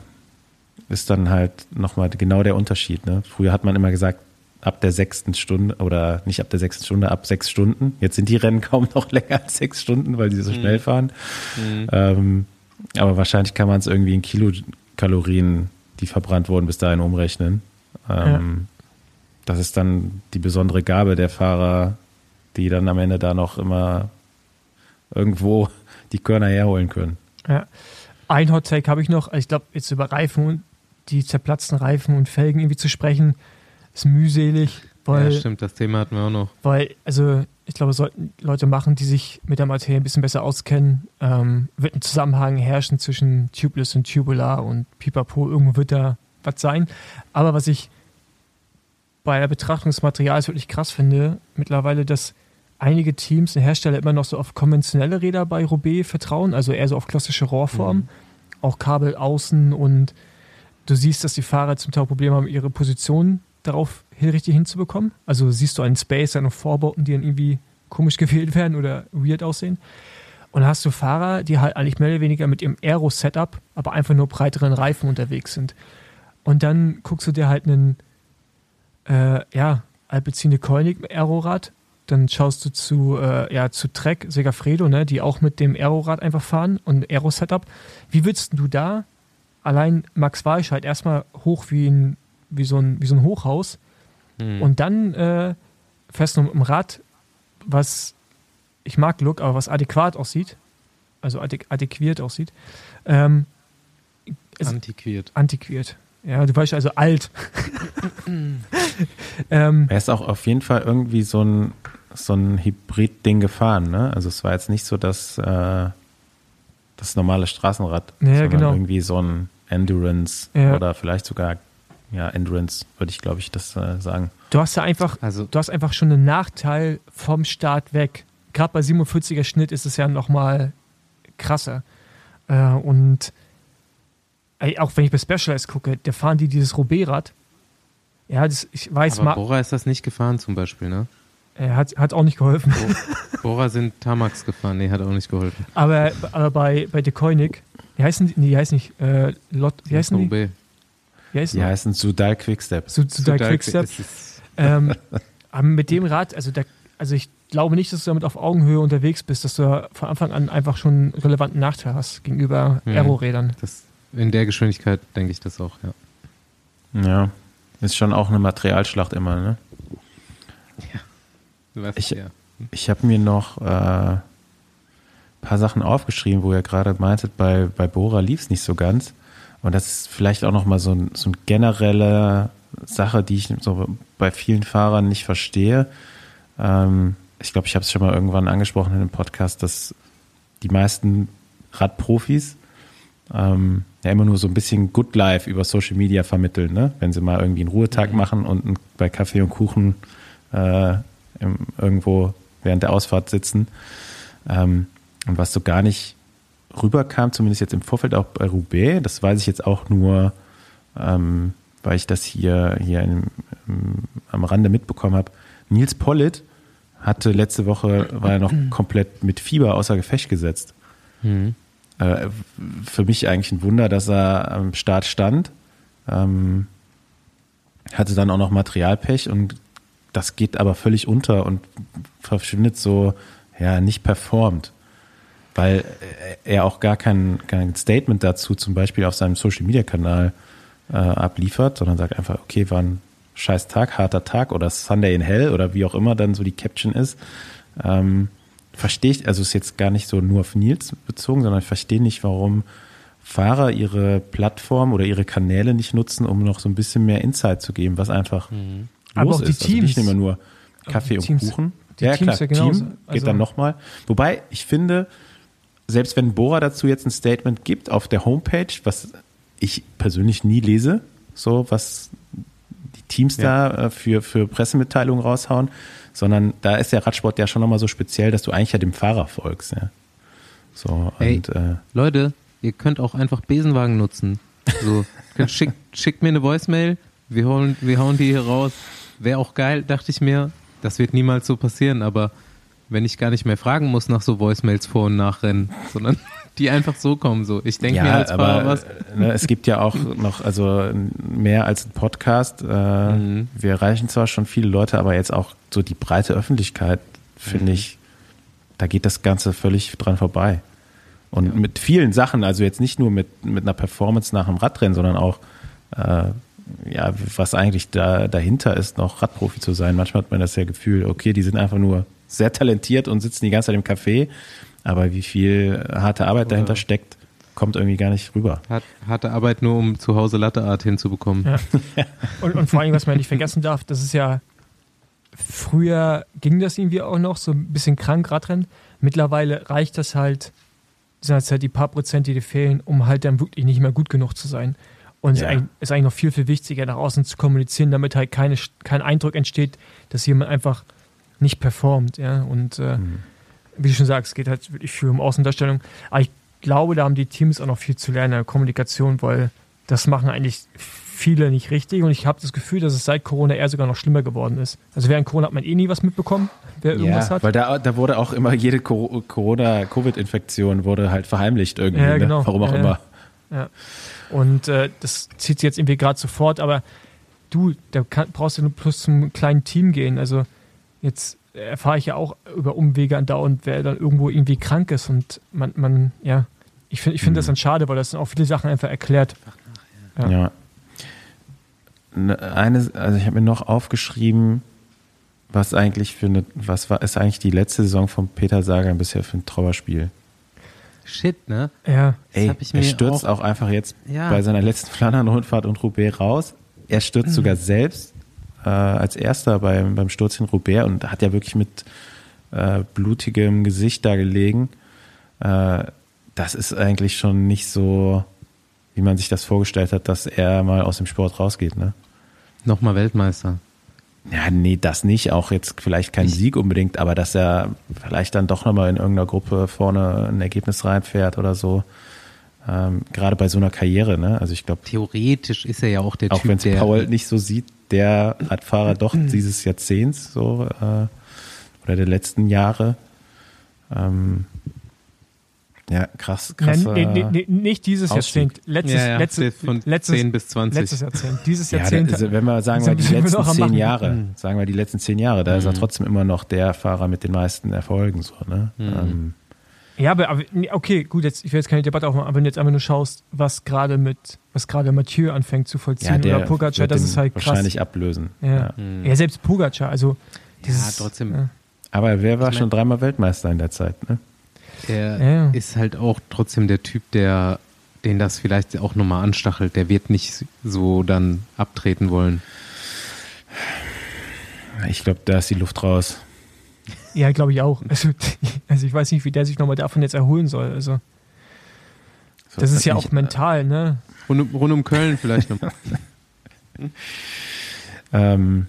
ist dann halt nochmal genau der Unterschied. Ne? Früher hat man immer gesagt, ab der sechsten Stunde oder nicht ab der sechsten Stunde, ab sechs Stunden. Jetzt sind die Rennen kaum noch <laughs> länger als sechs Stunden, weil sie so schnell fahren. Ähm, aber wahrscheinlich kann man es irgendwie in Kilokalorien, die verbrannt wurden, bis dahin umrechnen. Ähm, Das ist dann die besondere Gabe der Fahrer, die dann am Ende da noch immer irgendwo <laughs> die Körner herholen können. Ja. Ein Hot Take habe ich noch. Ich glaube, jetzt über Reifen und die zerplatzten Reifen und Felgen irgendwie zu sprechen, ist mühselig, weil, ja, stimmt, das Thema hatten wir auch noch. weil also ich glaube, sollten Leute machen, die sich mit der Materie ein bisschen besser auskennen, ähm, wird ein Zusammenhang herrschen zwischen Tubeless und Tubular und Pipapo. Irgendwo wird da was sein. Aber was ich bei der Betrachtung des Materials wirklich krass finde, mittlerweile, dass einige Teams und Hersteller immer noch so auf konventionelle Räder bei Roubaix vertrauen, also eher so auf klassische Rohrform, auch Kabel außen und du siehst, dass die Fahrer zum Teil Probleme haben, ihre Position darauf richtig hinzubekommen. Also siehst du einen Space, eine Vorbauten, die dann irgendwie komisch <laughs> gewählt werden oder weird aussehen. Und dann hast du Fahrer, die halt eigentlich mehr oder weniger mit ihrem Aero-Setup, aber einfach nur breiteren Reifen unterwegs sind. Und dann guckst du dir halt einen, äh, ja, Alpecin Koenig Aerorad, dann schaust du zu, äh, ja, zu Trek, Segafredo, ne, die auch mit dem Aerorad einfach fahren und Aero-Setup. Wie würdest du da allein Max Walsch halt erstmal hoch wie ein, wie so ein, wie so ein Hochhaus Hm. und dann äh, fährst du mit dem Rad, was ich mag Look, aber was adäquat aussieht, also adäq adäquiert aussieht, ähm, Antiquiert. antiquiert. Ja, du weißt also alt. <laughs> ähm, Er ist auch auf jeden Fall irgendwie so ein, so ein Hybrid-Ding gefahren, ne? Also es war jetzt nicht so das, äh, das normale Straßenrad, Ja, sondern genau. irgendwie so ein Endurance Ja. oder vielleicht sogar, ja, Endurance, würde ich, glaube ich, das äh, sagen. du hast ja einfach, Also, du hast einfach schon einen Nachteil vom Start weg. Gerade bei 47er Schnitt ist es ja nochmal krasser. Äh, und ey, auch wenn ich bei Specialized gucke, da fahren die dieses Roubaix-Rad. Ja, das, ich weiß, aber Ma Bora ist das nicht gefahren zum Beispiel, ne? er hat, hat auch nicht geholfen. <laughs> Bora sind Tamax gefahren, nee, hat auch nicht geholfen. Aber, aber bei, bei De Koenig, die heißen, nee, die heißen nicht, äh, Lot, wie heißen die? Roubaix. Wie heißen Die heißen Sudal Quickstep. Total- Quickstep. Ähm, <laughs> aber mit dem Rad, also, der, also ich glaube nicht, dass du damit auf Augenhöhe unterwegs bist, dass du da von Anfang an einfach schon einen relevanten Nachteil hast gegenüber Mhm. Aero-Rädern. Das, in der Geschwindigkeit denke ich das auch, ja. Ja. Ist schon auch eine Materialschlacht immer, ne? Du weißt, Ich- ja. Ich habe mir noch äh, ein paar Sachen aufgeschrieben, wo ihr gerade meintet, bei, bei Bora lief es nicht so ganz. Und das ist vielleicht auch nochmal so, ein, so eine generelle Sache, die ich so bei vielen Fahrern nicht verstehe. Ähm, ich glaube, ich habe es schon mal irgendwann angesprochen in einem Podcast, dass die meisten Radprofis ähm, ja immer nur so ein bisschen Good Life über Social Media vermitteln, ne? wenn sie mal irgendwie einen Ruhetag machen und bei Kaffee und Kuchen äh, im, irgendwo während der Ausfahrt sitzen. Ähm, und was so gar nicht rüberkam, zumindest jetzt im Vorfeld auch bei Roubaix, das weiß ich jetzt auch nur, ähm, weil ich das hier, hier im, im, am Rande mitbekommen habe. Nils Pollitt hatte letzte Woche, war er noch <clears throat> komplett mit Fieber außer Gefecht gesetzt. Mhm. Äh, für mich eigentlich ein Wunder, dass er am Start stand. Ähm, hatte dann auch noch Materialpech und das geht aber völlig unter und verschwindet so, ja, nicht performt. Weil äh, er auch gar kein, kein Statement dazu zum Beispiel auf seinem Social Media Kanal äh, abliefert, sondern sagt einfach, okay, war ein scheiß Tag, harter Tag oder Sunday in Hell oder wie auch immer dann so die Caption ist. Ähm, verstehe ich, also ist jetzt gar nicht so nur auf Nils bezogen, sondern ich verstehe nicht, warum Fahrer ihre Plattform oder ihre Kanäle nicht nutzen, um noch so ein bisschen mehr Insight zu geben, was einfach Aber los auch die ist. Also nicht Teams. immer nur die Kaffee und Teams- Kuchen. die ja, Teams klar, ja genauso. Team geht Also- dann nochmal. Wobei, ich finde, selbst wenn Bora dazu jetzt ein Statement gibt auf der Homepage, was ich persönlich nie lese, so was die Teams Ja. da äh, für, für Pressemitteilungen raushauen, sondern da ist der Radsport ja schon nochmal so speziell, dass du eigentlich ja dem Fahrer folgst. Ja. So, Ey. und äh, Leute, ihr könnt auch einfach Besenwagen nutzen. So, könnt, schickt, <laughs> schickt mir eine Voicemail, wir hauen, wir hauen die hier raus. Wäre auch geil, dachte ich mir. Das wird niemals so passieren, aber wenn ich gar nicht mehr fragen muss nach so Voicemails vor und nach Rennen, sondern die einfach so kommen. So, ich denke ja, mir als Fahrer aber was. ne, es gibt ja auch noch, also mehr als ein Podcast. Äh, Mhm. Wir erreichen zwar schon viele Leute, aber jetzt auch so die breite Öffentlichkeit, finde Mhm. ich, da geht das Ganze völlig dran vorbei. Und mit vielen Sachen, also jetzt nicht nur mit, mit einer Performance nach einem Radrennen, sondern auch, äh, ja, was eigentlich da dahinter ist, noch Radprofi zu sein. Manchmal hat man das ja Gefühl, okay, die sind einfach nur sehr talentiert und sitzen die ganze Zeit im Café, aber wie viel harte Arbeit dahinter steckt, kommt irgendwie gar nicht rüber. Hat, hatte Arbeit nur, um zu Hause Latteart hinzubekommen. Ja. <laughs> Und, und vor allem, was man nicht vergessen darf, das ist ja, früher ging das irgendwie auch noch, so ein bisschen krank Radrennen. Mittlerweile reicht das halt, sind das halt die paar Prozent, die dir fehlen, um halt dann wirklich nicht mehr gut genug zu sein. Und es Ja. ist eigentlich- ist eigentlich noch viel, viel wichtiger, nach außen zu kommunizieren, damit halt keine, kein Eindruck entsteht, dass jemand einfach nicht performt. Ja? Und äh, wie du schon sagst, es geht halt wirklich viel um Außendarstellung. Aber ich glaube, da haben die Teams auch noch viel zu lernen in der Kommunikation, weil das machen eigentlich viele nicht richtig. Und ich habe das Gefühl, dass es seit Corona eher sogar noch schlimmer geworden ist. Also während Corona hat man eh nie was mitbekommen, wer irgendwas hat. weil da, da wurde auch immer <laughs> jede Co- Corona-Covid-Infektion wurde halt verheimlicht irgendwie, Ja, genau. ne? warum auch Ja, immer. Ja. Und äh, das zieht sich jetzt irgendwie gerade sofort, aber du, da kann, brauchst du nur plus zum kleinen Team gehen. Also jetzt erfahre ich ja auch über Umwege andauernd, wer dann irgendwo irgendwie krank ist und man, man ja, ich finde ich find das dann schade, weil das dann auch viele Sachen einfach erklärt. Ja. Ja. Ne, Eine, also ich habe mir noch aufgeschrieben, was eigentlich für eine, was war, ist eigentlich die letzte Saison von Peter Sagan bisher für ein Trauerspiel? Shit, ne? Ja, Ey, hab ich er stürzt auch- auch, einfach jetzt Ja. bei seiner letzten Flandern-Rundfahrt und Roubaix raus. Er stürzt sogar selbst äh, als erster beim, beim Sturz in Roubaix und hat ja wirklich mit äh, blutigem Gesicht da gelegen. Äh, das ist eigentlich schon nicht so, wie man sich das vorgestellt hat, dass er mal aus dem Sport rausgeht, ne? Nochmal Weltmeister. Ja, nee, das nicht. Auch jetzt vielleicht kein Ich- Sieg unbedingt, aber dass er vielleicht dann doch nochmal in irgendeiner Gruppe vorne ein Ergebnis reinfährt oder so. Ähm, gerade bei so einer Karriere, ne? Also ich glaube, Theoretisch ist er ja auch der auch Typ, wenn es. Paul nicht so sieht, der Radfahrer doch dieses Jahrzehnts so äh, oder der letzten Jahre. Ähm, ja, krass, krass. Nee, nee, nee, nicht dieses Ausstieg. Jahrzehnt. Letztes, ja, ja, letztes, von letztes, 10 bis 20. letztes Jahrzehnt. Dieses Ja, Jahrzehnt. also wenn wir sagen wir die letzten zehn. Jahre, Mhm. sagen wir die letzten zehn Jahre, da ist er trotzdem immer noch der Fahrer mit den meisten Erfolgen so, ne? Mhm. Ähm, Ja, aber, okay, gut, jetzt, ich will jetzt keine Debatte aufmachen, aber wenn du jetzt einfach nur schaust, was gerade mit, was gerade Mathieu anfängt zu vollziehen ja, der oder Pogacar, wird das ist halt krass. wahrscheinlich ablösen. Ja. Ja. ja. selbst Pogacar, also ja, dieses, trotzdem. Ja. Aber wer war Ich mein- schon dreimal Weltmeister in der Zeit, ne? Er Ja. ist halt auch trotzdem der Typ, der den das vielleicht auch nochmal anstachelt. Der wird nicht so dann abtreten wollen. Ich glaube, da ist die Luft raus. Ja, glaube ich auch. Also, <laughs> also ich weiß nicht, wie der sich nochmal davon jetzt erholen soll. Also So, das ist ja ich- auch mental, ne? Rund, um- rund um Köln vielleicht noch. <laughs> Ähm,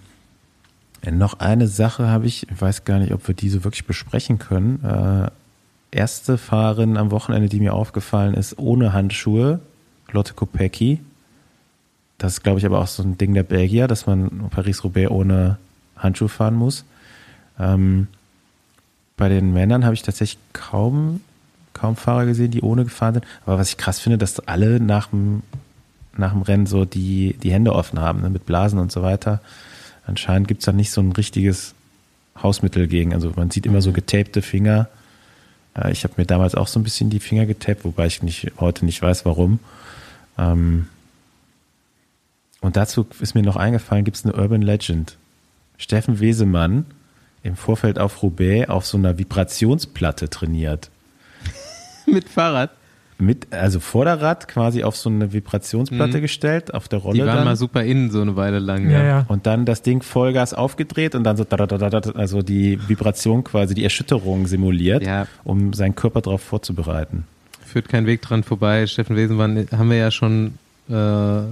noch eine Sache habe ich, ich weiß gar nicht, ob wir diese wirklich besprechen können. Äh, erste Fahrerin am Wochenende, die mir aufgefallen ist, ohne Handschuhe, Lotte Kopecky. Das ist, glaube ich, aber auch so ein Ding der Belgier, dass man Paris-Roubaix ohne Handschuhe fahren muss. Ähm, bei den Männern habe ich tatsächlich kaum, kaum Fahrer gesehen, die ohne gefahren sind. Aber was ich krass finde, dass alle nach dem, nach dem Rennen so die, die Hände offen haben, ne, mit Blasen und so weiter. Anscheinend gibt es da nicht so ein richtiges Hausmittel gegen. Also man sieht immer so getapte Finger. Äh, Ich habe mir damals auch so ein bisschen die Finger getappt, wobei ich nicht, heute nicht weiß, warum. Ähm, und dazu ist mir noch eingefallen, gibt es eine Urban Legend. Steffen Wesemann im Vorfeld auf Roubaix auf so einer Vibrationsplatte trainiert. <laughs> Mit Fahrrad. Mit, also Vorderrad quasi auf so eine Vibrationsplatte Mhm. gestellt, auf der Rolle Die waren dann. mal super innen so eine Weile lang. Ja, ja. Und dann das Ding Vollgas aufgedreht und dann so, da, da, da, da, da, also die Vibration quasi, die Erschütterung simuliert, Ja. um seinen Körper darauf vorzubereiten. Führt kein Weg dran vorbei. Steffen Wesenmann haben wir ja schon äh,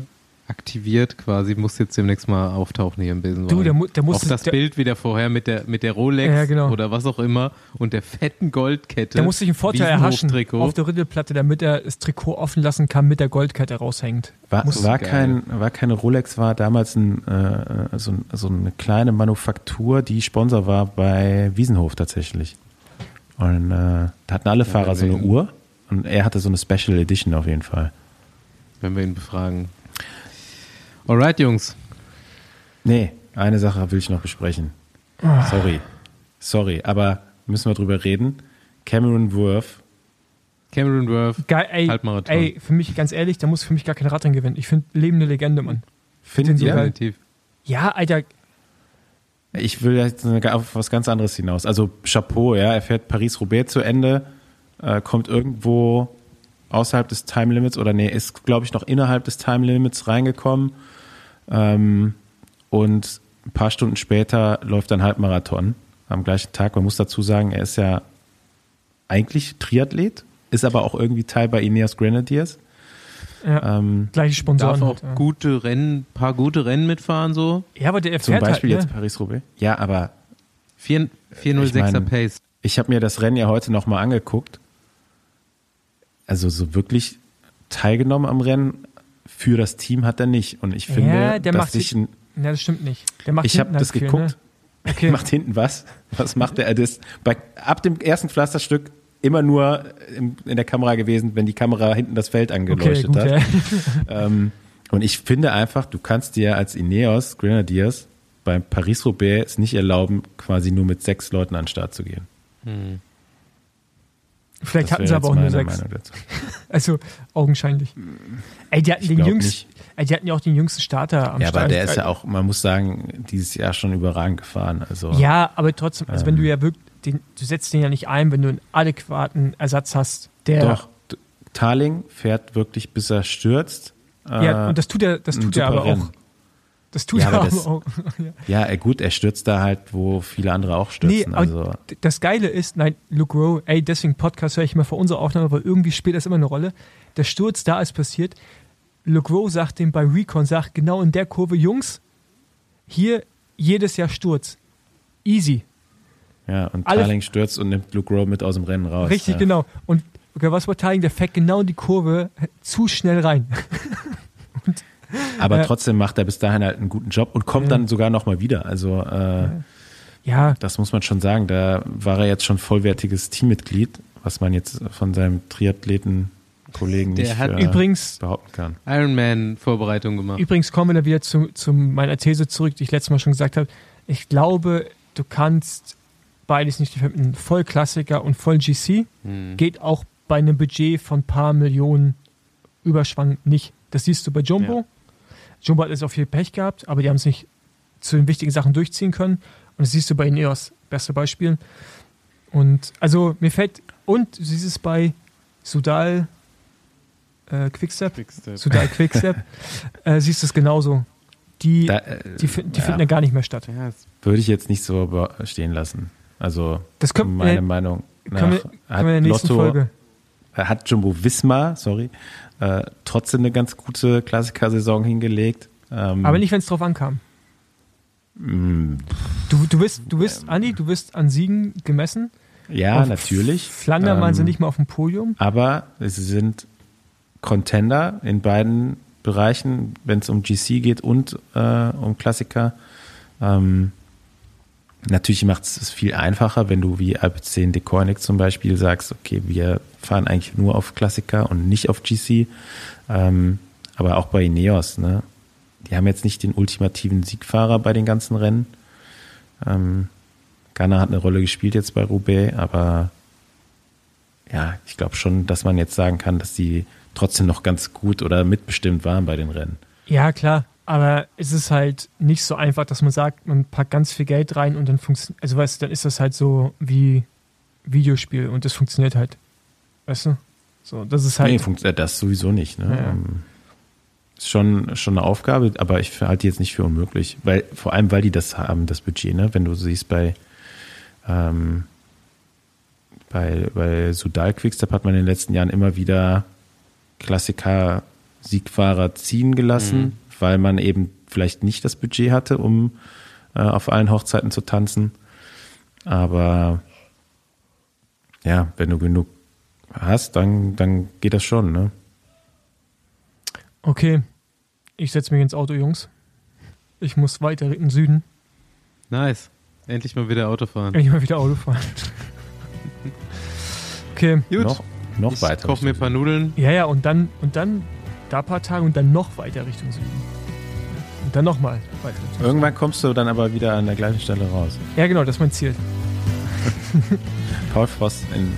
aktiviert quasi. Muss jetzt demnächst mal auftauchen hier im Besenwagen. Du, der, mu- der muss auch das der, Bild wieder vorher mit der, mit der Rolex Ja, genau. oder was auch immer und der fetten Goldkette. der muss sich einen Vorteil erhaschen auf der Rittelplatte, damit er das Trikot offen lassen kann, mit der Goldkette raushängt. War, Muss- war, kein, war keine Rolex, war damals ein, äh, so, so eine kleine Manufaktur, die Sponsor war bei Wiesenhof tatsächlich. Und äh, da hatten alle Fahrer so eine. Uhr Und er hatte so eine Special Edition auf jeden Fall. Wenn wir ihn befragen. Alright, Jungs. Nee, eine Sache will ich noch besprechen. Sorry. Sorry, aber müssen wir drüber reden. Cameron Worth, Cameron Worth. Geil, ey, Halbmarathon. ey, für mich, ganz ehrlich, da muss für mich gar kein Radrennen gewinnen. Ich finde, lebende Legende, Mann. ihr? geil. Definitiv. Ja, Alter, Ich will jetzt auf was ganz anderes hinaus. Also Chapeau, ja, er fährt Paris-Roubaix zu Ende, äh, kommt irgendwo außerhalb des Time Limits oder nee, ist glaube ich noch innerhalb des Time Limits reingekommen ähm, und ein paar Stunden später läuft dann Halbmarathon am gleichen Tag. Man muss dazu sagen, er ist ja eigentlich Triathlet, ist aber auch irgendwie Teil bei Ineos Grenadiers. ja, Ähm, gleiche Sponsoren. Darf auch halt, ja. gute Rennen, paar gute Rennen mitfahren so. Ja, aber der zum fährt Beispiel halt, jetzt ne? Paris-Roubaix. Ja, aber 4, 406er Ich mein- Pace. Ich habe mir das Rennen ja heute nochmal angeguckt. Also so wirklich teilgenommen am Rennen für das Team hat er nicht. Und ich finde, Ja, der dass macht sich ein, Ja, das stimmt nicht. Der macht ich habe hinten das halt viel, geguckt. Ne? <laughs> Okay. Macht hinten was? Was macht er? Er ist bei, ab dem ersten Pflasterstück immer nur im, in der Kamera gewesen, wenn die Kamera hinten das Feld Okay, angeleuchtet gut, hat. ja. <laughs> Ähm, und ich finde einfach, du kannst dir als Ineos Grenadiers beim Paris-Roubaix es nicht erlauben, quasi nur mit sechs Leuten an den Start zu gehen. Vielleicht Das hatten sie aber auch nur sechs. Meinung dazu. <laughs> Also augenscheinlich. Ey, die hatten Ich den jüngsten, ey, die hatten ja auch den jüngsten Starter am Ja, Start. aber der ist ja auch, man muss sagen, dieses Jahr schon überragend gefahren. Also Ja, aber trotzdem, also wenn Ähm. du ja wirklich, den, du setzt den ja nicht ein, wenn du einen adäquaten Ersatz hast, der. doch. Tarling fährt wirklich, bis er stürzt. Ja, Äh, und das tut er, das tut er aber Rennen. auch. Das tut Ja, er das- auch. ja. <laughs> Ja, äh, gut, er stürzt da halt, wo viele andere auch stürzen. Nee, also, das Geile ist, nein, Luke Rowe, ey, deswegen Podcast höre ich immer vor unserer Aufnahme, weil irgendwie spielt das immer eine Rolle. Der Sturz da ist passiert. Luke Rowe sagt dem bei Recon, sagt genau in der Kurve, Jungs, hier jedes Jahr Sturz. Easy. ja, und alle- Tarling stürzt und nimmt Luke Rowe mit aus dem Rennen raus. Richtig, ja. genau. Und okay, was war Tarling? Der fährt genau in die Kurve zu schnell rein. <laughs> Aber Ja. trotzdem macht er bis dahin halt einen guten Job und kommt Ja. dann sogar nochmal wieder. Also äh, Ja, das muss man schon sagen. Da war er jetzt schon vollwertiges Teammitglied, was man jetzt von seinem Triathleten-Kollegen Der nicht hat äh, übrigens, behaupten kann. Ironman-Vorbereitung gemacht. übrigens kommen wir da wieder zu, zu meiner These zurück, die ich letztes Mal schon gesagt habe. Ich glaube, du kannst beides nicht verbinden. Vollklassiker und voll GC Hm. geht auch bei einem Budget von ein paar Millionen Überschwang nicht. Das siehst du bei Jumbo. Ja. Jumbo hat jetzt auch viel Pech gehabt, aber die haben es nicht zu den wichtigen Sachen durchziehen können. Und das siehst du bei Ineos, beste Beispiel. Und also mir fällt, und du siehst es bei Sudal äh, Quickstep, Sudal <laughs> Quickstep, äh, siehst du es genauso. Die, Da, äh, die, die ja. finden ja gar nicht mehr statt. Ja, es- Würde ich jetzt nicht so stehen lassen. Also Das können, meine äh, Meinung nach können, wir, hat können wir in der nächsten Lotto, Folge. hat Jumbo Wismar, sorry, äh, trotzdem eine ganz gute Klassiker-Saison hingelegt. Ähm, Aber nicht, wenn es drauf ankam. mh, Du, du bist, du bist, Andi, du bist an Siegen gemessen. ja, Auf natürlich. Flandern waren sie Ähm, nicht mal auf dem Podium. Aber sie sind Contender in beiden Bereichen, wenn es um GC geht und äh, um Klassiker. Ähm, natürlich macht es viel einfacher, wenn du wie Alp 10 Decornic zum Beispiel sagst, okay, wir fahren eigentlich nur auf Klassiker und nicht auf GC. Ähm, aber auch bei Ineos, ne? Die haben jetzt nicht den ultimativen Siegfahrer bei den ganzen Rennen. Ähm, Ghana hat eine Rolle gespielt jetzt bei Roubaix, aber ja, ich glaube schon, dass man jetzt sagen kann, dass die trotzdem noch ganz gut oder mitbestimmt waren bei den Rennen. Ja, klar. Aber es ist halt nicht so einfach, dass man sagt, man packt ganz viel Geld rein und dann funktioniert, also weißt du, dann ist das halt so wie Videospiel und das funktioniert halt. Weißt du? So, das ist halt. nee, funktioniert das sowieso nicht. Ne? Ja. Ähm, Ist schon, schon eine Aufgabe, aber ich halte die jetzt nicht für unmöglich. Weil, vor allem, weil die das haben, das Budget, ne? Wenn du siehst, bei, ähm, bei, bei Sudal Quickstep hat man in den letzten Jahren immer wieder Klassiker-Siegfahrer ziehen gelassen, Mhm. weil man eben vielleicht nicht das Budget hatte, um äh, auf allen Hochzeiten zu tanzen. Aber ja, wenn du genug hast, dann, dann geht das schon, ne? Okay, ich setze mich ins Auto, Jungs. Ich muss weiter in den Süden. Nice. Endlich mal wieder Auto fahren. Ich mal wieder Auto fahren. Okay, Gut. Noch, Noch ich weiter. koche mir ein paar Nudeln. Ja, ja, und dann, und dann da ein paar Tage und dann noch weiter Richtung Süden. Und dann nochmal weiter Richtung Süden. Irgendwann kommst du dann aber wieder an der gleichen Stelle raus. Ja, genau, das ist mein Ziel. <laughs> Paul Frost in,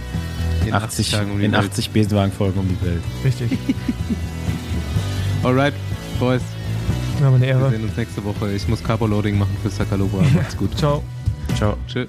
In 80, Tagen um die in Welt. 80 Besenwagen-Folgen um die Welt. Richtig. <laughs> Alright, Boys. War mal eine Wir Ehre. sehen uns nächste Woche. Ich muss Carbo-Loading machen für Sakalobra. Macht's gut. Ciao. Ciao. Tschüss.